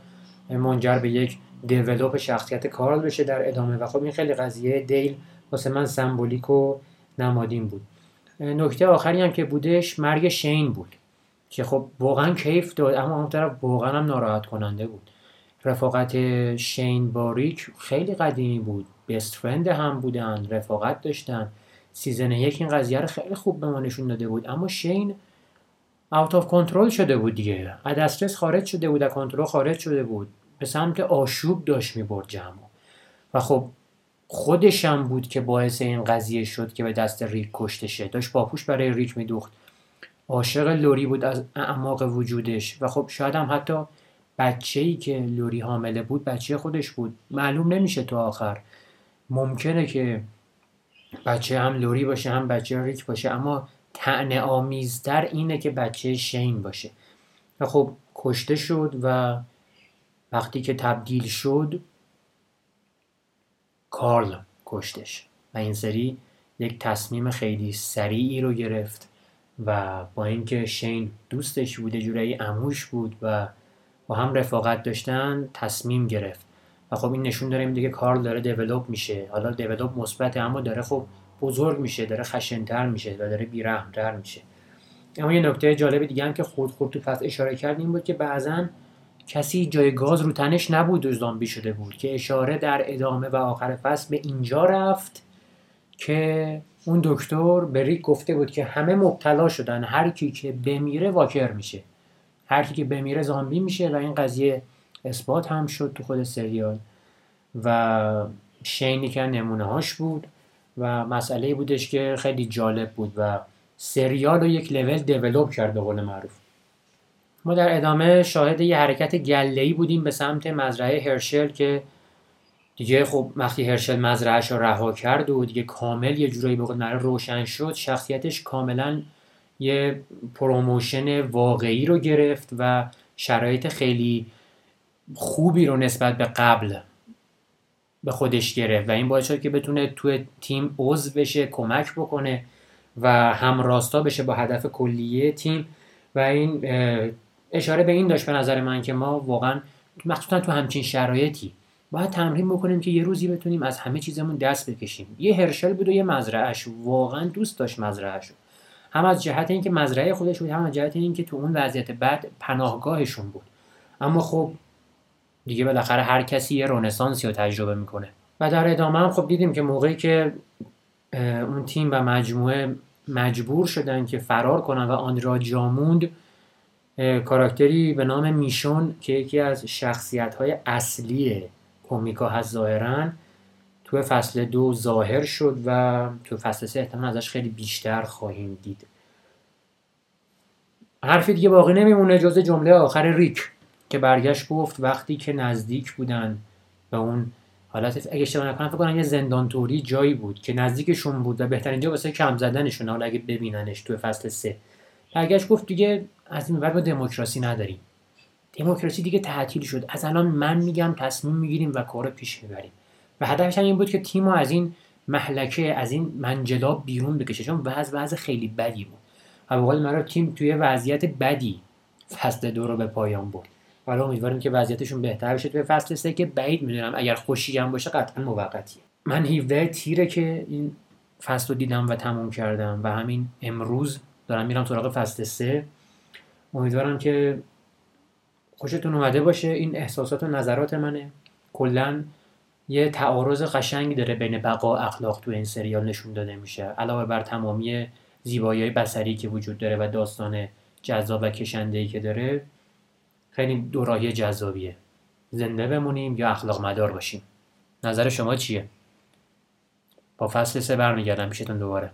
منجر به یک develop شخصیت کارل بشه در ادامه. و خب این خیلی قضیه دیل واسه من سمبولیک و نمادین بود. نکته آخری هم که بودش مرگ شین بود که خب واقعا کیف داد اما اون طرف واقعا هم ناراحت کننده بود. رفاقت شین با ریک خیلی قدیمی بود best friend هم بودن رفاقت داشتن. season یک این قضیه رو خیلی خوب به ما نشون داده بود اما شین out of control شده بود دیگه. از دسترس خارج شده بود از کنترل خارج شده بود. به سمت آشوب داشت می‌برد جمع. و خب خودش هم بود که باعث این قضیه شد که به دست ریک کشته شه. داشت پاپوش برای ریک میدوخت. عاشق لوری بود از اعماق وجودش. و خب شاید هم حتی بچه ای که لوری حامله بود بچه خودش بود. معلوم نمیشه تا آخر. ممکنه که بچه هم لوری باشه هم بچه ریک باشه اما تعنه آمیزتر اینه که بچه شین باشه. و خب کشته شد و وقتی که تبدیل شد کارل کشتش و این سری یک تصمیم خیلی سریعی رو گرفت و با اینکه شین دوستش بوده جورایی اموش بود و با هم رفاقت داشتن تصمیم گرفت. و خب این نشون داره دیگه کارل داره دیولوب میشه. حالا دیولوب مثبته اما داره خب بزرگ میشه داره خشنتر میشه و داره بیرحمتر میشه. اما یه نکته جالب دیگه هم که خود خود تو پس اشاره کردیم بود که بعضا کسی جای گاز رو تنش نبود و زامبی شده بود که اشاره در ادامه و آخر فصل به اینجا رفت که اون دکتر به ریک گفته بود که همه مبتلا شدن. هر کی که بمیره واکر میشه. هر کی که بمیره زامبی میشه و این قضیه اثبات هم شد تو خود سریال. و شینی که نمونه هاش بود و مسئله بودش که خیلی جالب بود و سریال رو یک لول دیولوب کرد به قول معروف. ما در ادامه شاهد یه حرکت گله‌ای بودیم به سمت مزرعه هرشل که دیگه خب وقتی هرشل مزرعهش رو رها کرد و دیگه کامل یه جورایی به روشن شد شخصیتش کاملا یه promotion واقعی رو گرفت و شرایط خیلی خوبی رو نسبت به قبل به خودش گرفت و این باعث شد که بتونه توی تیم عضو بشه کمک بکنه و هم راستا بشه با هدف کلیه تیم و این اشاره به این داشت به نظر من که ما واقعا مخصوصا تو همچین شرایطی باید تمرین بکنیم که یه روزی بتونیم از همه چیزمون دست بکشیم. یه هرشل بود و یه مزرعهش واقعا دوست داشت مزرعهش هم از جهت اینکه مزرعه خودش بود هم از جهت اینکه تو اون وضعیت بعد پناهگاهشون بود. اما خب دیگه بالاخره هر کسی یه رونسانسی رو تجربه می‌کنه. و در ادامه هم خب دیدیم که موقعی که اون تیم و مجموعه مجبور شدن که فرار کنن و آندرا جاموند کاراکتری به نام میشون که یکی از شخصیت های اصلی کومیکا هست ظاهرا. تو فصل دو ظاهر شد و تو فصل سه احتمال ازش خیلی بیشتر خواهیم دید. حرفی دیگه باقی نمیمونه جز جمله آخر ریک که برگشت گفت وقتی که نزدیک بودن به اون حالت اگه اشتباه نکنم فکر کنم یه زندان توری جایی بود که نزدیکشون بود و بهترین جا واسه کم زدنشون حالا اگه ببیننش تو فصل سه. برگشت گفت دیگه از این بعد ما دموکراسی نداریم. دموکراسی دیگه تعطیل شد. از الان من میگم تصمیم می‌گیریم و کار پیش می‌بریم. و هدفش این بود که تیم از این محلکه از این منجلاب بیرون بکشه. چون وضع وضع خیلی بدی بود. و به قول تیم توی وضعیت بدی فصل دو رو به پایان برد. حالا امیدواریم که وضعیتشون بهتر بشه توی فصل سه که بعید می‌دونم اگر خوشی هم باشه قطعا موقتیه. من 17 تیره که این فصل رو دیدم و تموم کردم و همین امروز دارم میرم سراغ فصل سه. امیدوارم که خوشتون اومده باشه. این احساسات و نظرات منه. کلا یه تعارض قشنگی داره بین بقا اخلاق تو این سریال نشون داده میشه. علاوه بر تمامی زیبایی بصری که وجود داره و داستان جذاب و کشنده که داره خیلی دوراهی جذابیه. زنده بمونیم یا اخلاق مدار باشیم؟ نظر شما چیه؟ با فصل سه برمیگردم پیشتون دوباره.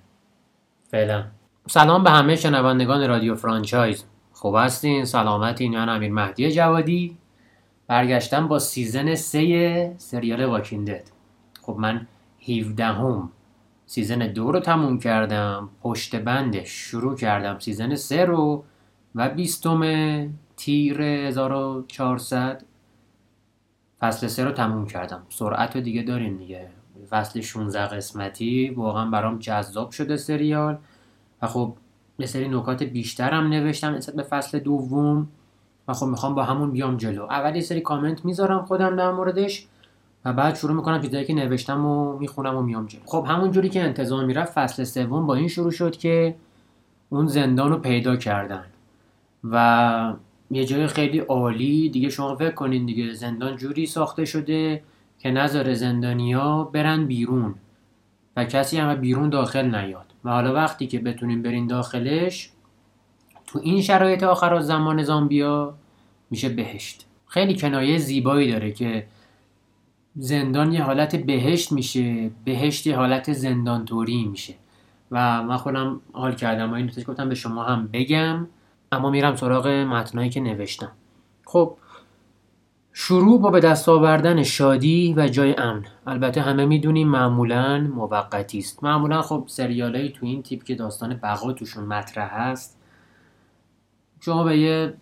فعلا. سلام به همه شنوندگان رادیو Franchise. خوب هستین؟ سلامتین. من امیر مهدی جوادی. برگشتم با season سه سریال Walking Dead خب من 17 هم season دو رو تموم کردم. پشت بندش شروع کردم season سه رو و بیستم تیر 1400 فصل سه رو تموم کردم. سرعت رو دیگه داریم دیگه. فصل 16 قسمتی. واقعا برام جذاب شده سریال. و خب یه سری نکات بیشترم نوشتم نسبت به فصل دوم و خب می‌خوام با همون بیام جلو. اول یه سری کامنت می‌ذارم خودم در موردش و بعد شروع می‌کنم چیزایی که نوشتم و می‌خونم و میام جلو. خب همون جوری که انتظار می‌رفت فصل سوم با این شروع شد که اون زندان رو پیدا کردن. و یه جای خیلی عالی دیگه شما فکر کنین دیگه زندان جوری ساخته شده که نظر زندانیا برن بیرون و کسی هم بیرون داخل نیاد. و حالا وقتی که بتونیم برین داخلش تو این شرایط آخر از زمان زامبیا میشه بهشت. خیلی کنایه زیبایی داره که زندان یه حالت بهشت میشه بهشت یه حالت زندان توری میشه. و من خودم حال کردم و این گفتم به شما هم بگم اما میرم سراغ متنایی که نوشتم. خب شروع با به دست آوردن شادی و جای امن. البته همه می‌دونیم معمولا موقتی است. معمولا خب سریالایی تو این تیپ که داستان بقا توشون مطرح هست شما به یه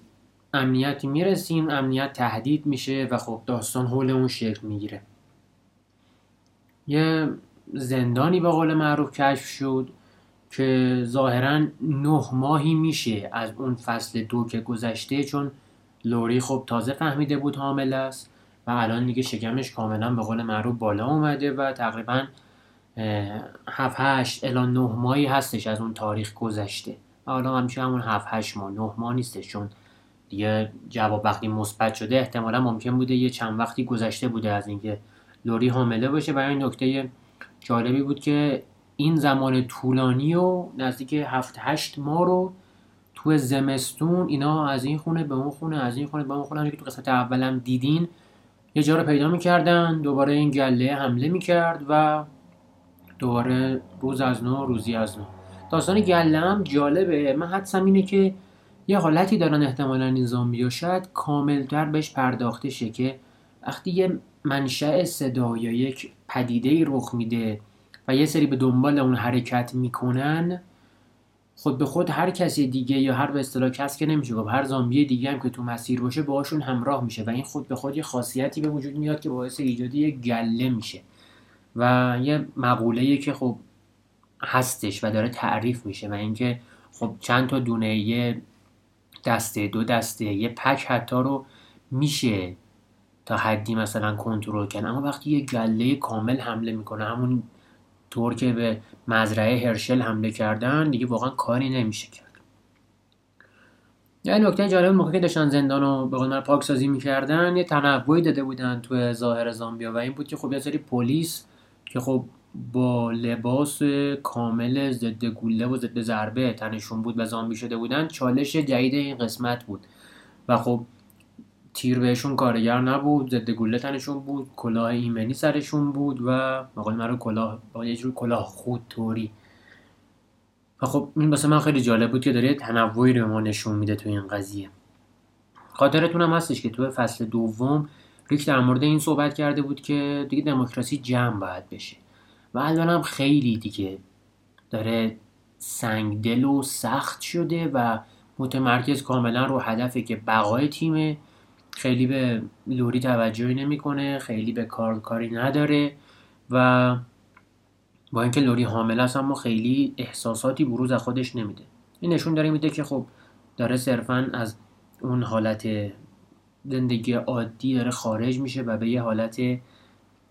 امنیتی می‌رسیم امنیت تهدید میشه و خب داستان حول اون شکل می‌گیره. یه زندانی به قول معروف کشف شد که ظاهرا نه ماهی میشه از اون فصل دو که گذشته چون لوری خب تازه فهمیده بود حامل است و الان دیگه شکمش کاملا به قول معروف بالا اومده و تقریبا 7 8 الان 9 ماهی هستش از اون تاریخ گذشته. و حالا همیشه همون 7 8 ماه 9 ماه نیستش چون دیگه جواب وقتی مثبت شده احتمالا ممکن بوده یه چند وقتی گذشته بوده از اینکه لوری حامله باشه. و این نکته جالبی بود که این زمان طولانی و نزدیک 7 8 ماه رو تو زمستون اینا از این خونه به اون خونه از این خونه به اون خونه که تو قسمت اولم دیدین یه جا رو پیدا می‌کردن دوباره این گله حمله می‌کرد و دوباره روز از نو روزی از نو. داستان گله هم جالبه. من حدسم اینه که یه حالتی دارن احتمالا این زامبیا شاید کاملتر بهش پرداخته شه که وقتی یه منشأ صدا یا یک پدیده رخ میده و یه سری به دنبال اون حرکت می‌کنن خود به خود هر کسی دیگه یا هر به اصطلاح کس که نمیشه گفت هر زامبی دیگه هم که تو مسیر باشه باهاشون همراه میشه و این خود به خود یه خاصیتی به وجود میاد که باعث ایجاد یه گله میشه و یه مقوله که خب هستش و داره تعریف میشه و اینکه خب چند تا دونه یه دسته دو دسته یه پک حتی رو میشه تا حدی مثلا کنترل کنه. اما وقتی یه گله کامل حمله می‌کنه همون طور که به مزرعه هرشل حمله کردن دیگه واقعا کاری نمیشه کرد. یه نکته جالب موقع که داشتن زندان رو به قول پاک سازی می‌کردن یه تنوعی داده بودن تو ظاهر زامبیا و این بود که خب یه سری پلیس که خب با لباس کامل ضد گوله و ضد ضربه تنشون بود و زامبی شده بودن چالش جدید این قسمت بود. و خب تیر بهشون کارگر نبود ضد گوله تنشون بود کلاه ایمنی سرشون بود و مقال مرا کلاه با یه جور کلاه خود توری و خب این واسه من خیلی جالب بود که داره تنوعی رو ما نشون میده تو این قضیه. خاطرتون هم هستش که تو فصل دوم ریک در مورد این صحبت کرده بود که دیگه دموکراسی جمع باید بشه. و الان هم خیلی دیگه داره سنگدل و سخت شده و متمرکز کاملا رو هدفه که بقای تیمه. خیلی به لوری توجهی نمی‌کنه خیلی به کار کاری نداره و با اینکه لوری حامل است اما خیلی احساساتی بروز از خودش نمیده. این نشون داره میده که خب داره صرفا از اون حالت زندگی عادی داره خارج میشه و به یه حالت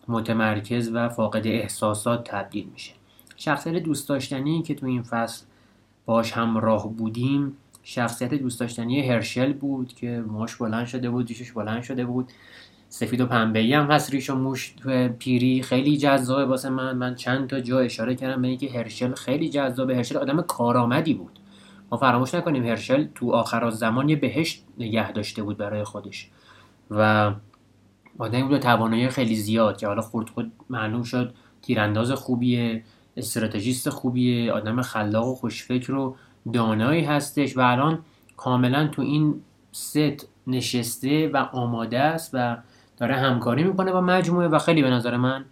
متمرکز و فاقد احساسات تبدیل میشه. شخصیت دوست داشتنی که تو این فصل باش همراه بودیم شخصیت دوست داشتنی هرشل بود که موش بلند شده بود ریشش بلند شده بود. سفید و پنبه هم هست ریش و موش پیری خیلی جذابه واسه من. من چند تا جا اشاره کردم به اینکه هرشل خیلی جذابه. هرشل آدم کارآمدی بود. ما فراموش نکنیم هرشل تو آخر زمان یه بهشت نگه داشته بود برای خودش. و آدمی بود توانایی خیلی زیاد که حالا خورد خود معلوم شد تیرانداز خوبیه استراتژیست خوبیه آدم خلاق و خوشفکر و دانایی هستش و الان کاملا تو این ست نشسته و آماده است و داره همکاری می‌کنه با مجموعه و خیلی به نظر من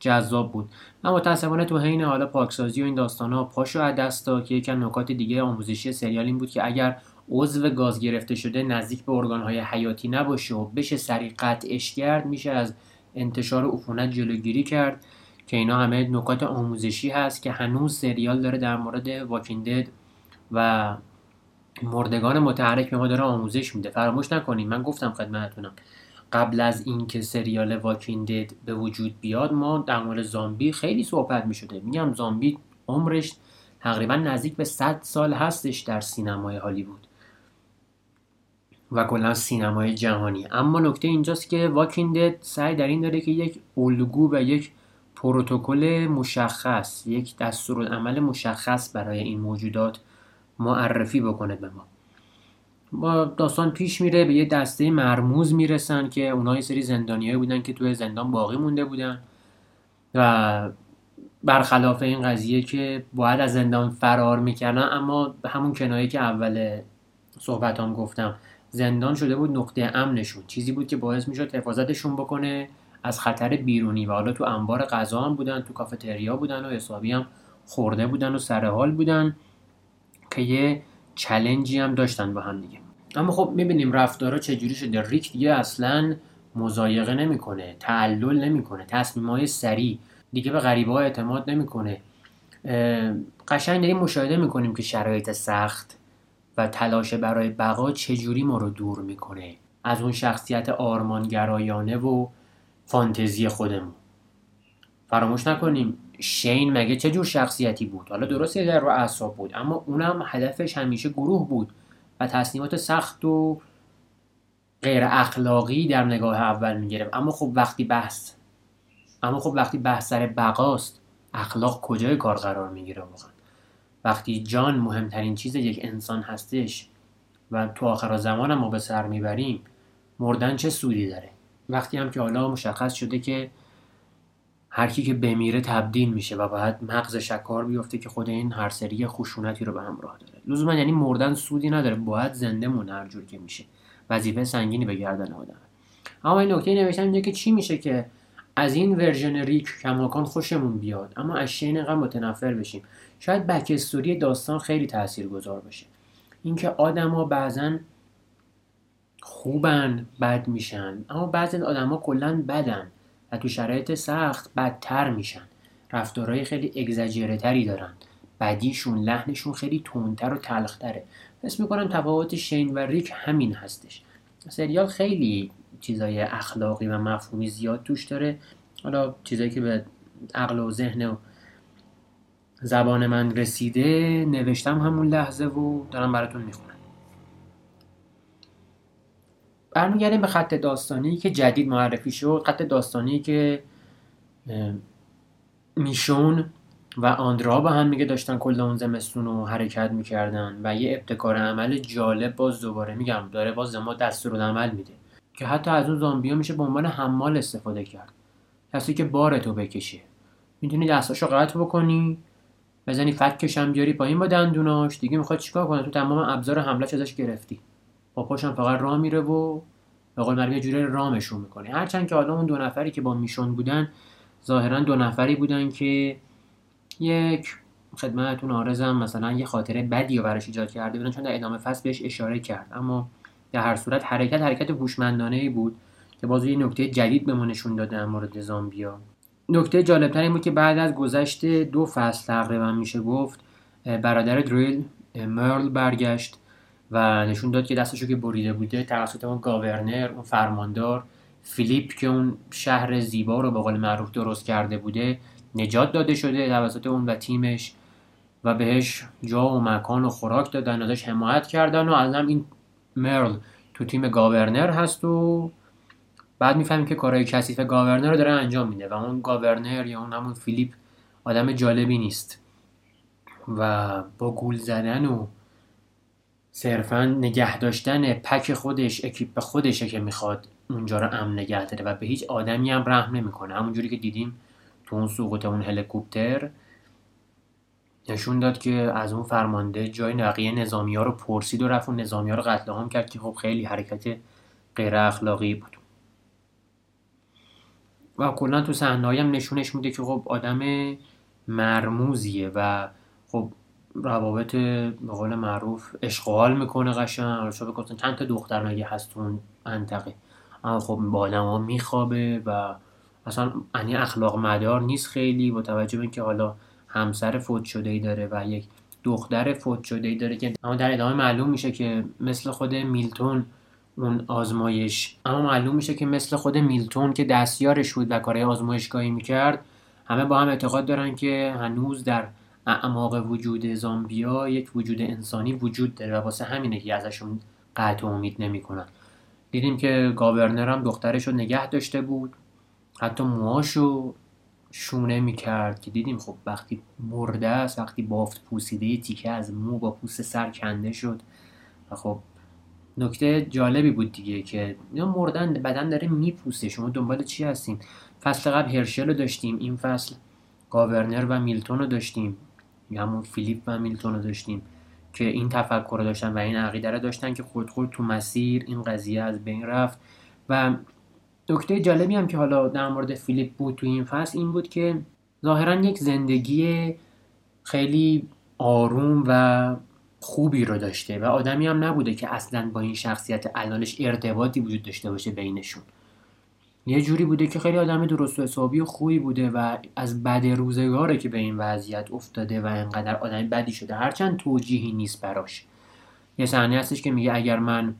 جذاب بود. من متاسفانه تو حین حالا پاکسازی و این داستان ها پاشو از دست که یکم نکات دیگه آموزشی سریال این بود که اگر عضو گاز گرفته شده نزدیک به ارگانهای حیاتی نباشه و بشه سریع قطعش کرد میشه از انتشار عفونت جلوگیری کرد که اینا همه نکات آموزشی هست که هنوز سریال داره در مورد واکیندد و مردگان متحرک به ما داره آموزش میده. فراموش نکنیم من گفتم خدمتتونم. قبل از اینکه سریال واکین دد به وجود بیاد ما در مورد زامبی خیلی صحبت می‌شده. میگم زامبی عمرش تقریبا نزدیک به 100 سال هستش در سینمای هالیوود. و کلا سینمای جهانی. اما نکته اینجاست که واکین سعی در این داره که یک الگو و یک پروتکل مشخص یک دستورالعمل مشخص برای این موجودات معرفی بکنه به ما. با داستان پیش میره به یه دسته مرموز می‌رسن که اونها یه سری زندانیایی بودن که توی زندان باقی مونده بودن. و برخلاف این قضیه که باید از زندان فرار می‌کردن اما همون کنایه که اول صحبتام گفتم زندان شده بود نقطه امنشون. چیزی بود که باعث می‌شد حفاظتشون بکنه از خطر بیرونی. و حالا تو انبار غذا هم بودن تو کافتریا بودن و حسابی هم خورده بودن و سرحال بودن. که یه چلنجی هم داشتن با هم دیگه. اما خب می‌بینیم رفتارا چجوری شده. ریک دیگه اصلا مزایقه نمی‌کنه تعلل نمی‌کنه تصمیم های سریع دیگه به غریبه ها اعتماد نمی‌کنه. قشنگ داریم مشاهده می‌کنیم که شرایط سخت و تلاش برای بقا چجوری ما رو دور می‌کنه. از اون شخصیت آرمانگرایانه و فانتزی خودمون. فراموش نکنیم شین مگه چه جور شخصیتی بود؟ حالا درسته در رو اعصاب بود اما اونم هدفش همیشه گروه بود و تصمیمات سخت و غیر اخلاقی در نگاه اول می‌گرفت. اما خب وقتی بحث اما خب وقتی بحث سر بقاست اخلاق کجای کار قرار می‌گیره واقعا؟ وقتی جان مهمترین چیز یک انسان هستش و تو آخر زمان ما به سر می‌بریم مردن چه سودی داره؟ وقتی هم که حالا مشخص شده که هر کی که بمیره تبدیل میشه و باید مغز شکار بیفته که خود این هر سری خشونتی رو به همراه داره. لزوما یعنی مردن سودی نداره باید زنده مون هر جور که میشه. وظیفه سنگینی به گردن آدم. اما این نکته نوشتم اینجا که چی میشه که از این ورژن ریک کماکان خوشمون بیاد؟ اما از شین اینقدر متنفر بشیم. شاید بک داستان خیلی تاثیرگذار باشه. اینکه آدما بعضا خوبن بد میشن. اما بعضی آدما کلا بدن. تو شرایط سخت بدتر میشن. رفتارهای خیلی اگزاجره تری دارن. بدیشون لحنشون خیلی تندتر و تلختره. پس می‌کنم تفاوت شین و ریک همین هستش. سریال خیلی چیزای اخلاقی و مفهومی زیاد توش داره. حالا چیزایی که به عقل و ذهن و زبان من رسیده نوشتم همون لحظه و دارم براتون می‌خونم. برمیگردیم به خط داستانی که جدید معرفی شد. خط داستانی که میشون و آندرا با هم میگه داشتن کل اون زمستون رو حرکت می‌کردن و یه ابتکار عمل جالب باز دوباره میگم داره باز ما دستور عمل میده که حتی از اون زامبیا میشه به عنوان حمال استفاده کرد. کسی که بار تو بکشه. می‌تونی دستاشو قطع بکنی بزنی فکش هم بیاری پایین با دندوناش دیگه می‌خواد چیکار کنه؟ تو تمام ابزار حمله ازش گرفتی. با پاشم فقط راه میره و به قول معروف یه جوری رامشون می‌کنه. هرچند که حالا اون دو نفری که با میشون بودن ظاهرا دو نفری بودن که یک خدمتتون آرزم مثلا یه خاطره بدی رو براش ایجاد کرده بودن چون در ادامه فصل بهش اشاره کرد. اما در هر صورت حرکت حرکت هوشمندانه ای بود که باز یه نکته جدید به ما نشون داده در مورد زامبیا. نکته جالبتر این بود که بعد از گذشت دو فصل تقریبا میشه گفت برادر دریل مرل برگشت. و نشون داد که دستشو که بریده بوده توسط اون governor اون فرماندار فیلیپ که اون شهر زیبا رو به قول معروف درست کرده بوده نجات داده شده توسط اون و تیمش و بهش جا و مکان و خوراک دادن ازش حمایت کردن و الان این مرل تو تیم governor هست و بعد می‌فهمیم که کارهای کثیف governor رو داره انجام میده و اون governor یا اون همون فیلیپ آدم جالبی نیست. و با گول زدن و صرفا نگه داشتن پک خودش اکیپ خودشه که می‌خواد اونجا رو امن نگه داره و به هیچ آدمی هم رحم نمی‌کنه. همونجوری که دیدیم تو اون سقوط اون هلیکوپتر نشون داد که از اون فرمانده جای نقیه نظامی ها رو پرسید و رفت اون نظامی ها رو قتل عام کرد که خب خیلی حرکت غیر اخلاقی بود. و کلا تو صحنه هم نشونش میده که خب آدم مرموزیه و خب روابط به قول معروف اشغال می‌کنه قشنگ. شو بگفتن چند تا دختر مگه هست تو اون منطقه. اما خب با آدم ها میخوابه و اصلا انی اخلاق مدار نیست خیلی با توجه به اینکه حالا همسر فوت شده ای داره و یک دختر فوت شده ای داره که اما در ادامه معلوم میشه که مثل خود میلتون اون آزمایش. اما معلوم میشه که مثل خود میلتون که دستیارش بود و کارهای آزمایشگاهی می‌کرد همه با هم اعتقاد دارن که هنوز در اعماق وجود زامبیا یک وجود انسانی وجود داره و واسه همینه که ازشون قطع امید نمی‌کنن. دیدیم که گاورنر هم دخترش رو نگه داشته بود. حتی موهاشو شونه می‌کرد که دیدیم خب وقتی مرده است وقتی بافت پوسیده تیکه از مو با پوست سر کنده شد. و خب نکته جالبی بود دیگه که اینا مردن بدن داره میپوسه. شما دنبال چی هستیم فصل قبل هرشل رو داشتیم این فصل گاورنر و میلتون رو داشتیم. همون فیلیپ و میلتون رو داشتیم که این تفکر رو داشتن و این عقیده رو داشتن که خود خود تو مسیر این قضیه از بین رفت. و نکته جالبی هم که حالا در مورد فیلیپ بود تو این فصل این بود که ظاهرا یک زندگی خیلی آروم و خوبی رو داشته و آدمی هم نبوده که اصلا با این شخصیت الانش ارتباطی وجود داشته باشه بینشون. یه جوری بوده که خیلی آدم درست و حسابی و خوبی بوده و از بد روزگاره که به این وضعیت افتاده و انقدر آدم بدی شده. هرچند توجیهی نیست براش. یه صحنه هستش که میگه اگر من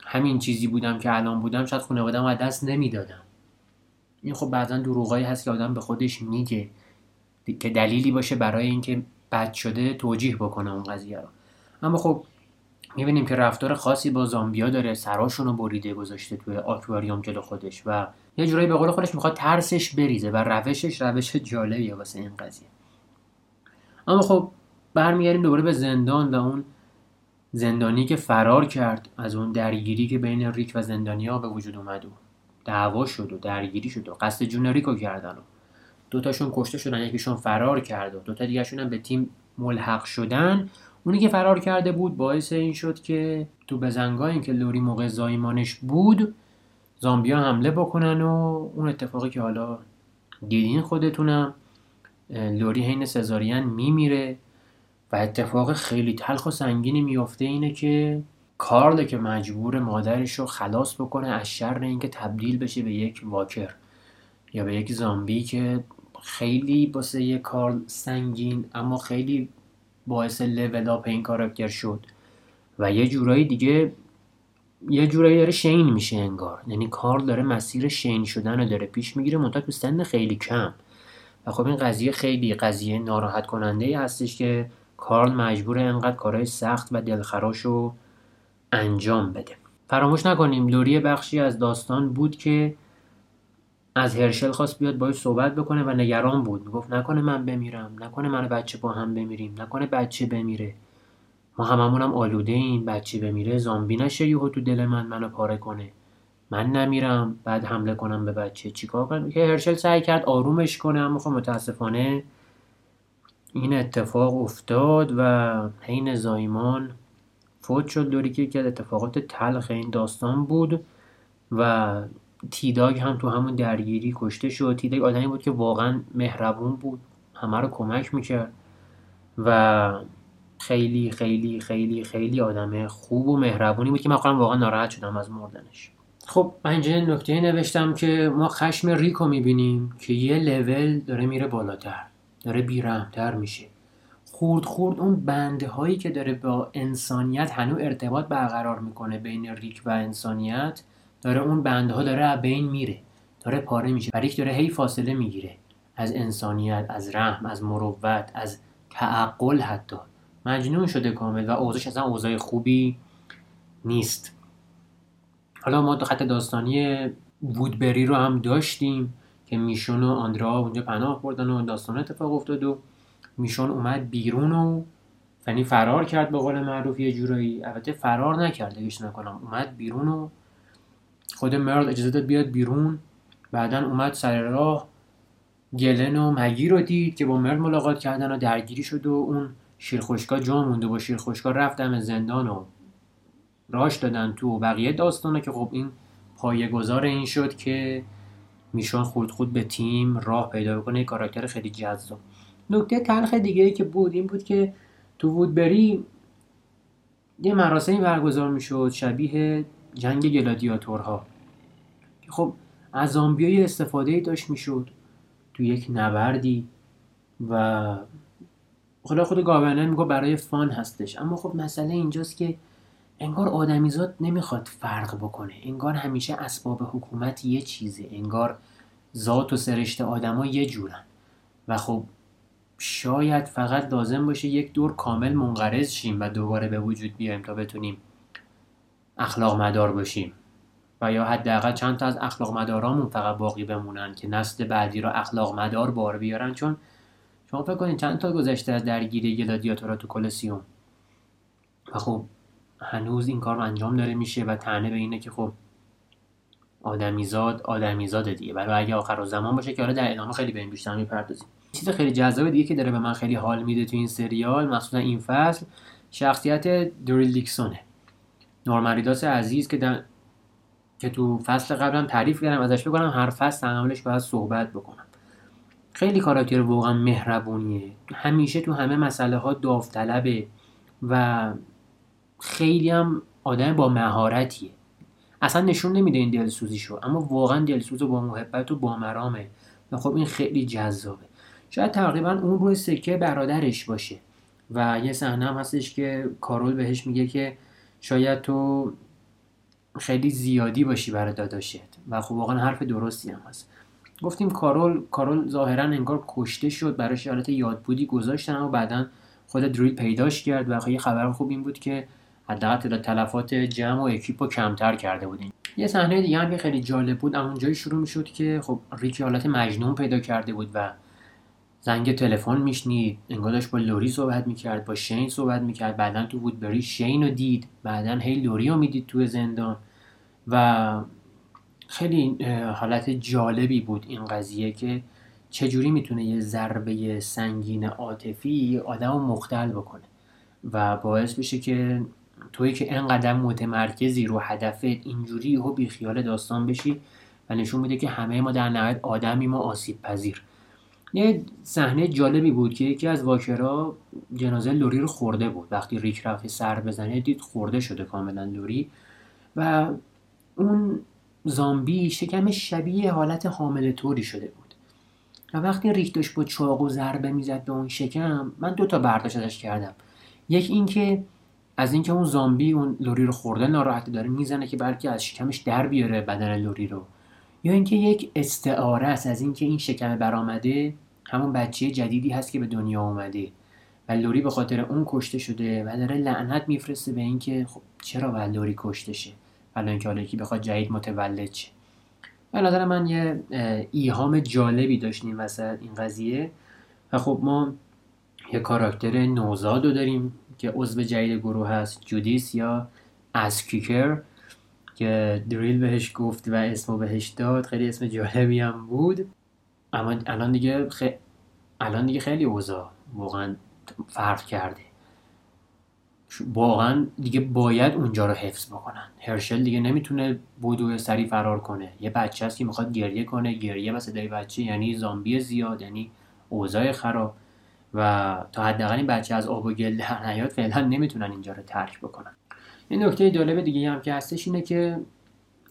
همین چیزی بودم که الان بودم شاید خانواده‌ام از دست نمی‌دادم این خب بعضا دروغایی هست که آدم به خودش میگه. که دلیلی باشه برای اینکه بد شده توجیه بکنه اون قضیه رو. اما خب می‌بینیم که رفتار خاصی با زامبیا داره سراشون رو بریده گذاشته توی آکواریوم جلو خودش و یه جورایی به قول خودش می‌خواد ترسش بریزه و روشش روش جالبیه واسه این قضیه. اما خب برمیگردیم دوباره به زندان و اون زندانی که فرار کرد از اون درگیری که بین ریک و زندانیا به وجود اومد و دعوا شد و درگیری شد و قصد جون ریکو کردن و دوتاشون کشته شدن یکیشون فرار کرد و دوتا دیگرشون هم به تیم ملحق شدن. اونی که فرار کرده بود باعث این شد که تو بزنگاه که لوری موقع زایمانش بود زامبیا حمله بکنن و اون اتفاقی که حالا دیدین خودتونم لوری حین سزارین میمیره و اتفاق خیلی تلخ و سنگینی میفته اینه که کارل که مجبور مادرش رو خلاص بکنه از شر اینکه تبدیل بشه به یک واکر یا به یک زامبی که خیلی باسه یک کارل سنگین اما خیلی باعث لول اپ این کاراکتر شد. و یه جورایی دیگه یه جورایی داره شین میشه انگار. یعنی کارل داره مسیر شین شدن رو داره پیش می‌گیره منتها تو سن خیلی کم. و خب این قضیه خیلی قضیه ناراحت کننده ای هستش که کارل مجبور انقدر کارهای سخت و دلخراش رو انجام بده. فراموش نکنیم لوری بخشی از داستان بود که از هرشل خواست بیاد باید صحبت بکنه و نگران بود. می‌گفت نکنه من بمیرم نکنه من بچه با هم بمیریم نکنه بچه بمیره. ما هممون هم آلوده این بچه بمیره زامبی نشه یهو تو دل من منو پاره کنه. من نمیرم بعد حمله کنم به بچه. چیکار کنم؟ که هرشل سعی کرد آرومش کنه اما خب متاسفانه این اتفاق افتاد و حین زایمان فوت شد. دوری که اتفاقات تلخ این داستان بود و تیداگ هم تو همون درگیری کشته شد. تیداگ آدمی بود که واقعا مهربون بود. همه رو کمک می‌کرد و خیلی خیلی خیلی خیلی آدم خوب و مهربونی بود که من خودم واقعا ناراحت شدم از مردنش. خب من اینجا نکته نوشتم که ما خشم ریکو می‌بینیم که یه لول داره میره بالاتر داره بیرحمتر میشه. خورد خورد اون بنده هایی که داره با انسانیت هنو ارتباط برقرار می‌کنه بین ریک و انسانیت داره اون بنده ها داره بین میره داره پاره میشه. و ریک داره هی فاصله می‌گیره. از انسانیت از رحم از مروت از تعقل حتی. مجنون شده کامل و اوضاعش اصلا اوضاع خوبی نیست. حالا ما خط داستانی وودبری رو هم داشتیم که میشون و آندرا اونجا پناه بردن و داستان اتفاق افتاد و میشون اومد بیرون و یعنی فرار کرد به قول معروف یه جورایی. البته فرار نکرد اگه نکنم. اومد بیرون و خود مرل اجازه داد بیاد بیرون. بعدا اومد سر راه. گلن و مگی رو دید که با مرل ملاقات کردن و درگیری شد و اون شیرخوشکا جا مونده با شیرخوشکا رفتم زندان و راش دادن تو و بقیه داستانه که خب این پایه گذار این شد که میشون خود خود به تیم راه پیدا بکنه. کاراکتر خیلی جذاب. نکته تلخ دیگه ای که بود این بود که تو وودبری یه مراسمی برگزار می‌شد. شبیه جنگ گلادیاتورها. که خب از زامبیای استفاده داشت می‌شد. تو یک نبردی و خدا خود گاورنر میگه برای فان هستش. اما خب مسئله اینجاست که انگار آدمیزاد نمی‌خواد فرق بکنه. انگار همیشه اسباب حکومت یه چیزه. انگار ذات و سرشت آدما یه جورن. و خب شاید فقط لازم باشه یک دور کامل منقرض شیم و دوباره به وجود بیایم تا بتونیم اخلاق مدار باشیم. و یا حداقل چند تا از اخلاق مدارامون فقط باقی بمونن که نسل بعدی را اخلاق مدار بار بیارن چون شما فکر کنید چند تا گذشته از درگیری گلادیاتورا تو کلسیوم. و خب هنوز این کار انجام داره میشه و تنه به اینه که خب آدمیزاد آدمیزاد دیگه. برای اگه آخر زمان باشه که حالا در ادامه خیلی به این بیشتر می‌پردازیم. چیز خیلی جذاب دیگه که داره به من خیلی حال میده تو این سریال مخصوصا این فصل شخصیت دریل دیکسونه. نورمریداس عزیز که در... که تو فصل قبلم تعریف کردم ازش بکنم هر فصل تحملش باید صحبت بکنم. خیلی کاراکتر واقعا مهربونیه. همیشه تو همه مسئله ها داوطلبه و خیلی هم آدم با مهارتیه. اصلا نشون نمیده این دلسوزیشو اما واقعا دلسوز و با محبت و با مرامه. و خب این خیلی جذابه. شاید تقریبا اون روی سکه برادرش باشه. و یه صحنه هم هستش که کارول بهش میگه که شاید تو خیلی زیادی باشی برای داداشت. و خب واقعا حرف درستی هم هست. گفتیم کارول کارول ظاهرا انگار کشته شد براش حالت یادبودی گذاشتن و بعدا خود دروید پیداش کرد و یه خبر خوب این بود که حداقل تلفات جمع و اکیپ کمتر کرده بودیم. یه صحنه دیگه هم که خیلی جالب بود اون جایی شروع می‌شد که خب ریکی حالت مجنون پیدا کرده بود و زنگ تلفن میشنید انگار داشت با لوری صحبت می‌کرد با شین صحبت می‌کرد. بعدا تو وودبری شین رو دید. بعدا هی لوری رو می‌دید تو زندان. و خیلی حالت جالبی بود این قضیه که چجوری می‌تونه یه ضربه سنگین عاطفی آدم رو مختل بکنه. و باعث بشه که توی که انقدر متمرکزی رو هدفت اینجوری یهو بیخیال داستان بشی و نشون میده که همه ما در نهایت آدمی ما آسیب پذیر یه صحنه جالبی بود که یکی از واکرا جنازه لوری رو خورده بود. وقتی ریک رفت سر بزنه دید خورده شده کاملا لوری و اون زامبی شکم شبیه حالت حامل طوری شده بود. و وقتی ریک داشت با چاقو ضربه می‌زد به اون شکم من دو تا برداشت ازش کردم. یک اینکه از اینکه اون زامبی اون لوری رو خورده ناراحتی داره می‌زنه که بلکه از شکمش در بیاره بدن لوری رو. یا اینکه یک استعاره است از اینکه این شکم برآمده همون بچه جدیدی هست که به دنیا اومده و لوری به خاطر اون کشته شده و داره لعنت میفرسته به اینکه خب چرا باید لوری کشته شه؟ ولی اینکه حالا یکی بخواد جدید متولد شه. به نظر من یه ایهام جالبی داشتیم وسط این قضیه. و خب ما یه کاراکتر نوزاد رو داریم که عضو جدید گروه هست جودیس یا اسکیکر. که دریل بهش گفت و اسمو بهش داد. خیلی اسم جالبی هم بود. اما الان دیگه خ... الان دیگه خیلی اوضاع واقعا فرق کرده. واقعا دیگه باید اونجا رو حفظ بکنن. هرشل دیگه نمی‌تونه بودو سری فرار کنه. یه بچه هست که می‌خواد گریه کنه. گریه و صدای بچه یعنی زامبی زیاد یعنی اوضاع خراب. و تا حداقل این بچه از آب و گل در نیاد فعلا نمی‌تونن اینجا رو ترک بکنن. این نکته جالب دیگه هم که هستش اینه که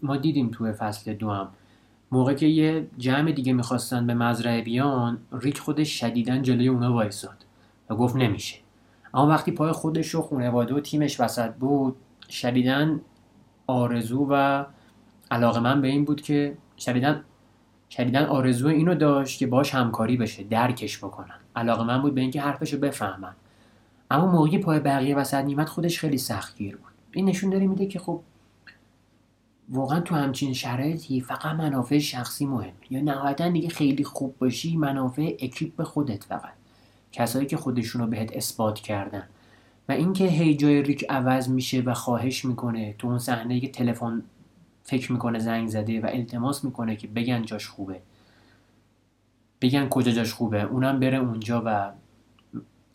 ما دیدیم تو فصل دو هم موقع که یه جمع دیگه می‌خواستن به مزرعه بیان ریک خودش شدیدا جلوی اونا وایساد و گفت نمیشه. اما وقتی پای خودش و خانواده و تیمش وسط بود شدیدا آرزو و علاقه من به این بود که شدیدا شدیدا آرزو اینو داشت که باش همکاری بشه درکش بکنن. علاقه من بود به اینکه حرفشو بفهمن. اما موقعی پای بقیه وسط نیمت خودش خیلی سختگیر بود. این نشون داره میده که خب واقعا تو همچین شرایطی فقط منافع شخصی مهم. یا نهایتا دیگه خیلی خوب باشی منافع اکیپ به خودت فقط. کسایی که خودشونو بهت اثبات کردن. و اینکه هی جای ریک عوض میشه و خواهش می‌کنه. تو اون صحنه که تلفن فکر می‌کنه زنگ زده و التماس می‌کنه که بگن جاش خوبه. بگن کجا جاش خوبه. اونم بره اونجا و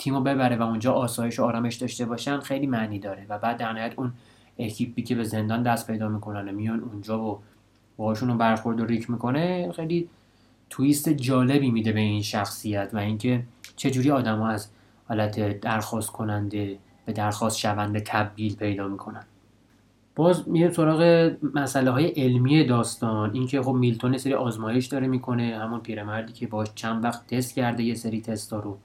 تیمو ببره و اونجا آسایش و آرامش داشته باشن خیلی معنی داره. و بعد در نهایت اون اکیپی که به زندان دست پیدا می‌کنن میان اونجا و باهاشون رو برخورد و ریک می‌کنه خیلی تویست جالبی میده به این شخصیت و اینکه چجوری آدما از حالت درخواست کننده به درخواست شونده تبدیل پیدا می‌کنن. باز میره سراغ مسئله های علمی داستان. اینکه خب میلتون سری آزمایش داره می‌کنه همون پیرمردی که باش چند وقت تست کرده یه سری تستا رو.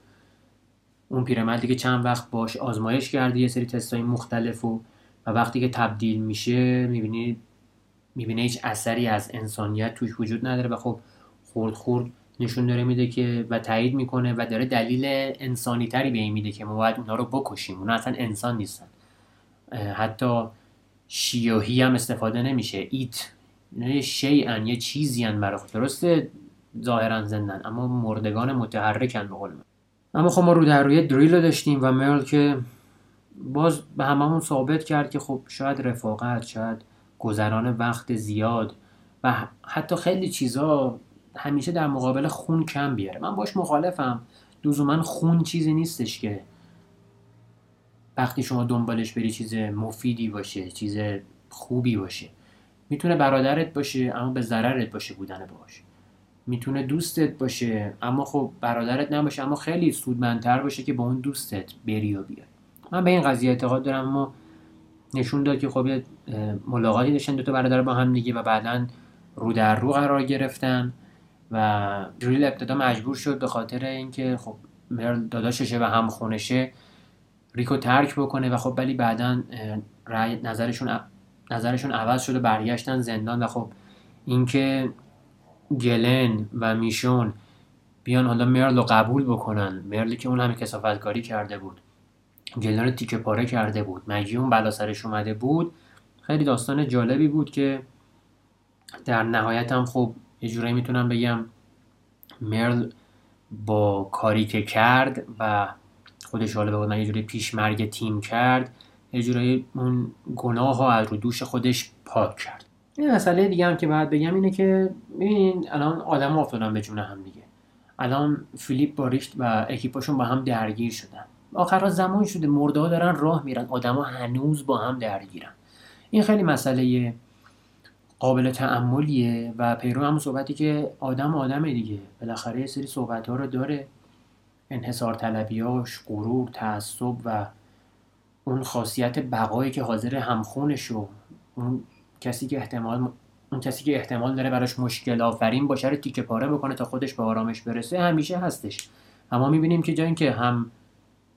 اون پیرمردی که چند وقت باش آزمایش کرده یه سری تستای مختلف و و وقتی که تبدیل میشه می‌بینی می‌بینه هیچ اثری از انسانیت توش وجود نداره و خب خورد خورد نشون داره میده که و تایید می‌کنه و داره دلیل انسانی تری به این میده که ما باید اونا رو بکشیم. اونا اصلا انسان نیستن. حتی شیاهی هم استفاده نمیشه. ایت یه شیئن یه چیزی هن برای درسته؟ ظاهرا زندن اما مردگان متحرکن به قول اما خب ما رو در روی دریل رو داشتیم و مرل که باز به هممون ثابت کرد که خب شاید رفاقت شاید گذران وقت زیاد و حتی خیلی چیزا همیشه در مقابل خون کم بیاره. من باش مخالفم. لزوما خون چیزی نیستش که وقتی شما دنبالش بری چیز مفیدی باشه چیز خوبی باشه. می‌تونه برادرت باشه اما به ضررت باشه بودن باش می‌تونه دوستت باشه. اما خب برادرت نباشه. اما خیلی سودمندتر باشه که با اون دوستت بری و بیای. من به این قضیه اعتقاد دارم اما نشون داد که خب ملاقاتی داشتن دو تا برادر با هم دیگه و بعدا رو در رو قرار گرفتن و جوریل ابتدا مجبور شد به خاطر اینکه خب مرل داداششه و هم خونشه ریکو ترک بکنه و خب ولی بعدا نظرشون نظرشون عوض شد و برگشتن زندان و خب اینکه گلن و میشون بیان حالا مرل رو قبول بکنن. مرلی که اون همه کسافتکاری کرده بود. گلن رو تیکه پاره کرده بود. مگی اون بلا سرش اومده بود. خیلی داستان جالبی بود که در نهایت هم خب یه جورایی می‌تونم بگم مرل با کاری که کرد و خودش حالا بود من یه جوری پیش مرگ تیم کرد یه جورایی اون گناه ها از رو دوش خودش پاک کرد. یه مسئله دیگه هم که باید بگم اینه که ببینین الان آدم افتادن به جون هم دیگه. الان فیلیپ با ریشت و اکیپاشون با هم درگیر شدن. آخرها زمان شده مرده ها دارن راه میرن. آدما هنوز با هم درگیرن. این خیلی مسئله قابل تعملیه و پیرو همون صحبتی که آدم آدم دیگه. بالاخره یه سری صحبت ها رو داره. انحصار طلبیاش غرور تعصب و اون خاصیت بقایی که حاضر همخونش و اون کسی که احتمال اون کسی که احتمال داره براش مشکل آفرین باشه رو تیکه پاره بکنه تا خودش به آرامش برسه همیشه هستش. اما می‌بینیم که جایی که هم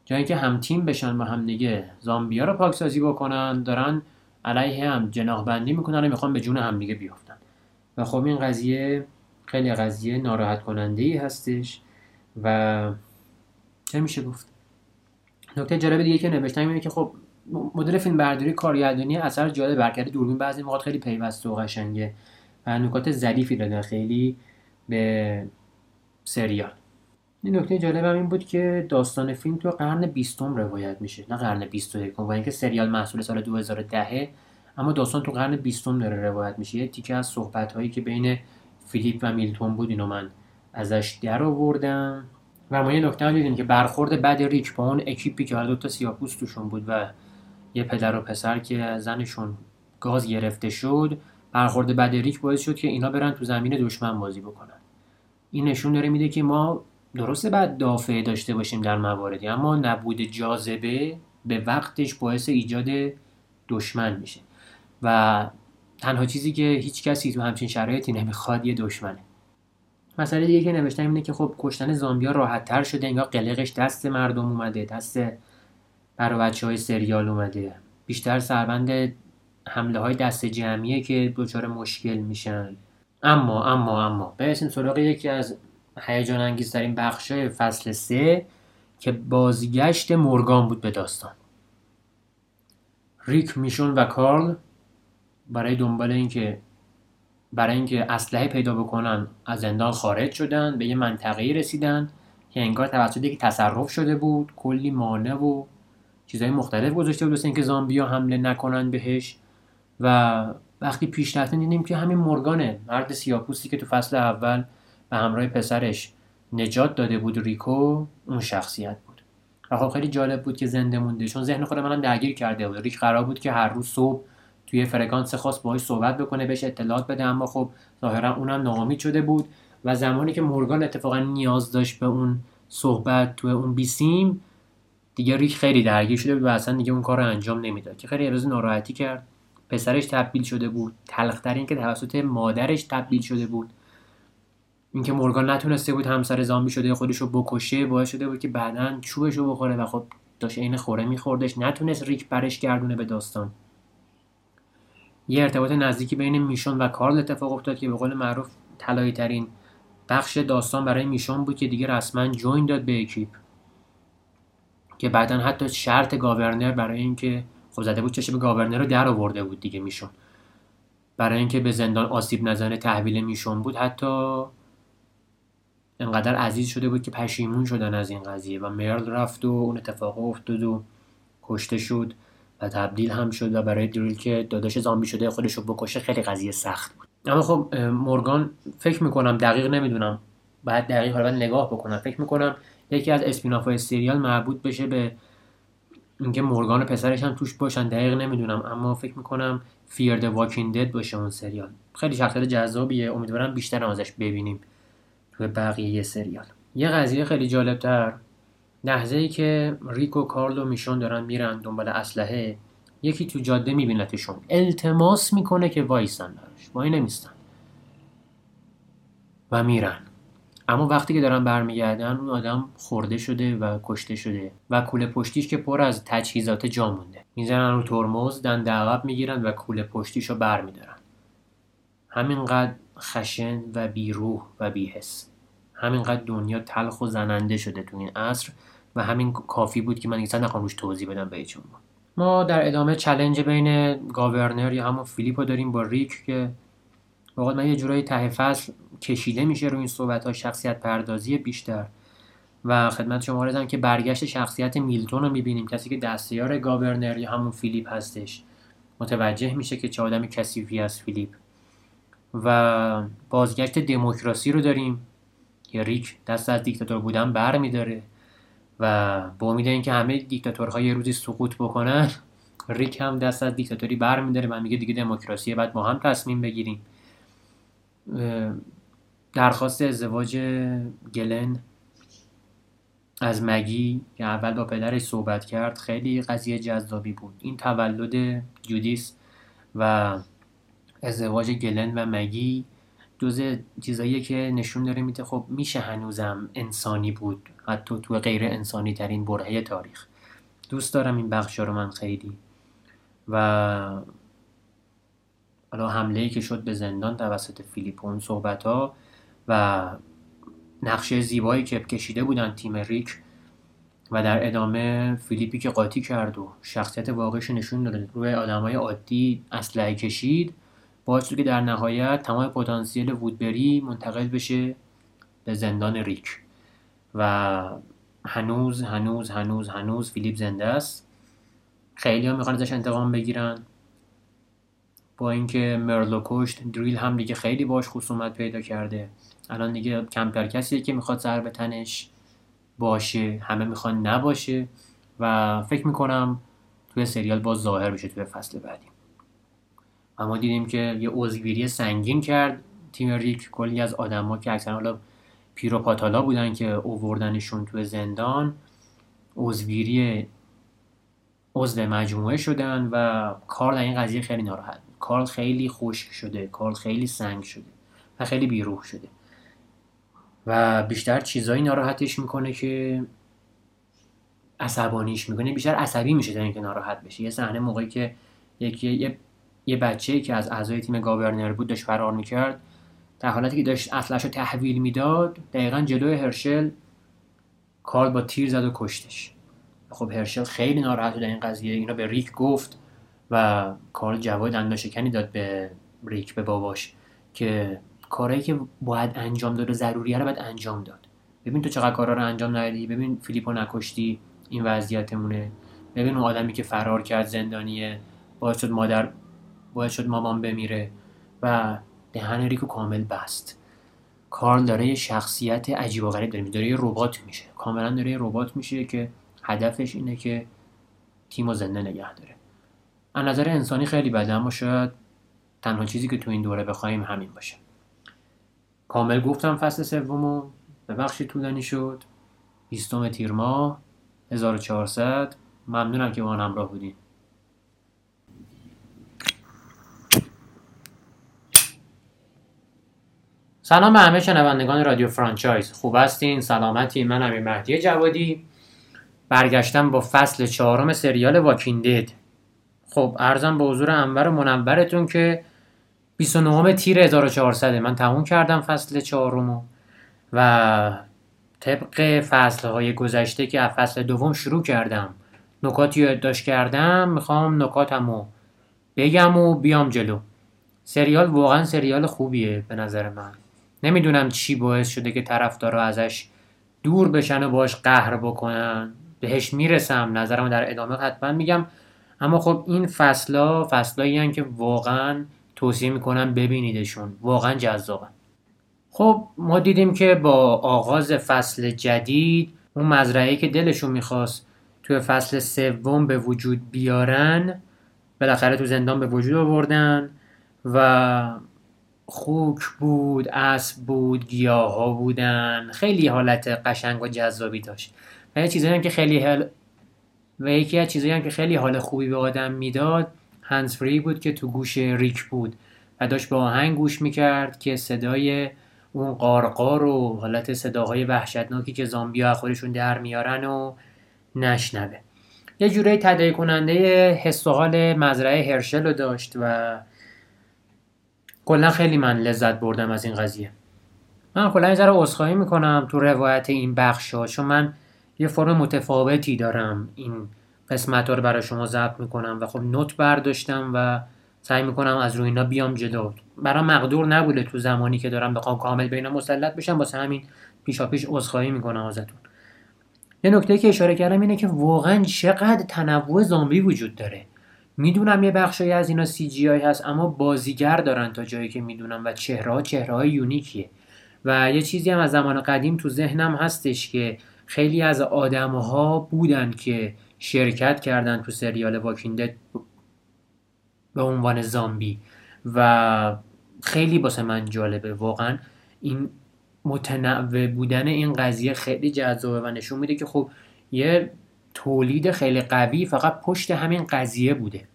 جایی که هم تیم بشن و هم دیگه زامبیا رو پاکسازی بکنن دارن علیه هم جناح بندی می‌کنن و می‌خوان به جون هم دیگه بیافتن. و خب این قضیه خیلی قضیه ناراحت کننده ای هستش و چه میشه گفت؟ نکته جالب دیگه که نوشتم اینه که خب مدل فیلم برداری کارگردانی اثر جالب برکرد دوربین بعضی موقع خیلی پیوسته و قشنگه و نکات ظریفی داده خیلی به سریال. این نکته جالب هم این بود که داستان فیلم تو قرن بیستم روایت میشه نه قرن 21 و اینکه سریال محصول سال 2010 اما داستان تو قرن بیستم داره روایت میشه. یه تیکه از صحبت هایی که بین فیلیپ و میلتون بود اینو من ازش در آوردم و ما یه نکته هم دیدیم که برخورد بعد ریک با اون اکیپی که دو تا سیاپوس توشون بود و یه پدر و پسر که زنشون گاز گرفته شد برخورد بعد ریک باعث شد که اینا برن تو زمین دشمن بازی بکنن. این نشون داره میده که ما درسته بعد دافعه داشته باشیم در مواردی اما نبود جاذبه به وقتش باعث ایجاد دشمن میشه. و تنها چیزی که هیچ کسی تو همچین شرایطی نمی‌خواد یه دشمنه. مسئله دیگه که نوشتم اینه که خب کشتن زامبیا راحت تر شده انگار قلقش دست مردم اومده دست برای بچه های سریال اومده. بیشتر سربند حمله های دست جمعیه که دچار مشکل میشن. اما اما اما. برسیم سراغ یکی از هیجان انگیزترین بخش فصل سه که بازگشت مورگان بود به داستان. ریک میشون و کارل برای دنبال اینکه برای اینکه اسلحه پیدا بکنن از زندان خارج شدن به یه منطقه رسیدن که انگار توسط که تصرف شده بود کلی مانع و چیزهای مختلف گذاشته بود اینکه زامبیا حمله نکنن بهش. و وقتی پیش رفتن دیدیم که همین مورگانه مرد سیاپوستی که تو فصل اول به همراه پسرش نجات داده بود ریکو اون شخصیت بود. و خب خیلی جالب بود که زنده مونده چون ذهن خود منم درگیر کرده بود. ریک قرار بود که هر روز صبح توی فرکانس خاص باهاش صحبت بکنه بهش اطلاعات بده. اما خب ظاهرا اونم ناامید شده بود. و زمانی که مورگان اتفاقا نیاز داشت به اون صحبت تو اون بیسیم دیگه ریک خیلی درگیر شده بود و اصلا دیگه اون کار رو انجام نمی‌داد که خیلی روز ناراحتی کرد. پسرش تبدیل شده بود. تلختر این که توسط مادرش تبدیل شده بود. اینکه مورگان نتونسته بود همسر زامبی شده خودش رو بکشه باعث شده بود که بعدا چوبش رو بخوره و خب داشت عین خوره میخوردش. نتونست ریک برش گردونه به داستان. یه ارتباط نزدیکی بین میشون و کارل اتفاق افتاد که به قول معروف طلایی ترین بخش داستان برای میشون بود که دیگه رسما join داد به اکیپ. که بعدا حتی شرط governor برای اینکه خب زده بود چشم governor رو در آورده بود دیگه میشون. برای اینکه به زندان آسیب نزنه تحویل میشون بود حتی انقدر عزیز شده بود که پشیمون شدن از این قضیه و مرل رفت و اون اتفاق افتاد و کشته شد و تبدیل هم شد و برای دریل که داداش زامبی شده خودش رو بکشه خیلی قضیه سخت بود. اما خب مورگان فکر می‌کنم دقیق نمی‌دونم. بعد دقیق حالا نگاه بکنم. فکر می‌کنم یکی از اسپیناف های سریال مربوط بشه به اینکه مورگان و پسرش هم توش باشن دقیق نمی‌دونم اما فکر می‌کنم فیرد واکین دد باشه اون سریال. خیلی شخصیت جذابیه امیدوارم بیشتر ازش ببینیم توی بقیه سریال. یه قضیه خیلی جالب تر لحظه ای که ریک و کارل و میشون دارن میرن دنبال اسلحه یکی تو جاده میبینتشون. التماس می‌کنه که وایسن براش. وای نمیستن. و میرن. اما وقتی که دارن برمیگردن اون آدم خورده شده و کشته شده و کوله پشتیش که پر از تجهیزات جا مونده. می‌زنن رو ترمز دند عقب می‌گیرن و کوله پشتیش رو برمیدارن. همینقدر خشن و بیروح و بیحس. همینقدر دنیا تلخ و زننده شده تو این عصر و همین کافی بود که من اصلا نخوام روش توضیح بدم به هیچ ما در ادامه challenge بین governor یا همون فیلیپ داریم با ریک که واقعا من یه جورایی ته فصل کشیده میشه رو این صحبت ها شخصیت پردازی بیشتر. و خدمت شما رسم که برگشت شخصیت میلتون رو می‌بینیم کسی که دستیار governor یا همون فیلیپ هستش. متوجه میشه که چه آدم کسیفی از فیلیپ. و بازگشت دموکراسی رو داریم. که ریک دست از دیکتاتور بودن بر میداره. و با امید اینکه همه دیکتاتورها یه روزی سقوط بکنن ریک هم دست از دیکتاتوری بر میداره و میگه دیگه دموکراسی بعد ما هم تصمیم بگیریم. درخواست ازدواج گلن از مگی که اول با پدرش صحبت کرد خیلی قضیه جذابی بود. این تولد جودیس و ازدواج گلن و مگی جز چیزاییه که نشون داره میده خب میشه هنوزم انسانی بود. حتی تو غیر انسانی ترین برهه تاریخ. دوست دارم این بخش رو من خیلی. و حالا حمله ای که شد به زندان توسط فیلیپون صحبت ها و نقشه زیبایی که کشیده بودن تیم ریک و در ادامه فیلیپی که قاطی کرد و شخصیت واقعش نشون داد روی آدمای عادی اسلحه کشید. باعث شد که در نهایت تمام پتانسیل وودبری منتقل بشه به زندان ریک. و هنوز هنوز هنوز هنوز فیلیپ زنده است. خیلی ها می‌خوان ازش انتقام بگیرن. با اینکه مرلو کشت دریل هم دیگه خیلی باش خصومت پیدا کرده. الان دیگه کمتر کسیه که می‌خواد سر به تنش باشه همه می‌خوان نباشه و فکر می‌کنم توی سریال باز ظاهر بشه توی فصل بعدی. اما دیدیم که یه عضوگیری سنگین کرد. تیم ریک کلی از آدما که اکثرا حالا پیروپاتالا بودن که اووردنشون توی زندان عضوگیری عضو مجموعه شدن و کار در این قضیه خیلی ناراحت کارل خیلی خشک شده کارل خیلی سنگ شده و خیلی بیروح شده. و بیشتر چیزایی ناراحتش می‌کنه که عصبانیش می‌کنه. بیشتر عصبی میشه تا اینکه ناراحت بشه. یه صحنه موقعی که یکی یه, یه بچه که از اعضای تیم گاورنر بود داشت فرار می‌کرد در حالتی که داشت اصلش رو تحویل می‌داد دقیقا جلوی هرشل کارل با تیر زد و کشتش. خب هرشل خیلی ناراحت در این قضیه. اینا به ریک گفت و کار جواد انداشکنی داد به ریک به باباش که کارهایی که باید انجام داد و ضروریه رو باید انجام داد. ببین تو چقدر کارا رو انجام ندادی ببین فیلیپو نکشتی این وضعیتمونه. ببین اون آدمی که فرار کرد زندانیه باید شد مادر باید شد مامان بمیره و دهن ریکو کامل بست. کارل داره یه شخصیت عجیب و غریب داره داره یه ربات میشه. کاملا داره یه ربات میشه که هدفش اینه که تیم زنده نگه داره. از نظر انسانی خیلی بده اما شاید تنها چیزی که تو این دوره بخوایم همین باشه. کامل گفتم فصل سومو. به بخشی طولانی شد. 20 تیر ماه 1400 ممنونم که با همراه بودین. سلام به همه شنوندگان رادیو فرانچایز. خوب هستین؟ سلامتی من امیر مهدی جوادی. برگشتم با فصل چهارم سریال واکین خب ارزم به حضور انور منورتون که 29 تیر 1400 من تموم کردم فصل چهارمو و طبق فصل های گذشته که از فصل دوم شروع کردم نکاتی یادداشت کردم می‌خوام نکاتمو بگم و بیام جلو. سریال واقعا سریال خوبیه به نظر من. نمی‌دونم چی باعث شده که طرفدارا ازش دور بشن و باش قهر بکنن. بهش می‌رسم نظرم در ادامه حتما میگم. اما خب این فصلا فصلایی که واقعا توصیه می‌کنم ببینیدشون. واقعا جذابن. خب ما دیدیم که با آغاز فصل جدید اون مزرعه که دلشون می‌خواست توی فصل سوم به وجود بیارن بالاخره تو زندان به وجود آوردن و خوک بود اسب بود گیاه ها بودن. خیلی حالت قشنگ و جذابی داشت. و یه چیزایی هم که خیلی و یکی از چیزایی هم که خیلی حال خوبی به آدم می‌داد هنس فری بود که تو گوش ریک بود و داشت با آهنگ گوش می‌کرد که صدای اون قارقار و حالت صداهای وحشتناکی که زامبیا خودشون در میارن و نشنوه. یه جوره تدایی کننده حس حال مزرعه هرشل رو داشت و کلا خیلی من لذت بردم از این قضیه. من کلا یه ذره عذرخواهی می‌کنم تو روایت این بخش ها چون من یه فرم متفاوتی دارم این قسمت ها رو برای شما ضبط می‌کنم و خب نوت برداشتم و سعی می‌کنم از روی اینا بیام جلو. برام مقدور نبوده تو زمانی که دارم بخوام کامل به اینا مسلط بشم واسه همین پیشا پیش عذرخواهی می‌کنم ازتون. یه نکته که اشاره کردم اینه که واقعا چقدر تنوع زامبی وجود داره. می‌دونم یه بخشی از اینا سی جی آی هست اما بازیگر دارن تا جایی که می‌دونم و چهره چهره های یونیکیه. و یه چیزی هم از زمان قدیم تو ذهنم هستش که خیلی از آدمها بودن که شرکت کردن تو سریال Walking Dead به عنوان زامبی و خیلی باسه من جالبه. واقعا این متنوع بودن این قضیه خیلی جذابه و نشون میده که خب یه تولید خیلی قوی فقط پشت همین قضیه بوده.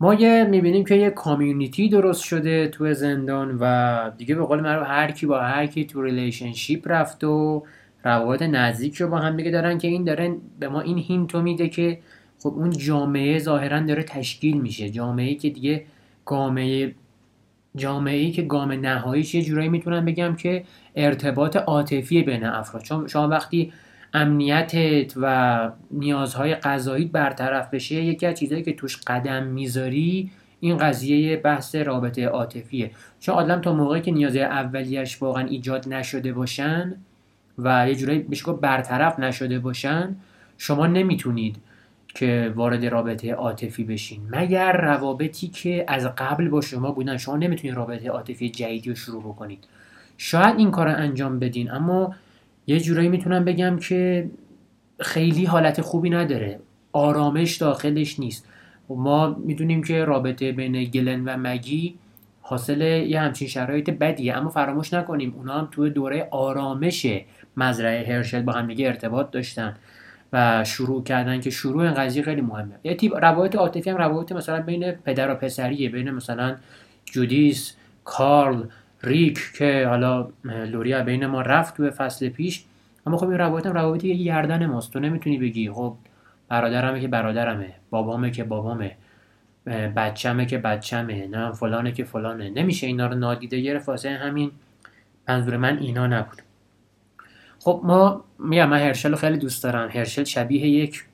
ما یه می‌بینیم که یه community درست شده تو زندان و دیگه به قول معروف هر کی با هر کی تو relationship رفت و روابط نزدیک رو با هم دیگه دارن که این داره به ما این هینتو میده که خب اون جامعه ظاهرا داره تشکیل میشه. جامعه که دیگه گامه جامعه ای که گام نهاییش یه جورایی می‌تونم بگم که ارتباط عاطفی بین افراد. چون شما وقتی امنیتت و نیازهای غذایی برطرف بشه یکی از چیزهایی که توش قدم می‌ذاری این قضیه بحث رابطه عاطفیه. چون آدم تا موقعی که نیازهای اولیش واقعا ایجاد نشده باشن و یه جورایی بشه برطرف نشده باشن شما نمی‌تونید که وارد رابطه عاطفی بشین. مگر روابطی که از قبل با شما بودن شما نمی‌تونید رابطه عاطفی جدیدی رو شروع بکنید. شاید این کار انجام بدین اما یه جورایی می‌تونم بگم که خیلی حالت خوبی نداره. آرامش داخلش نیست. ما می‌دونیم که رابطه بین گلن و مگی حاصل یه همچین شرایط بدیه اما فراموش نکنیم اونا هم توی دوره آرامش مزرعه هرشل با هم دیگه ارتباط داشتن و شروع کردن که شروع این قضیه خیلی مهمه. یه تیپ روابط عاطفی هم روابط مثلا بین پدر و پسریه بین مثلا جودیس کارل ریک که حالا لوریا بین ما رفت تو فصل پیش. اما خب این روابط هم روابطی که گردن ماست. تو نمی‌تونی بگی خب برادرمه که برادرمه بابامه که بابامه بچمه که بچمه نه فلانه که فلانه. نمیشه اینا رو نادیده گرفت. واسه همین منظور من اینا نبود. خب ما میگم من هرشل رو خیلی دوست دارم. هرشل شبیه یک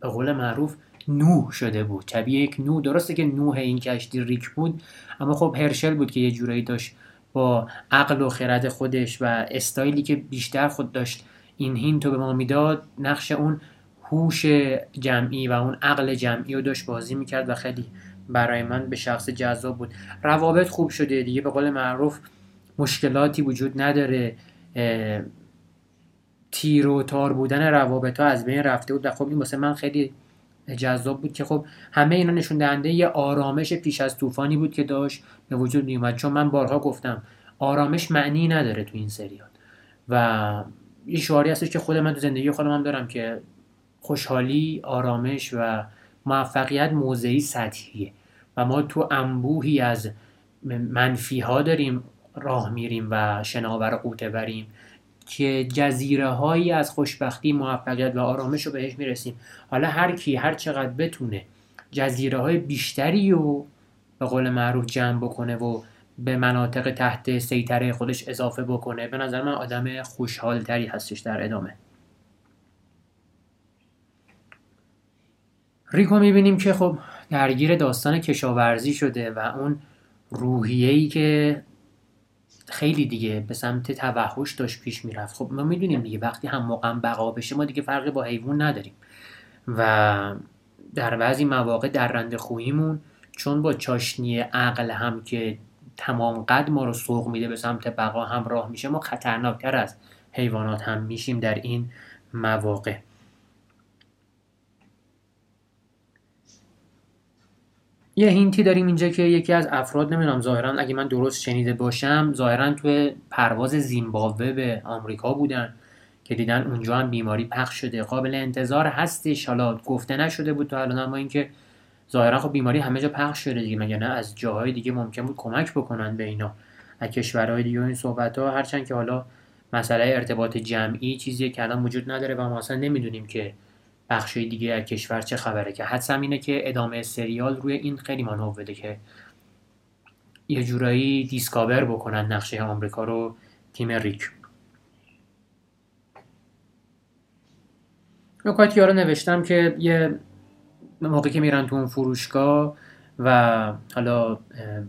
به قول معروف نوح شده بود. شبیه یک نوح. درسته که نوح این کشتی ریک بود اما خب هرشل بود که یه جورایی داشت با عقل و خرد خودش و استایلی که بیشتر خود داشت این هینتو به ما می‌داد نقش اون هوش جمعی و اون عقل جمعی رو داشت بازی می‌کرد و خیلی برای من به شخص جذاب بود. روابط خوب شده دیگه. به قول معروف مشکلاتی وجود نداره. تیر و تار بودن روابط ها از بین رفته بود و خب این واسه من خیلی جذاب بود که خب همه اینا نشون دهنده یه آرامش پیش از طوفانی بود که داشت به وجود میومد چون من بارها گفتم آرامش معنی نداره تو این سریال. و یه شعاری هستش که خود من تو زندگی خودم هم دارم که خوشحالی آرامش و موفقیت موضعی سطحیه. و ما تو انبوهی از منفی ها داریم راه میریم و شناور قوته بریم که جزیره هایی از خوشبختی موفقیت و آرامش رو بهش می‌رسیم. حالا هر کی هر چقدر بتونه جزیره های بیشتری رو به قول معروف جمع بکنه و به مناطق تحت سیطره خودش اضافه بکنه به نظر من آدم خوشحال تری هستش در ادامه. ریکو می‌بینیم که خب درگیر داستان کشاورزی شده و اون روحیه‌ای که خیلی دیگه به سمت توحش داشت پیش می‌رفت. خب ما می‌دونیم دیگه وقتی هم موقع بقا بشه ما دیگه فرقی با حیوان نداریم. و در بعضی مواقع درنده خوییمون چون با چاشنی عقل هم که تمام قد ما رو سوق میده به سمت بقا همراه میشه ما خطرناکتر از حیوانات هم میشیم در این مواقع. یه هینتی داریم اینجا که یکی از افراد نمی‌دونم ظاهرا اگه من درست شنیده باشم ظاهرا توی پرواز زیمبابوه به آمریکا بودن که دیدن اونجا هم بیماری پخش شده. قابل انتظار هستش. حالا گفته نشده بود تا الان اما اینکه ظاهرا خب بیماری همه جا پخش شده دیگه مگه نه؟ از جاهای دیگه ممکن بود کمک بکنن به اینا. از کشورهای دیگه این صحبت ها هرچند که حالا مسئله ارتباط جمعی چیزی که الان وجود نداره و ما اصلا نمی‌دونیم که بخش دیگه از کشور چه خبره که حدسم اینه که ادامه سریال روی این خیلی مانو بده که یه جورایی دیسکاور بکنن نقشه آمریکا رو تیم ریک. نکاتی رو نوشتم که یه موقعی که میرن تو اون فروشگاه و حالا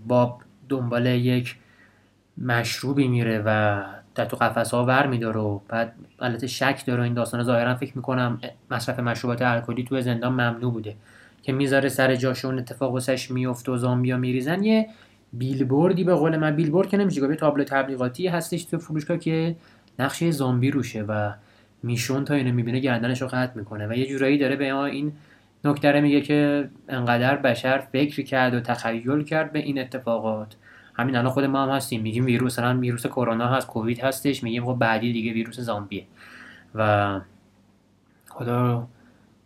باب دنبال یک مشروبی میره و در تو قفس ها ور میداره و بعد حالت شک داره این داستان ظاهرا فکر می‌کنم مصرف مشروبات الکلی تو زندان ممنوع بوده. که می‌ذاره سر جاش اون اتفاق واسش میفته و زامبیا میریزن. یه بیلبوردی به قول من بیلبورد که نمیشه یه تابلو تبلیغاتی هستش تو فروشگاه که نقشه زامبی روشه و میشون تا اینو می‌بینه گردنش رو قطع می‌کنه. و یه جورایی داره به این نکته میگه که انقدر بشر فکر کرد و تخیل کرد به این اتفاقات. همین الان خود ما هم هستیم. میگیم ویروس الان ویروس کرونا هست کووید هستش. میگیم خب بعدی دیگه ویروس زامبیه و خدا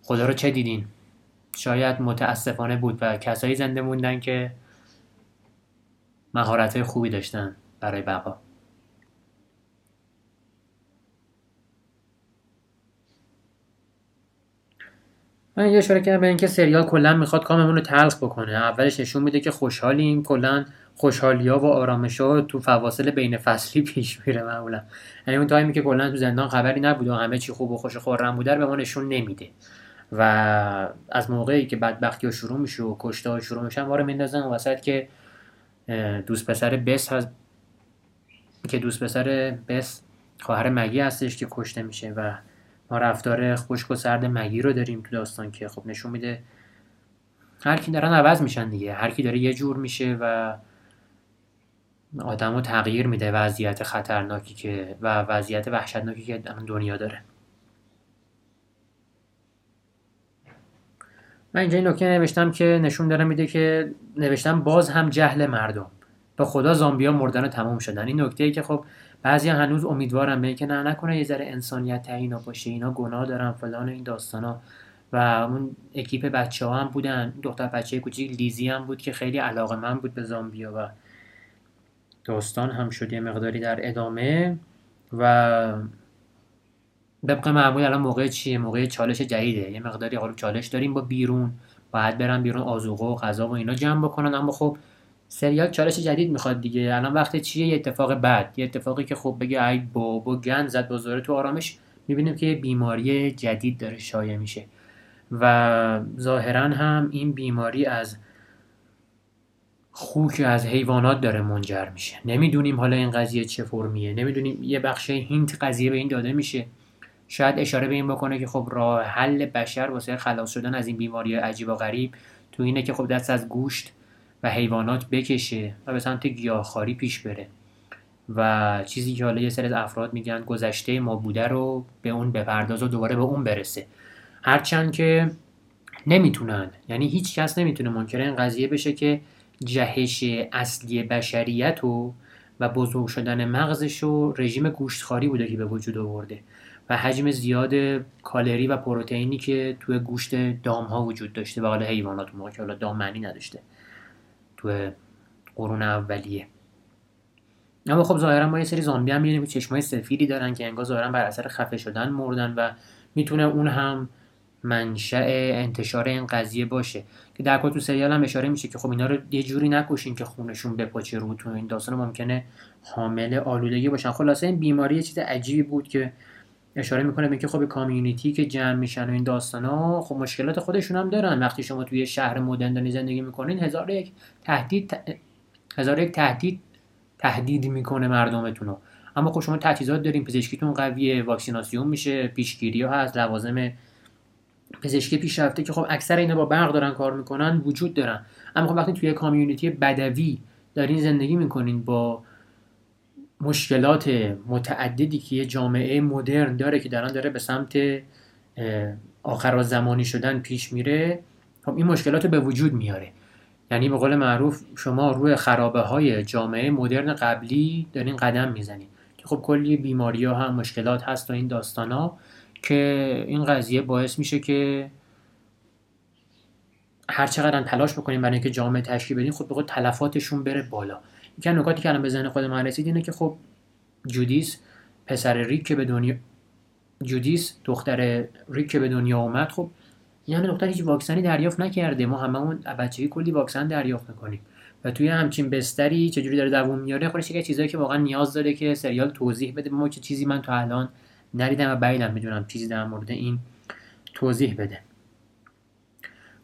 خدا رو چه دیدین؟ شاید متاسفانه بود و کسایی زنده موندن که مهارت خوبی داشتن برای بقا. من یه اشاره کردم به اینکه سریال کلا می‌خواد کاممون رو تلخ بکنه. اولش نشون میده که خوشحالیم. کلا خوشحالیا و آرامشا تو فواصل بین فصلی پیش میره معمولا. یعنی اون تایمی که کلا تو زندان خبری نبود و همه چی خوب و خوش خورم بوده به ما نشون نمیده. و از موقعی که بدبختی ها شروع میشه و کشته ها شروع میشن ما رو میندازن وسط که دوست پسر بس هست. که دوست پسر بس خواهر مگی هستش که کشته میشه و ما رفتار خشک و سرد مگی رو داریم تو داستان که خب نشون میده. هر کی دارن عوض میشن دیگه. هر کی داره یه جور میشه و آدم رو تغییر میده وضعیت خطرناکی که و وضعیت وحشتناکی که دنیا داره. من اینجا این نکته نوشتم که نشون داره میده که نوشتم باز هم جهل مردم. به خدا زامبیا مردن و تمام شدن. این نکته ای که خب بعضی هنوز امیدوارم به که نه نکنه یه ذره انسانیت اینا باشه. اینا گناه دارن فلان این داستانا. و اون اکیپ بچه ها هم بودن. دختر بچه کوچیک لیزی هم بود که خیلی علاقه من بود به زامبیا و داستان هم شد یه مقداری در ادامه و طبق معمول الان موقع چیه؟ موقع چالش جدیده. یه مقداری حالا چالش داریم با بیرون. باید برن بیرون آزوقه و غذا و اینا جمع بکنن. اما خب سریال چالش جدید می‌خواد دیگه. الان وقت چیه؟ یه اتفاق بد. یه اتفاقی که خب بگه ای بابا گند زد بازاره تو آرامش. می‌بینیم که بیماری جدید داره شایع میشه. و ظاهرا هم این بیماری از خوک از حیوانات داره منجر میشه. نمی‌دونیم حالا این قضیه چه فرمیه. نمی‌دونیم یه بخش هینت قضیه به این داده میشه. شاید اشاره به این بکنه که خب راه حل بشر واسه خلاص شدن از این بیماری عجیب و غریب تو اینه که خب دست از گوشت و حیوانات بکشه و به سمت گیاهخواری پیش بره. و چیزی که حالا یه سری از افراد میگن گذشته ما بوده رو به اون بپرداز و دوباره به اون برسه. هرچند که نمی‌تونن یعنی هیچ کس نمی‌تونه منکر این قضیه بشه که جهش اصلی بشریت و و بزرگ شدن مغزش و رژیم گوشتخواری بوده که به وجود آورده. و حجم زیاد کالری و پروتئینی که توی گوشت دام ها وجود داشته و حالا حیوانات موقع که حالا دام معنی نداشته توی قرون اولیه. اما خب ظاهرا ما یه سری زامبی هم می‌بینیم که چشمای سفیدی دارن که انگار ظاهرا بر اثر خفه شدن مردن و می‌تونه اون هم منشأ انتشار این قضیه باشه. که در کل تو سریال هم اشاره میشه که خب اینا رو یه جوری نکشین که خونشون بپاچه رو تو این داستان ممکنه حامل آلودگی باشن. خلاصه این بیماری یه چیز عجیبی بود که اشاره می‌کنه به که خب کامیونیتی که جمع میشن و این داستان ها خب مشکلات خودشون هم دارن. وقتی شما توی شهر مدرن زندگی می‌کنین هزار یک تهدید هزار یک تهدید تهدید می‌کنه مردمتون رو اما خب شما تجهیزات دارین پزشکیتون قویه واکسیناسیون میشه پیشگیری ها هست لوازم پزشکی پیشرفته که خب اکثر اینا با برق دارن کار می‌کنن وجود دارن. اما خب وقتی توی کامیونیتی بدوی دارین زندگی می‌کنین با مشکلات متعددی که یه جامعه مدرن داره که دارن داره به سمت آخر زمانی شدن پیش میره خب این مشکلات رو به وجود میاره. یعنی به قول معروف شما روی خرابه های جامعه مدرن قبلی دارین قدم می‌زنید که خب کلی بیماری ها هم مشکلات هست و این داستان ها که این قضیه باعث میشه که هر چقدر تلاش بکنیم برای اینکه جامعه تشکیل بدیم خود به خود تلفاتشون بره بالا. یکی نکاتی که الان به ذهن خود من رسید اینه که خب جودیس پسر ریک که به دنیا جودیس دختر ریک که به دنیا اومد خب یعنی دختر هیچ واکسنی دریافت نکرده. ما هممون بچگی کلی واکسن دریافت می‌کنیم. و توی همچین بستری چجوری داره دووم میاره خودش یه چیزایی که واقعا نیاز داره که سریال توضیح بده. ما چه چیزی من تو الان ندیدم و بعیدم می‌دونم چیزی در مورد این توضیح بده.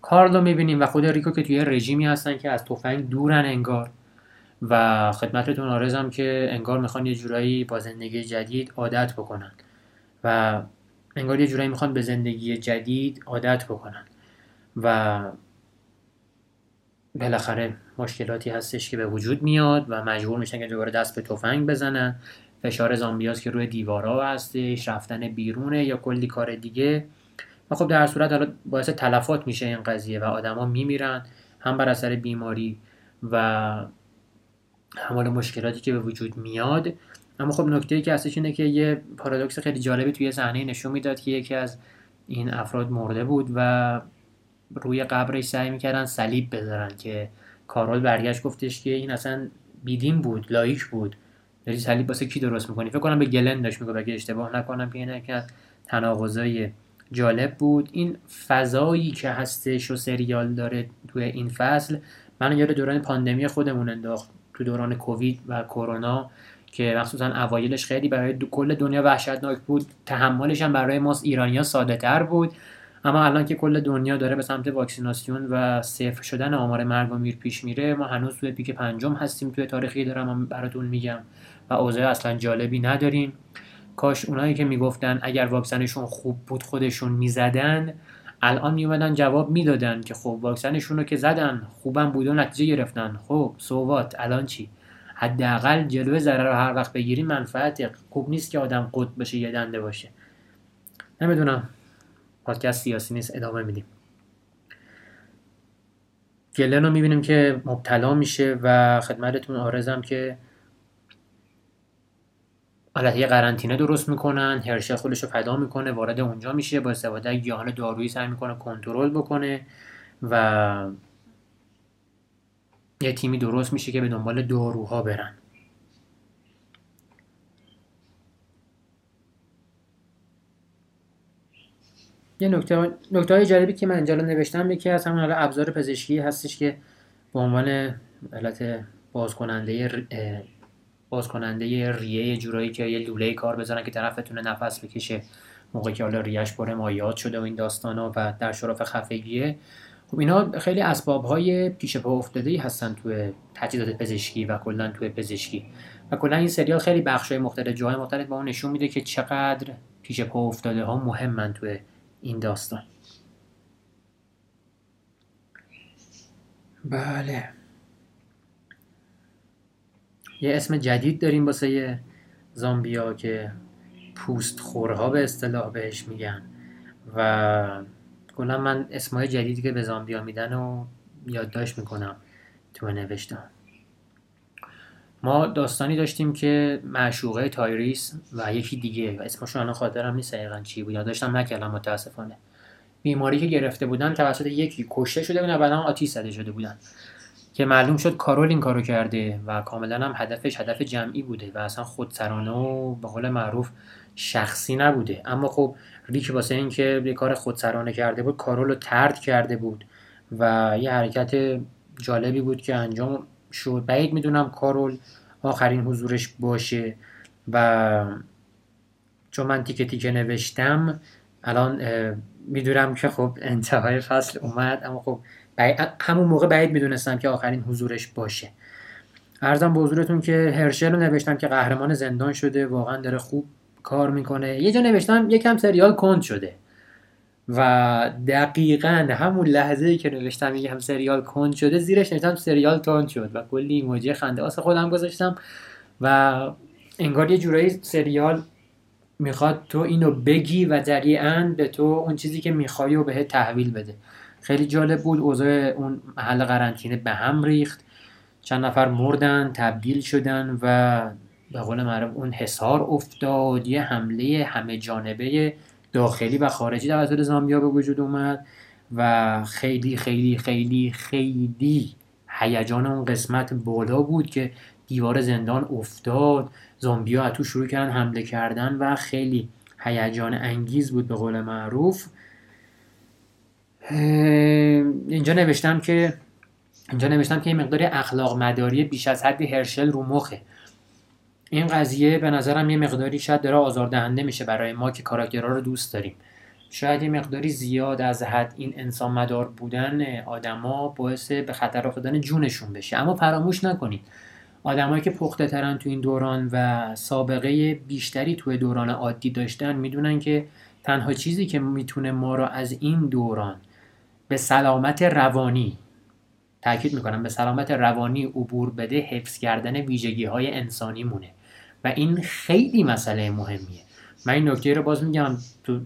کارلو می‌بینیم و خود ریکو که توی رژیمی هستن که از تفنگ دورن انگار و خدمتتون آرزم که انگار می‌خوان یه جورایی با زندگی جدید عادت بکنن و انگار یه جورایی می‌خوان به زندگی جدید عادت بکنن و بالاخره مشکلاتی هستش که به وجود میاد و مجبور میشن که دوباره دست به تفنگ بزنن فشار زامبیاس که روی دیوارا هستش رفتن بیرونه یا کلی کار دیگه. و خب در صورت حالا باعث تلفات میشه این قضیه و آدما میمیرن هم بر اثر بیماری و همال مشکلاتی که به وجود میاد. اما خب نکته ای که هستش اینه که یه پارادوکس خیلی جالبی توی صحنه نشون می‌داد که یکی از این افراد مرده بود و روی قبرش سعی می‌کردن صلیب بذارن که کارول برگشت گفتش که این اصلا بیدین بود لایک بود. داری صلیب واسه کی درست می‌کنی؟ فکر کنم به گلن داشت میگه اگه اشتباه نکنم که اینه که تناقضای جالب بود. این فضایی که هستش و سریال داره توی این فصل من یاد دوران پاندمی خودمون انداخت. تو دوران کووید و کرونا که مخصوصا اوایلش خیلی برای کل دنیا وحشتناک بود. تحملش هم برای ما ایرانیا ساده تر بود. اما الان که کل دنیا داره به سمت واکسیناسیون و صفر شدن آمار مرگ و میر پیش میره ما هنوز توی پیک پنجم هستیم توی تاریخی دارم براتون میگم. و اوضاع اصلا جالبی نداریم. کاش اونایی که می‌گفتن اگر واکسنشون خوب بود خودشون می‌زدن الان میومدن جواب می‌دادن که خب واکسنشون رو که زدن خوبم بود و نتیجه گرفتن. خب سووات الان چی؟ حداقل جلوی ضرر رو هر وقت بگیری منفعت. خوب نیست که آدم قد بشه یه دنده باشه. نمی‌دونم. پادکست سیاسی نیست ادامه میدیم. گلن رو می‌بینیم که مبتلا میشه و خدمتتون آرزم که حالت یه قرنطینه درست می‌کنن هرشه خودش رو فدا می‌کنه وارد اونجا میشه با استفاده گیاهان دارویی سعی می‌کنه کنترل بکنه و یه تیمی درست میشه که به دنبال داروها برن. یه نکته نکته های جالبی که من اینجا نوشتم یکی از همون ابزار پزشکی هستش که به عنوان حالت باز کننده باز کننده ریه جورایی که یه لوله کار بزنن که طرف بتونه نفس بکشه. موقعی که حالا ریش پر مایات شده و این داستانا و در شرف خفگیه. خب اینا خیلی اسباب های پیش پا افتاده ای هستن توی تجهیزات پزشکی و کلا توی پزشکی. و کلا این سریال خیلی بخش های مختلف جای مختلف با اون نشون میده که چقدر پیش پا افتاده ها مهمن توی این داستان. بله. یه اسم جدید داریم واسه زامبیا که پوست خورها به اصطلاح بهش میگن. و کلا من اسمای جدیدی که به زامبیا میدن و یادداشت می‌کنم تو نوشتم. ما داستانی داشتیم که معشوقه تایریس و یکی دیگه و اسمشون الان خاطرم نیست دقیقا چی بود یادداشتم نکردم متاسفانه. بیماری که گرفته بودن توسط یکی کشته شده بودن و بعدا آتیش زده شده بودن. که معلوم شد کارول این کارو کرده و کاملا هم هدفش هدف جمعی بوده و اصلا خودسرانه و به قول معروف شخصی نبوده. اما خب ریک واسه این که یه کار خودسرانه کرده بود کارول رو طرد کرده بود و یه حرکت جالبی بود که انجام شد. بعید می‌دونم کارول آخرین حضورش باشه و چون من تیکه تیکه نوشتم الان می‌دونم که خب انتهای فصل اومد اما خب همون موقع بعید می‌دونستم که آخرین حضورش باشه. ارزم به حضورتون که هرشل رو نوشتم که قهرمان زندان شده واقعا داره خوب کار می‌کنه. یه جا نوشتم یکم سریال کند شده. و دقیقا همون لحظه که نوشتم یه هم سریال کند شده زیرش نوشتم سریال تند شد و کلی ایموجی خنده آس خودم گذاشتم. و انگار یه جورایی سریال می‌خواد تو اینو بگی و دریعا به تو اون چیزی که می‌خوای و بهت تحویل بده. خیلی جالب بود. اوضاع اون محل قرنطینه به هم ریخت. چند نفر مردن تبدیل شدن و به قول معروف اون حصار افتاد. یه حمله همه جانبه داخلی و خارجی توسط زامبیا به وجود اومد و خیلی خیلی خیلی خیلی هیجان اون قسمت بالا بود که دیوار زندان افتاد. زامبیا تو شروع کردن حمله کردن و خیلی هیجان انگیز بود به قول معروف. اینجا نوشتم که اینجا نوشتم که این مقداری اخلاق مداری بیش از حد هرشل رو مخه. این قضیه به نظرم یه مقداری شاید داره آزاردهنده میشه برای ما که کاراکترها رو دوست داریم. شاید یه مقداری زیاد از حد این انسان مدار بودن آدما باعث به خطر افتادن جونشون بشه. اما فراموش نکنید. آدمایی که پخته ترن تو این دوران و سابقه بیشتری توی دوران عادی داشتن می‌دونن که تنها چیزی که می‌تونه ما رو از این دوران به سلامت روانی. تاکید می‌کنم به سلامت روانی عبور بده حفظ کردن ویژگی های انسانی مونه و این خیلی مسئله مهمیه. من این نکته رو باز میگم تو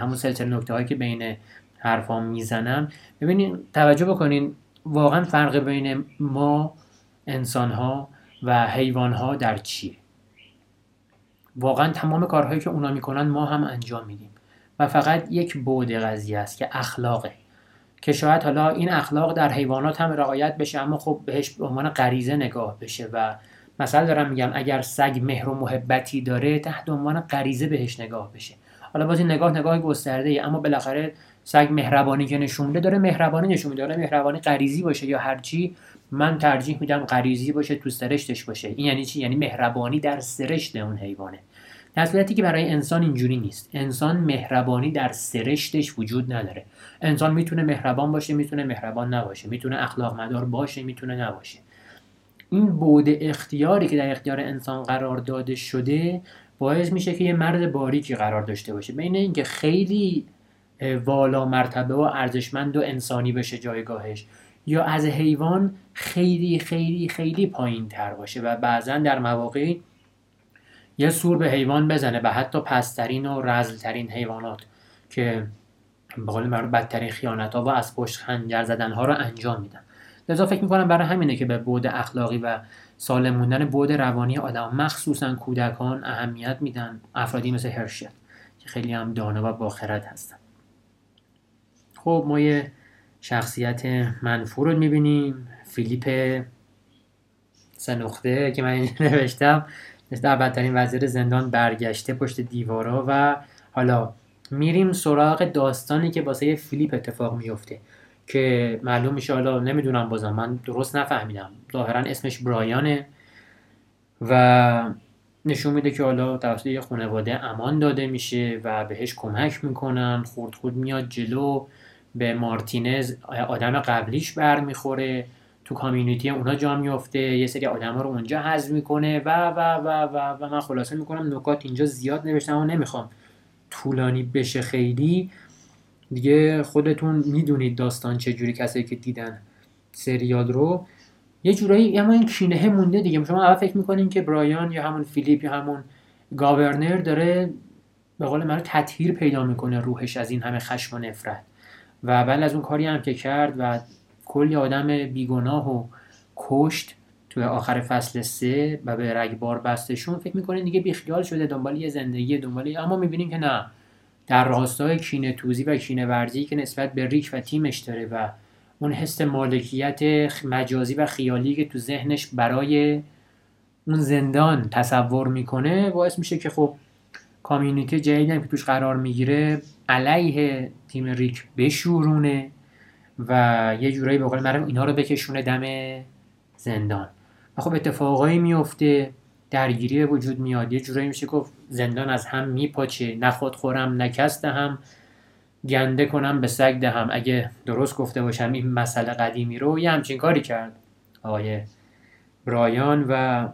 همون سلسله نکته هایی که بین حرفام می‌زنم. ببینین توجه بکنین واقعا فرق بین ما انسان ها و حیوان ها در چیه؟ واقعا تمام کارهایی که اونا می‌کنن ما هم انجام میدیم. و فقط یک بود قضیه است که اخلاقه. که شاید حالا این اخلاق در حیوانات هم رعایت بشه اما خب بهش به عنوان غریزه نگاه بشه و مثلا دارم میگم اگر سگ مهر و محبتی داره تحت عنوان غریزه بهش نگاه بشه. حالا باز این نگاه نگاه گسترده ای اما بالاخره سگ مهربانی که نشون میده داره مهربانی نشون میده. داره مهربانی غریزی باشه یا هرچی من ترجیح میدم غریزی باشه تو سرشتش باشه. این یعنی چی؟ یعنی مهربانی در سرشت اون حیوانه. در صورتی که برای انسان اینجوری نیست. انسان مهربانی در سرشتش وجود نداره. انسان می‌تونه مهربان باشه می‌تونه مهربان نباشه. می‌تونه اخلاق مدار باشه می‌تونه نباشه. این بود اختیاری که در اختیار انسان قرار داده شده باعث میشه که یه مرد باریکی قرار داشته باشه. بین اینکه خیلی والا مرتبه و ارزشمند و انسانی بشه جایگاهش یا از حیوان خیلی خیلی خیلی پایین تر باشه و بعضا در مواقعی یه سور به حیوان بزنه و حتی پسترین و رزلترین حیوانات که به قول بدترین خیانت ها و از پشت خنجر زدن ها رو انجام میدن. لذا فکر می‌کنم برای همینه که به بود اخلاقی و سالم موندن بود روانی آدم مخصوصا کودکان اهمیت میدن افرادی مثل هرشت که خیلی هم دانا و باخرد هستن. خب ما یه شخصیت منفور رو می‌بینیم فیلیپ سنخته که من (laughs) نوشتم. در بدترین وزیر زندان برگشته پشت دیوارا و حالا میریم سراغ داستانی که واسه فیلیپ اتفاق میفته که معلوم میشه حالا نمی‌دونم بازم من درست نفهمیدم. ظاهرا اسمش برایانه و نشون میده که حالا توسط یه خانواده امان داده میشه و بهش کمک می‌کنن. خورد خود میاد جلو به مارتینز آدم قبلیش برمیخوره. تو کامیونیتی اونا جا میفته یه سری آدم ها رو اونجا حذف می‌کنه و و و و و من خلاصه می‌کنم نکات اینجا زیاد نوشتم و نمی‌خوام طولانی بشه خیلی. دیگه خودتون می‌دونید داستان چه جوری کسایی که دیدن سریال رو. یه جورایی اما این کینه مونده دیگه. شما اول فکر می‌کنین که برایان یا همون فیلیپ یا همون گاورنر داره به قول من تطهیر پیدا می‌کنه روحش از این همه خشم و نفرت. و بعد از اون کاری هم که کرد و کلی آدم بیگناه و کشت توی آخر فصل سه و به رگبار بستشون. فکر می‌کنین دیگه بیخیال شده دنبال یه زندگی دنبال اما می‌بینیم که نه. در راستای کینه توزی و کینه ورزی که نسبت به ریک و تیمش داره و اون حس مالکیت مجازی و خیالی که تو ذهنش برای اون زندان تصور می‌کنه باعث میشه که خب کامیونیتی جدیدی که توش قرار می‌گیره علیه تیم ریک بشورونه. و یه جورایی به قول معروف اینا رو بکشونه دم زندان. و خب اتفاقایی میفته درگیری وجود میاد. یه جورایی میشه گفت زندان از هم میپاچه. نه خود خورم نه کس دهم. گنده کنم به سگ دهم. اگه درست گفته باشم این مسئله قدیمی رو یه همچین کاری کرد آقای برایان و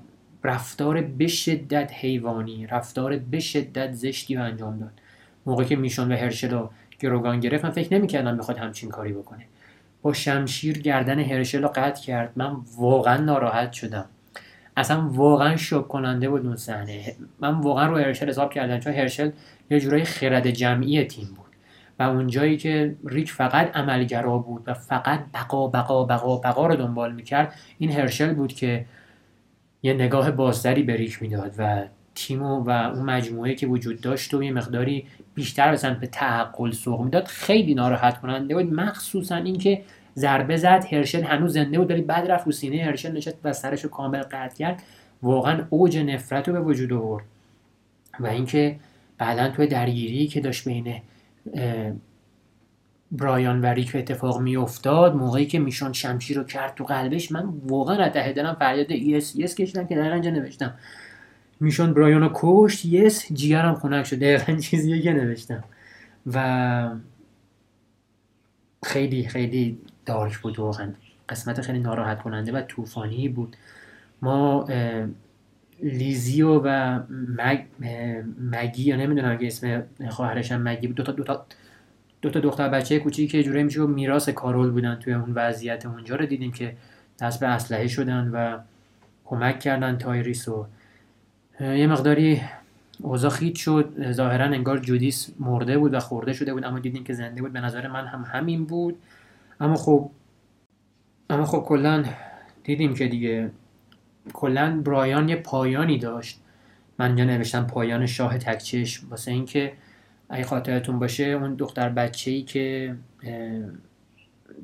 رفتار به شدت حیوانی رفتار به شدت زشتی رو انجام داد. موقعی که میشون و هرشل رو گروگان گرفت من فکر نمی‌کردم بخواد همچین کاری بکنه. با شمشیر گردن هرشل رو قطع کرد. من واقعا ناراحت شدم. اصلا واقعا شوک کننده بود اون صحنه. من واقعا رو هرشل حساب کردم چون هرشل یه جورایی خرد جمعی تیم بود. و اونجایی که ریک فقط عملگرا بود و فقط بقا بقا بقا بقا رو دنبال می‌کرد این هرشل بود که یه نگاه بازتری به ریک می‌داد و تیم و اون مجموعه که وجود داشت و یه مقداری بیشتر به سمت تعقل سوق می‌داد خیلی ناراحت کننده بود. مخصوصا اینکه ضربه زد هرشل هنوز زنده بود ولی بعد رفت رو سینه هرشل نشست و سرش رو کامل قطع کرد. واقعا اوج نفرت رو به وجود آورد. و اینکه بعدا توی درگیری که داشت بین برایان و ریک اتفاق میافتاد موقعی که میشون شمشیر رو کرد تو قلبش من واقعا از ته دلم فریاد یس یس کشیدم که اینجا نوشتم. میشون برایان کشت. یس جیگرم خنک شد. دقیقا (laughs) چیزی که نوشتم. و خیلی خیلی دارک بود واقعا. قسمت خیلی ناراحت کننده و طوفانی بود. ما لیزیو و مگ مگی یا نمی‌دونم اگه اسم خواهرش هم مگی بود. دو تا دو تا دو تا دختر بچه کوچیکی که جوری میشه میراث کارول بودن توی اون وضعیت اونجا رو دیدیم که دست به اسلحه شدن و کمک کردن تایریس و یه مقداری اوضاع خیت شد. ظاهرا انگار جودیس مرده بود و خورده شده بود اما دیدیم که زنده بود. به نظر من هم همین بود. اما خب اما خب کلا دیدیم که دیگه کلا برایان یه پایانی داشت. من اینجا نوشتم پایان شاه تک چشم واسه اینکه اگه خاطرتون باشه اون دختر بچه ای که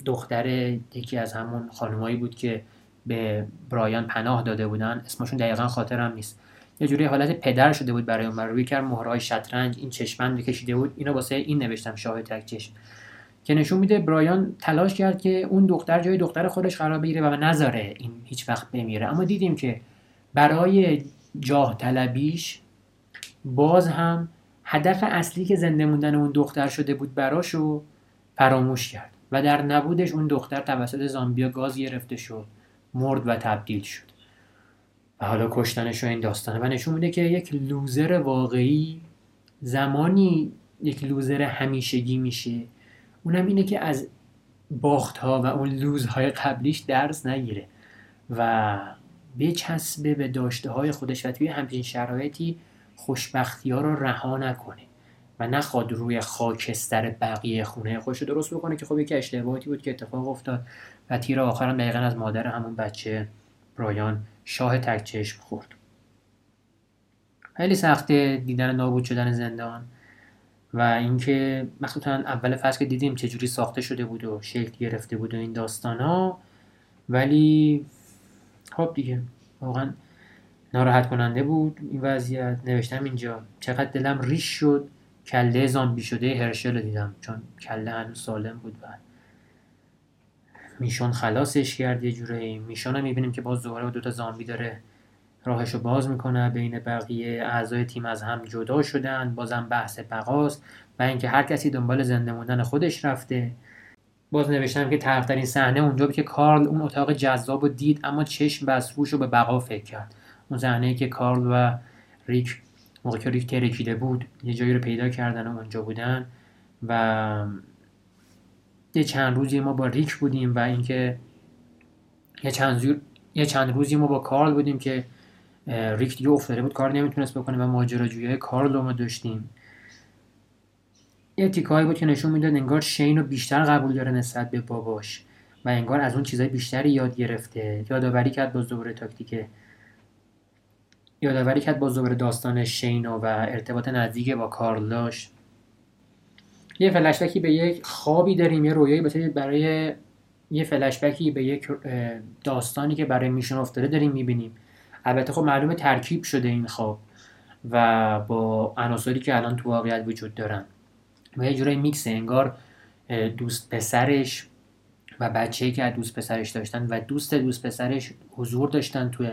دختر یکی از همون خانمایی بود که به برایان پناه داده بودن اسمشون دقیقا خاطرم نیست. یه جوری حالت پدر شده بود برای اون روی کرد مهرهای شطرنج این چشمند کشیده بود اینو واسه این نوشتم شاه تک چشم. که نشون میده برایان تلاش کرد که اون دختر جای دختر خودش قرار بگیره و نذاره این هیچ وقت بمیره. اما دیدیم که برای جاه طلبیش باز هم هدف اصلی که زنده موندن اون دختر شده بود براشو فراموش کرد و در نبودش اون دختر توسط زامبیا گاز گرفته شد مرد و تبدیل شد. و حالا کشتنش رو این داستانه. و نشون میده که یک لوزر واقعی زمانی یک لوزر همیشگی میشه. اونم اینه که از باخت ها و اون لوزهای قبلیش درس نگیره و بچسبه به داشته های خودش و توی همچین شرایطی خوشبختی ها رو رها نکنه و نخواد روی خاکستر بقیه خونه خوش درست بکنه که خب یکی اشتباهاتی بود که اتفاق افتاد و تیر آخرم دقیقا از مادر همون بچه برایان شاه تک چشم خورد. خیلی سخته دیدن نابود شدن زندان و اینکه مخصوصا اول فصل که دیدیم چجوری ساخته شده بود و شکل گرفته بود و این داستان ها ولی خب دیگه واقعا ناراحت کننده بود این وضعیت. نوشتم اینجا چقدر دلم ریش شد کله زامبی شده هرشل رو دیدم چون کله هنوز سالم بود و میشون خلاصش کرد یه جوره میشون هم می‌بینیم که باز دوباره دوتا زامبی داره راهش رو باز می‌کنه. بین بقیه اعضای تیم از هم جدا شدن. بازم بحث بقاست. و اینکه هر کسی دنبال زنده موندن خودش رفته. باز نوشتم که ترخترین صحنه اونجا بود که کارل اون اتاق جذاب و دید اما چشم بس روش رو به بقا فکر کرد. اون صحنه که کارل و ریک موقع که ریک ترکیده بود یه جایی رو پیدا کردن و اونجا بودن و یه چند روزی ما با ریک بودیم و اینکه یه چند, یه چند روزی ما با کارل بودیم که ریک دیگه افتاده بود کار نمی‌تونست بکنه و ماجراجویی کارل رو ما داشتیم. یه بود که نشون می‌داد انگار شین رو بیشتر قبول داره نسبت به باباش و انگار از اون چیزای بیشتری یاد گرفته. یادآوری کرد باز دوباره تاکتیک یادآوری کرد باز دوباره داستان شینو و ارتباط نزدیک با کارل داشت. یه فلشبکی به یک خوابی داریم یه رویایی برای یه فلشبکی به یک داستانی که برای میشون افتاده داریم می‌بینیم. البته خب معلومه ترکیب شده این خواب و با عناصری که الان تو واقعیت وجود دارن. و یه جورای میکس انگار دوست پسرش و بچه‌ای که از دوست پسرش داشتن و دوست دوست پسرش حضور داشتن توی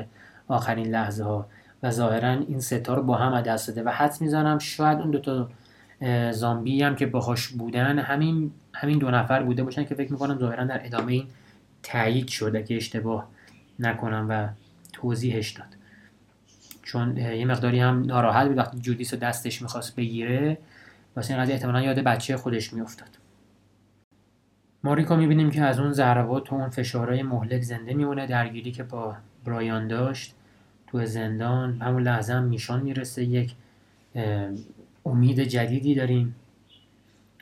آخرین لحظه ها و ظاهرا این ستا رو با هم دست داده. و حدس می‌زنم شاید اون دوتا زامبی هم که باهاش بودن همین همین دو نفر بوده باشن که فکر می‌کنم ظاهرا در ادامه این تایید شده که اشتباه نکنم و توضیحش داد. چون یه مقداری هم ناراحت بود وقتی جودیس رو دستش می‌خواست بگیره. واسه این قضیه احتمالا یاد بچه خودش میافتاد. ماریکو می‌بینیم که از اون ضربات و اون فشارهای مهلک زنده میمونه. درگیری که با برایان داشت تو زندان همون لحظه هم میشان می‌رسه یک امید جدیدی داریم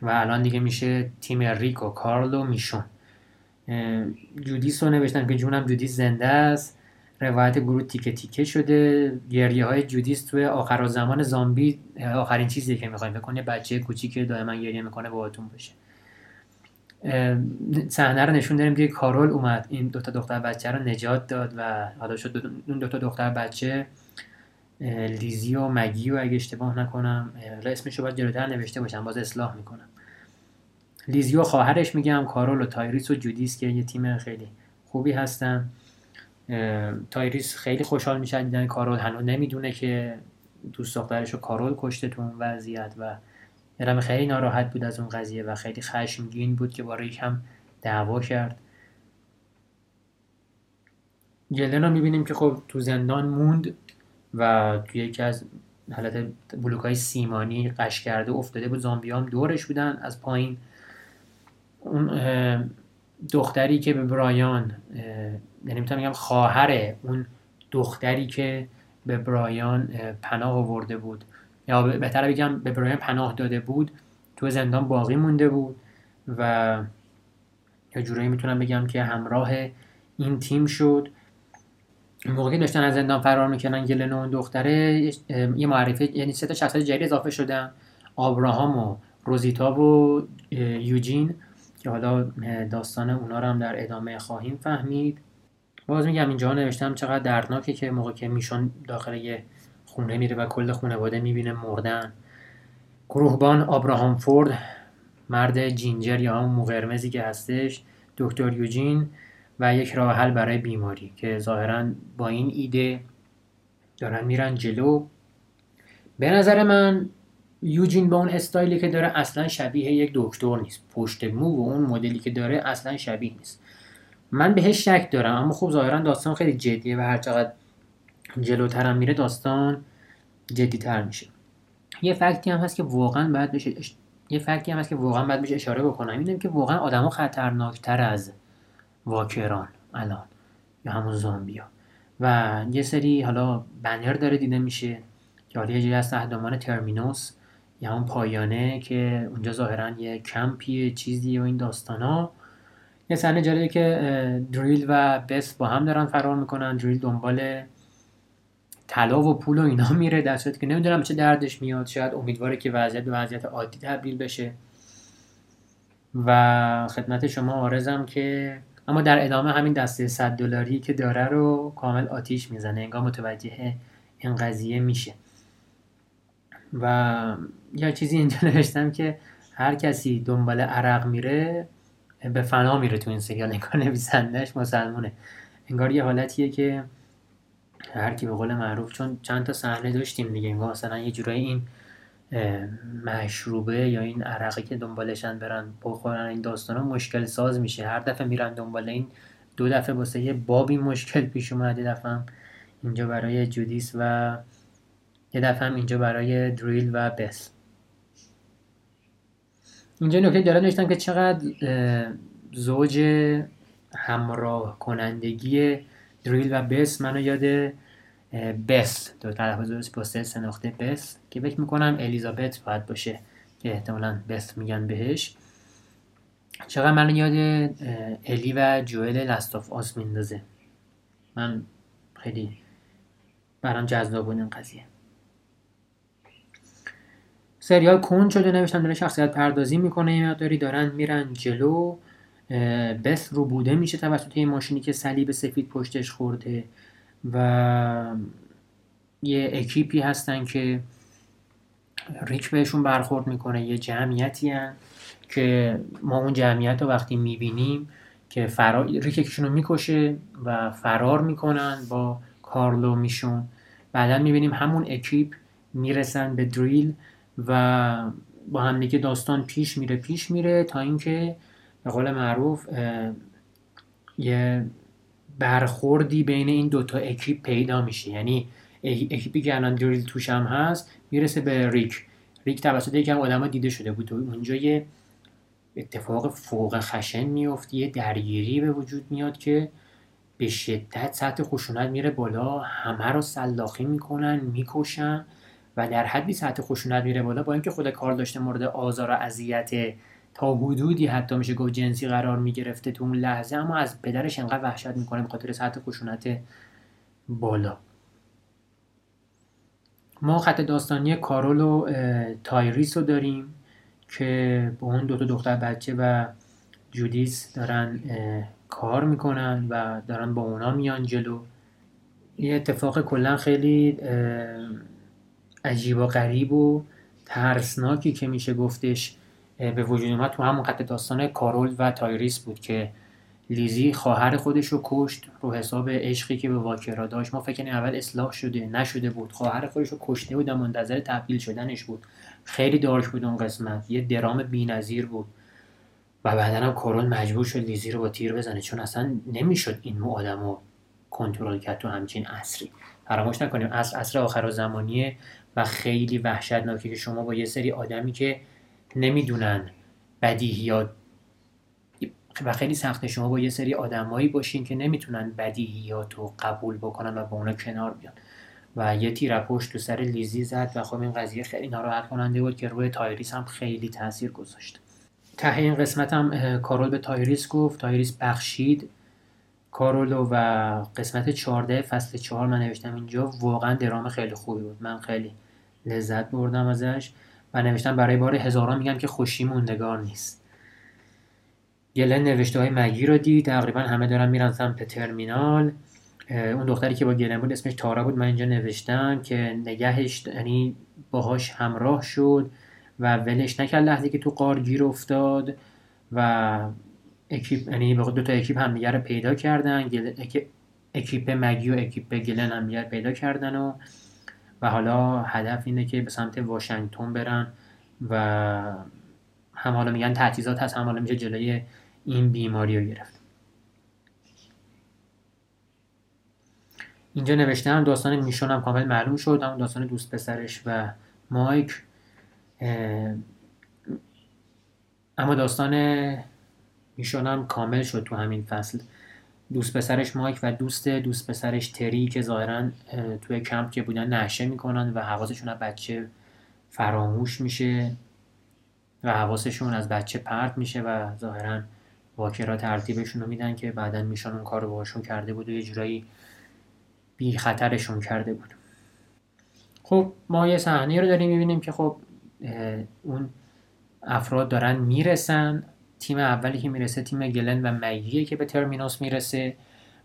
و الان دیگه میشه تیم ریکو کارلو میشون. جودیس رو نوشتن که جونم جودیس زنده است. روایت گروه تیکه تیکه شده. گریه های جودیس توی آخر زمان زامبی آخرین چیزی که می‌خوایم بکنه بچه کوچیک دائما گریه می‌کنه باهاتون باشه. صحنه رو نشون داریم که کارول اومد. این دوتا دختر بچه رو نجات داد و حالا شد اون دوتا دختر بچه لیزی و مگی و اگه اشتباه نکنم اسمش رو باید جلوتر نوشته باشم باز اصلاح می‌کنم. لیزی و خواهرش میگم کارول و تایریس و جودیس که یه تیم خیلی خوبی هستن. تایریس خیلی خوشحال میشه دیدن کارول هنوز نمی‌دونه که دوست دخترش رو کارول کشته تو اون وضعیت و یادم خیلی ناراحت بود از اون قضیه و خیلی خشمگین بود که با هم دعوا کرد. گلن رو می‌بینیم که خب تو زندان موند. و توی یکی از حالت بلوک های سیمانی قش کرده افتاده بود. زامبی هم دورش بودن. از پایین اون دختری که به برایان یعنی می‌تونم بگم خواهر اون دختری که به برایان پناه آورده بود. یا بهتر بگم به برایان پناه داده بود. تو زندان باقی مونده بود و یا جورایی می‌تونم بگم که همراه این تیم شد. موقعی داشتن از زندان فرار می‌کنن گلن اون دختره یه معرفی یعنی سه تا شخصیت جدید اضافه شدن. آبراهام و روزیتا و یوجین که حالا داستان اونا رو هم در ادامه خواهیم فهمید. باز میگم اینجا نوشتم چقدر دردناکه که موقع که میشون داخل یه خونه میره و کل خانواده می‌بینه مردن. گروهبان آبراهام فورد مرد جینجر یا همون قرمزی که هستش دکتر یوجین و یک راه حل برای بیماری که ظاهرا با این ایده دارن میرن جلو. به نظر من یوجین با اون استایلی که داره اصلا شبیه یک دکتر نیست. پشت مو و اون مدلی که داره اصلا شبیه نیست. من بهش شک دارم اما خب ظاهرا داستان خیلی جدیه و هرچقدر جلوترم میره داستان جدیتر میشه. یه فکتی هم هست که واقعا باید بشه یه فکتی هم هست که واقعا باید بشه اشاره بکنم. اینه که واقعا آدما خطرناکتر از واکران الان یا همون زامبیا و یه سری حالا بنر داره دیده میشه که حالا یه جایی از ترمینوس یا اون پایانه که اونجا ظاهرا یه کمپی چیزی و این داستان ها یه صحنه جالبه که دریل و بس با هم دارن فرار می‌کنن. دریل دنبال طلا و پول و اینا (laughs) میره در که نمی‌دونم چه دردش میاد. شاید امیدواره که وضعیت به وضعیت عادی تبدیل بشه. و خدمت شما آرزم که اما در ادامه همین دسته 100 دلاری که داره رو کامل آتیش می‌زنه انگار متوجه این قضیه میشه. و یا چیزی اینجا (laughs) نوشتم که هر کسی دنبال عرق میره به فنا میره تو این سریال انگار نویسندهش مسلمونه. انگار یه حالتیه که هر کی به قول معروف چون چند تا صحنه داشتیم دیگه انگار مثلا یه جورایی این مشروبه یا این عرقی که دنبالشن برن بخورن این داستان مشکل ساز میشه. هر دفعه میرن دنبال این دو دفعه واسه یه بابی مشکل پیش اومد. یه دفعه اینجا برای جودیس و یه دفعه هم اینجا برای دریل و بس. اینجا نکته داره نوشتم که چقدر زوج همراه کنندگی دریل و بس منو یاد بس. دو تلفظ درست با سه نقطه بس. که فکر می‌کنم الیزابت باید باشه. که احتمالا بس میگن بهش. چقدر من یاد الی و جوئل لستاف آس میندازه. من خیلی برام جذاب بود این قضیه. سریال کن شده نوشتم داره شخصیت پردازی می‌کنه یه مقداری دارن میرن جلو. بس رو بوده میشه توسط این ماشینی که صلیب سفید پشتش خورده و یه اکیپی هستن که ریک بهشون برخورد می‌کنه. یه جمعیتی هن که ما اون جمعیت رو وقتی می‌بینیم که فرار ریک رو می‌کشه و فرار می‌کنن با کارلو میشون. بعدا می‌بینیم همون اکیپ می‌رسن به دریل و با هم دیگه داستان پیش میره پیش میره تا اینکه به قول معروف یه برخوردی بین این دوتا اکیپ پیدا میشه. یعنی اکیپی که الان دریل توش هم هست می‌رسه به ریک. ریک توسط یکم آدم دیده شده بود. و اونجا یه اتفاق فوق خشن میفته یه درگیری به وجود میاد که به شدت سطح خشونت میره بالا. همه رو سلاخی می‌کنن می‌کشن و در حدی سطح خشونت میره بالا با اینکه خود کار داشته مورد آزار و اذیت تا حدودی حتی میشه گفت جنسی قرار می‌گرفته تو اون لحظه اما از پدرش انقدر وحشت می‌کنه به خاطر سطح خشونت بالا. ما خط داستانی کارول و تایریس رو داریم که با اون دو تا دختر بچه و جودیس دارن کار می‌کنن و دارن با اونا میان جلو. یه اتفاق کلا خیلی عجیب و غریب و ترسناکی که میشه گفتش به وجود اومد تو همون خط داستان کارول و تایریس بود که لیزی خواهر خودش رو کشت رو حساب عشقی که به walker ا داشت. ما فکر اول اصلاح شده نشده بود. خواهر خودش رو کشته بود و منتظر تبدیل شدنش بود. خیلی دارک بود اون قسمت. یه درام بی‌نظیر بود. و بعدا هم کارول مجبور شد لیزی رو با تیر بزنه. چون اصلا نمی‌شد این مو آدم رو کنترل کرد تو همچین عصری. فراموش نکنیم. عصر عصر آخر زمانیه و خیلی وحشتناکه که شما با یه سری آدمی که نمی‌دونن بدیهیات و خیلی سخته. شما با یه سری آدمایی باشین که نمی‌تونن بدیهیات رو قبول بکنن و با اونا کنار بیان. و یه تیر پشت تو سر لیزی زد و خب این قضیه خیلی ناراحت کننده بود که روی تایریس هم خیلی تاثیر گذاشت. ته این قسمت هم کارول به تایریس گفت. تایریس بخشید. کارولو و قسمت 14 فصل 4 من نوشتم اینجا واقعا درام خیلی خوبی بود. من خیلی لذت بردم ازش و نوشتم برای بار هزاران میگم که خوشی موندگار نیست. گلن نوشته های مگی رو دید. تقریبا همه دارن میرن سمت ترمینال. اون دختری که با گلن بود اسمش تارا بود. من اینجا نوشتم که نگهش یعنی باهاش همراه شد و ولش نکرد لحظه که تو غار گیر افتاد و اکیپ یعنی دو تا اکیپ همدیگه رو پیدا کردن. اکیپ مگی و اکیپ گلن همدیگه پیدا کردن و و حالا هدف اینه که به سمت واشنگتن برن و هم حالا میگن تجهیزات هست هم حالا میشه جلوی این بیماری رو گرفت. اینجا نوشتم داستان میشون هم کامل معلوم شد. اون داستان دوست پسرش و مایک. اما داستان میشون هم کامل شد تو همین فصل. دوست پسرش مایک و دوست دوست پسرش تری که ظاهرا توی کمپ که بودن نشه می‌کنن و حواسشون از بچه فراموش میشه و حواسشون از بچه پرت میشه و ظاهرا واکرا ترتیبشون رو میدن که بعدا میشن اون کار باشون کرده بود و یه جورایی بی خطرشون کرده بود. خب ما یه صحنه رو داریم می‌بینیم که خب اون افراد دارن می‌رسن. تیم اولی که می‌رسه تیم گلن و مگیه که به ترمینوس می‌رسه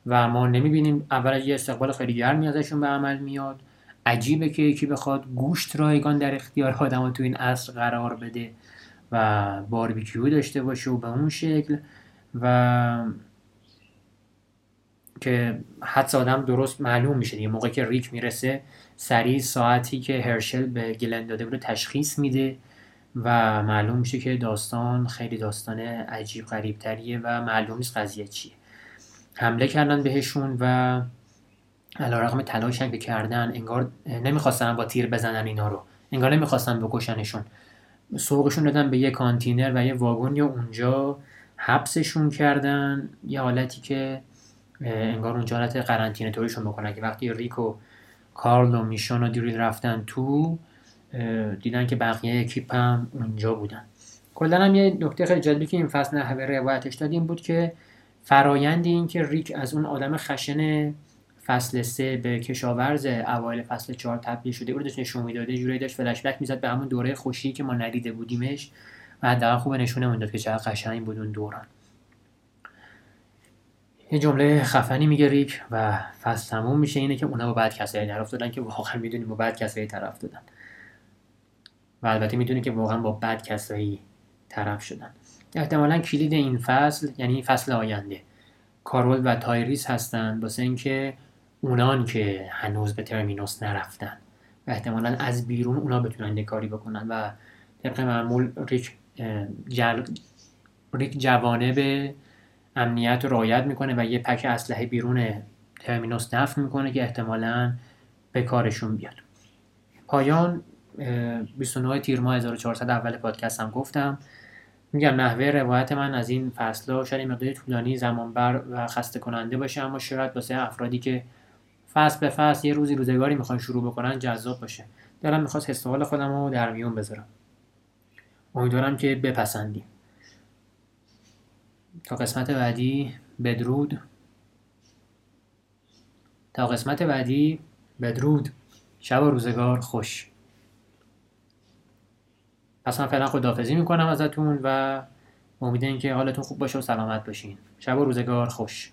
و ما نمی‌بینیم اول یه استقبال خیلی گرمی ازشون به عمل میاد. عجیبه که یکی بخواد گوشت رایگان در اختیار آدم تو این عصر قرار بده و باربیکیو داشته باشه و به اون شکل و که حدس آدم درست معلوم میشه دیگه. موقعی که ریک می‌رسه سریع ساعتی که هرشل به گلن داده بود تشخیص میده و معلوم میشه که داستان خیلی داستان عجیب غریب تریه و معلوم نیست قضیه چیه. حمله کردن بهشون و علی‌رغم تلاشی که کردن انگار نمی‌خواستن با تیر بزنن اینا رو. انگار نمی‌خواستن بکشنشون. سوقشون دادن به یه کانتینر و یه واگن یا اونجا حبسشون کردن. یه حالتی که انگار اونجا حالت قرنطینه طوریشون بکنن که وقتی ریکو کارل و میشون و دیریل رفتن تو دیدن که بقیه اکیپ هم اونجا بودن. کلا هم یه نکته خیلی جالبی که این فصل نحوه روایتش دادیم بود که فرایند این که ریک از اون آدم خشن فصل سه به کشاورز اوایل فصل چهار تبدیل شده او داشت نشون می‌داده جوری داشت فلش بک می‌زد به همون دوره خوشی که ما ندیده بودیمش. و حداقل خوب نشونه می‌داد که چقدر قشنگ بود اون دوران. یه جمله خفنی میگه ریک و فصل تموم میشه اینه که اونا با بعد کسایی طرف دادن که واقعا می‌دونیم با بعد کسایی طرف دادن. و البته می‌دونیم که واقعا با بد کسایی طرف شدن. احتمالا کلید این فصل یعنی فصل آینده. کارول و تایریس هستن واسه اینکه اونان که هنوز به ترمینوس نرفتن. و احتمالا از بیرون اونا بتونن کاری بکنن و طبق معمول ریک, جل... ریک جوانب امنیت رو رعایت می‌کنه و یه پک اسلحه بیرون ترمینوس دفن می‌کنه که احتمالا به کارشون بیاد. پایان 29 تیر ماه 1400 اول پادکست هم گفتم. میگم نحوه روایت من از این فصل شاید مقدار طولانی زمانبر و خسته کننده باشه اما شاید واسه افرادی که فصل به فصل یه روزی روزگاری می‌خوان شروع بکنن جذاب باشه. دلم می‌خواست حس خودم رو در میون بذارم. امیدوارم که بپسندیم. تا قسمت بعدی بدرود. تا قسمت بعدی بدرود. شب و روزگار خوش. پس من فعلا خداحافظی می‌کنم ازتون و امیدم که حالتون خوب باشه و سلامت باشین. شب و روزگار خوش.